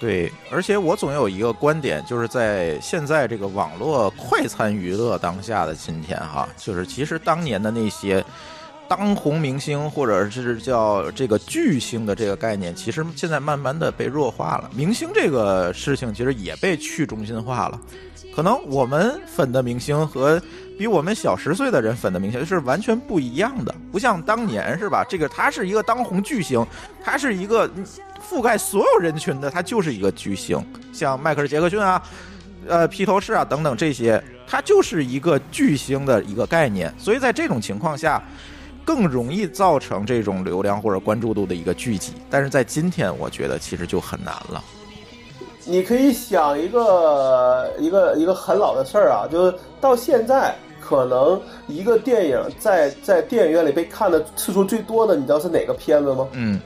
对，而且我总有一个观点，就是在现在这个网络快餐娱乐当下的今天，哈，就是其实当年的那些当红明星或者是叫这个巨星的这个概念，其实现在慢慢的被弱化了。明星这个事情其实也被去中心化了，可能我们粉的明星和比我们小十岁的人粉的明星是完全不一样的，不像当年是吧？这个他是一个当红巨星，他是一个覆盖所有人群的，他就是一个巨星，像迈克尔·杰克逊啊，呃，披头士啊等等这些，他就是一个巨星的一个概念。所以在这种情况下，更容易造成这种流量或者关注度的一个聚集。但是在今天，我觉得其实就很难了。你可以想一个一个一个很老的事儿啊，就是到现在，可能一个电影在在电影院里被看的次数最多的，你知道是哪个片子吗？嗯，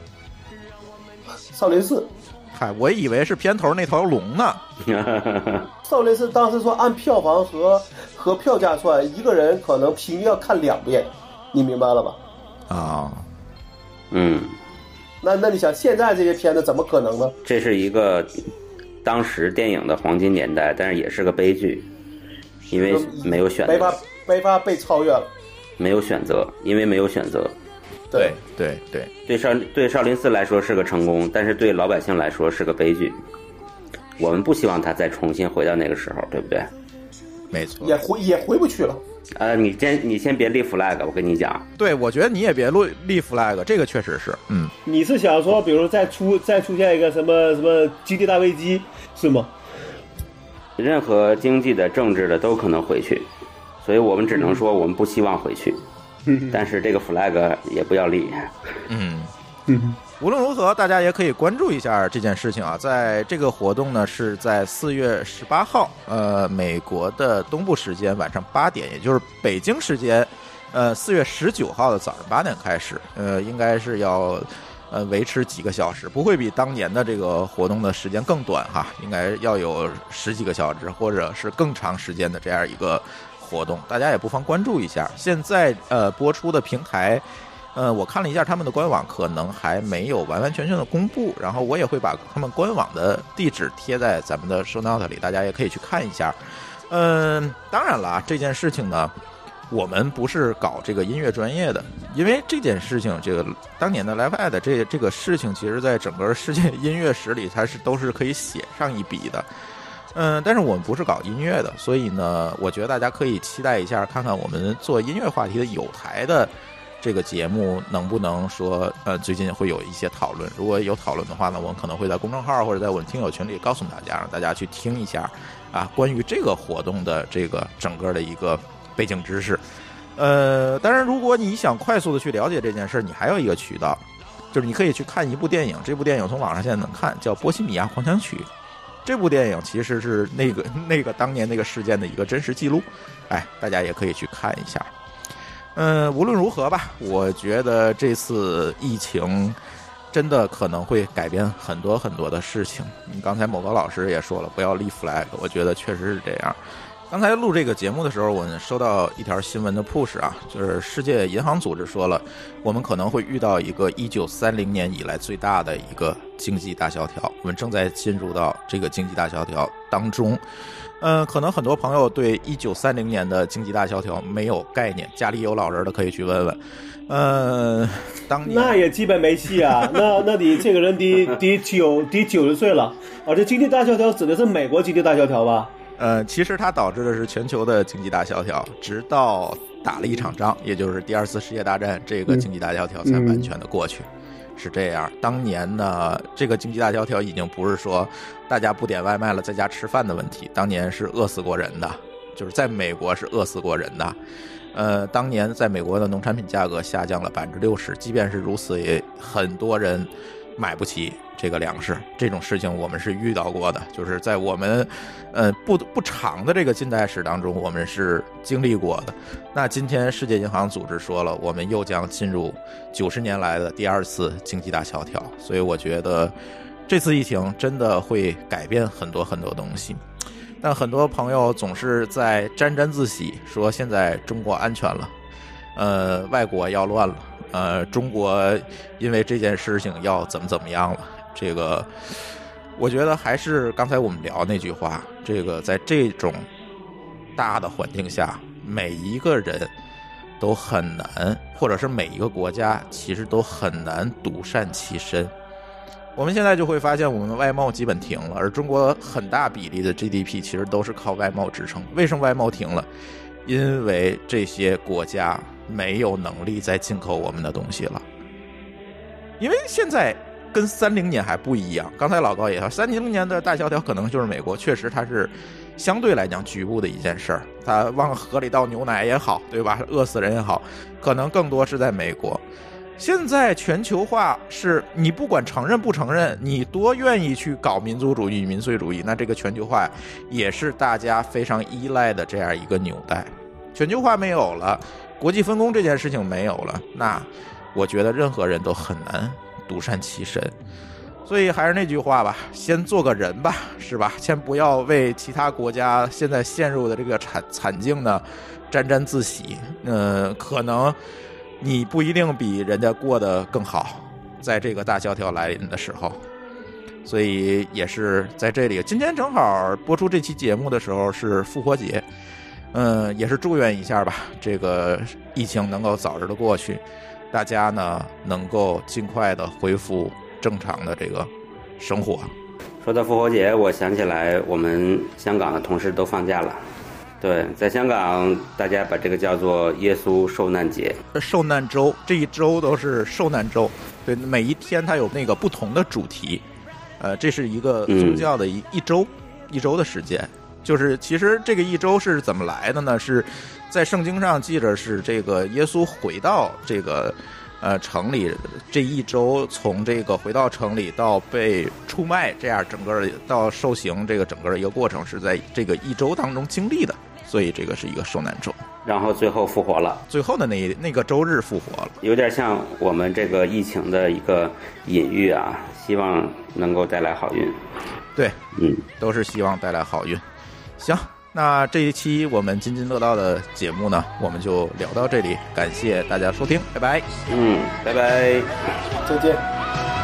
少林寺。嗨，我以为是片头那条龙呢。少林寺当时说按票房和和票价算，一个人可能平均要看两遍，你明白了吧？啊，嗯，那那你想，现在这些片子怎么可能呢？这是一个当时电影的黄金年代，但是也是个悲剧，因为没有选没法择，没法被超越了。没有选择，因为没有选择。对，对对，对少对少林寺来说是个成功，但是对老百姓来说是个悲剧。我们不希望他再重新回到那个时候，对不对？没错，也回也回不去了。呃，你先你先别立 flag，我跟你讲，对，我觉得你也别立立 flag，这个确实是，嗯，你是想说，比如再出再出现一个什么什么经济大危机是吗？任何经济的、政治的都可能回去，所以我们只能说我们不希望回去，但是这个 flag 也不要立。嗯，嗯，无论如何，大家也可以关注一下这件事情啊。在这个活动呢，是在四月十八号，呃，美国的东部时间晚上八点，也就是北京时间，呃，四月十九号的早上八点开始，呃，应该是要呃维持几个小时，不会比当年的这个活动的时间更短哈，应该要有十几个小时或者是更长时间的这样一个活动，大家也不妨关注一下。现在呃播出的平台。呃，我看了一下他们的官网，可能还没有完完全全的公布。然后我也会把他们官网的地址贴在咱们的 show note 里，大家也可以去看一下。嗯，当然了，这件事情呢，我们不是搞这个音乐专业的，因为这件事情，这个当年的 Live Ad 这这个事情，其实在整个世界音乐史里，它是都是可以写上一笔的。嗯，但是我们不是搞音乐的，所以呢，我觉得大家可以期待一下，看看我们做音乐话题的有台的。这个节目能不能说，呃，最近会有一些讨论？如果有讨论的话呢，我们可能会在公众号或者在我们听友群里告诉大家，让大家去听一下啊，关于这个活动的这个整个的一个背景知识。呃，当然，如果你想快速的去了解这件事，你还有一个渠道，就是你可以去看一部电影。这部电影从网上现在能看，叫《波西米亚狂想曲》。这部电影其实是那个 那个当年那个事件的一个真实记录，哎，大家也可以去看一下。嗯，无论如何吧，我觉得这次疫情真的可能会改变很多很多的事情。刚才某个老师也说了，不要立 flag，我觉得确实是这样。刚才录这个节目的时候，我收到一条新闻的 push 啊，就是世界银行组织说了，我们可能会遇到一个一九三零年以来最大的一个经济大萧条，我们正在进入到这个经济大萧条当中。嗯，可能很多朋友对一九三零年的经济大萧条没有概念，家里有老人的可以去问问。嗯，当年那也基本没戏啊。那那你这个人得得九得九十岁了啊。这经济大萧条指的是美国经济大萧条吧？呃，其实它导致的是全球的经济大萧条，直到打了一场仗，也就是第二次世界大战，这个经济大萧条才完全的过去。是这样，当年呢，这个经济大萧条已经不是说大家不点外卖了，在家吃饭的问题，当年是饿死过人的，就是在美国是饿死过人的。呃，当年在美国的农产品价格下降了百分之六十，即便是如此，也很多人买不起这个粮食。这种事情我们是遇到过的，就是在我们呃不不长的这个近代史当中，我们是经历过的。那今天世界银行组织说了，我们又将进入九十年来的第二次经济大萧条，所以我觉得这次疫情真的会改变很多很多东西。但很多朋友总是在沾沾自喜，说现在中国安全了，呃，外国要乱了，呃，中国因为这件事情要怎么怎么样了。这个，我觉得还是刚才我们聊那句话，这个在这种大的环境下，每一个人都很难，或者是每一个国家其实都很难独善其身。我们现在就会发现，我们的外贸基本停了，而中国很大比例的 GDP 其实都是靠外贸支撑。为什么外贸停了？因为这些国家没有能力再进口我们的东西了。因为现在跟三零年还不一样。刚才老高也说，三零年的大萧条可能就是美国，确实它是相对来讲局部的一件事儿。它往河里倒牛奶也好，对吧？饿死人也好，可能更多是在美国。现在全球化是你不管承认不承认，你多愿意去搞民族主义、民粹主义，那这个全球化也是大家非常依赖的这样一个纽带。全球化没有了，国际分工这件事情没有了，那我觉得任何人都很难独善其身。所以还是那句话吧，先做个人吧，是吧？先不要为其他国家现在陷入的这个惨惨境呢沾沾自喜。嗯，可能。你不一定比人家过得更好，在这个大萧条来临的时候，所以也是在这里。今天正好播出这期节目的时候是复活节，嗯，也是祝愿一下吧，这个疫情能够早日的过去，大家呢能够尽快的恢复正常的这个生活，说到复活节，我想起来我们香港的同事都放假了。对，在香港，大家把这个叫做耶稣受难节。受难周这一周都是受难周，对，每一天它有那个不同的主题，呃，这是一个宗教的一一周一周的时间。就是其实这个一周是怎么来的呢？是在圣经上记着是这个耶稣回到这个呃城里这一周，从这个回到城里到被出卖，这样整个到受刑这个整个的一个过程是在这个一周当中经历的。所以这个是一个受难周，然后最后复活了，最后的那那个周日复活了，有点像我们这个疫情的一个隐喻啊，希望能够带来好运。对，嗯，都是希望带来好运。行，那这一期我们津津乐道的节目呢，我们就聊到这里，感谢大家收听，拜拜。嗯，拜拜，再见。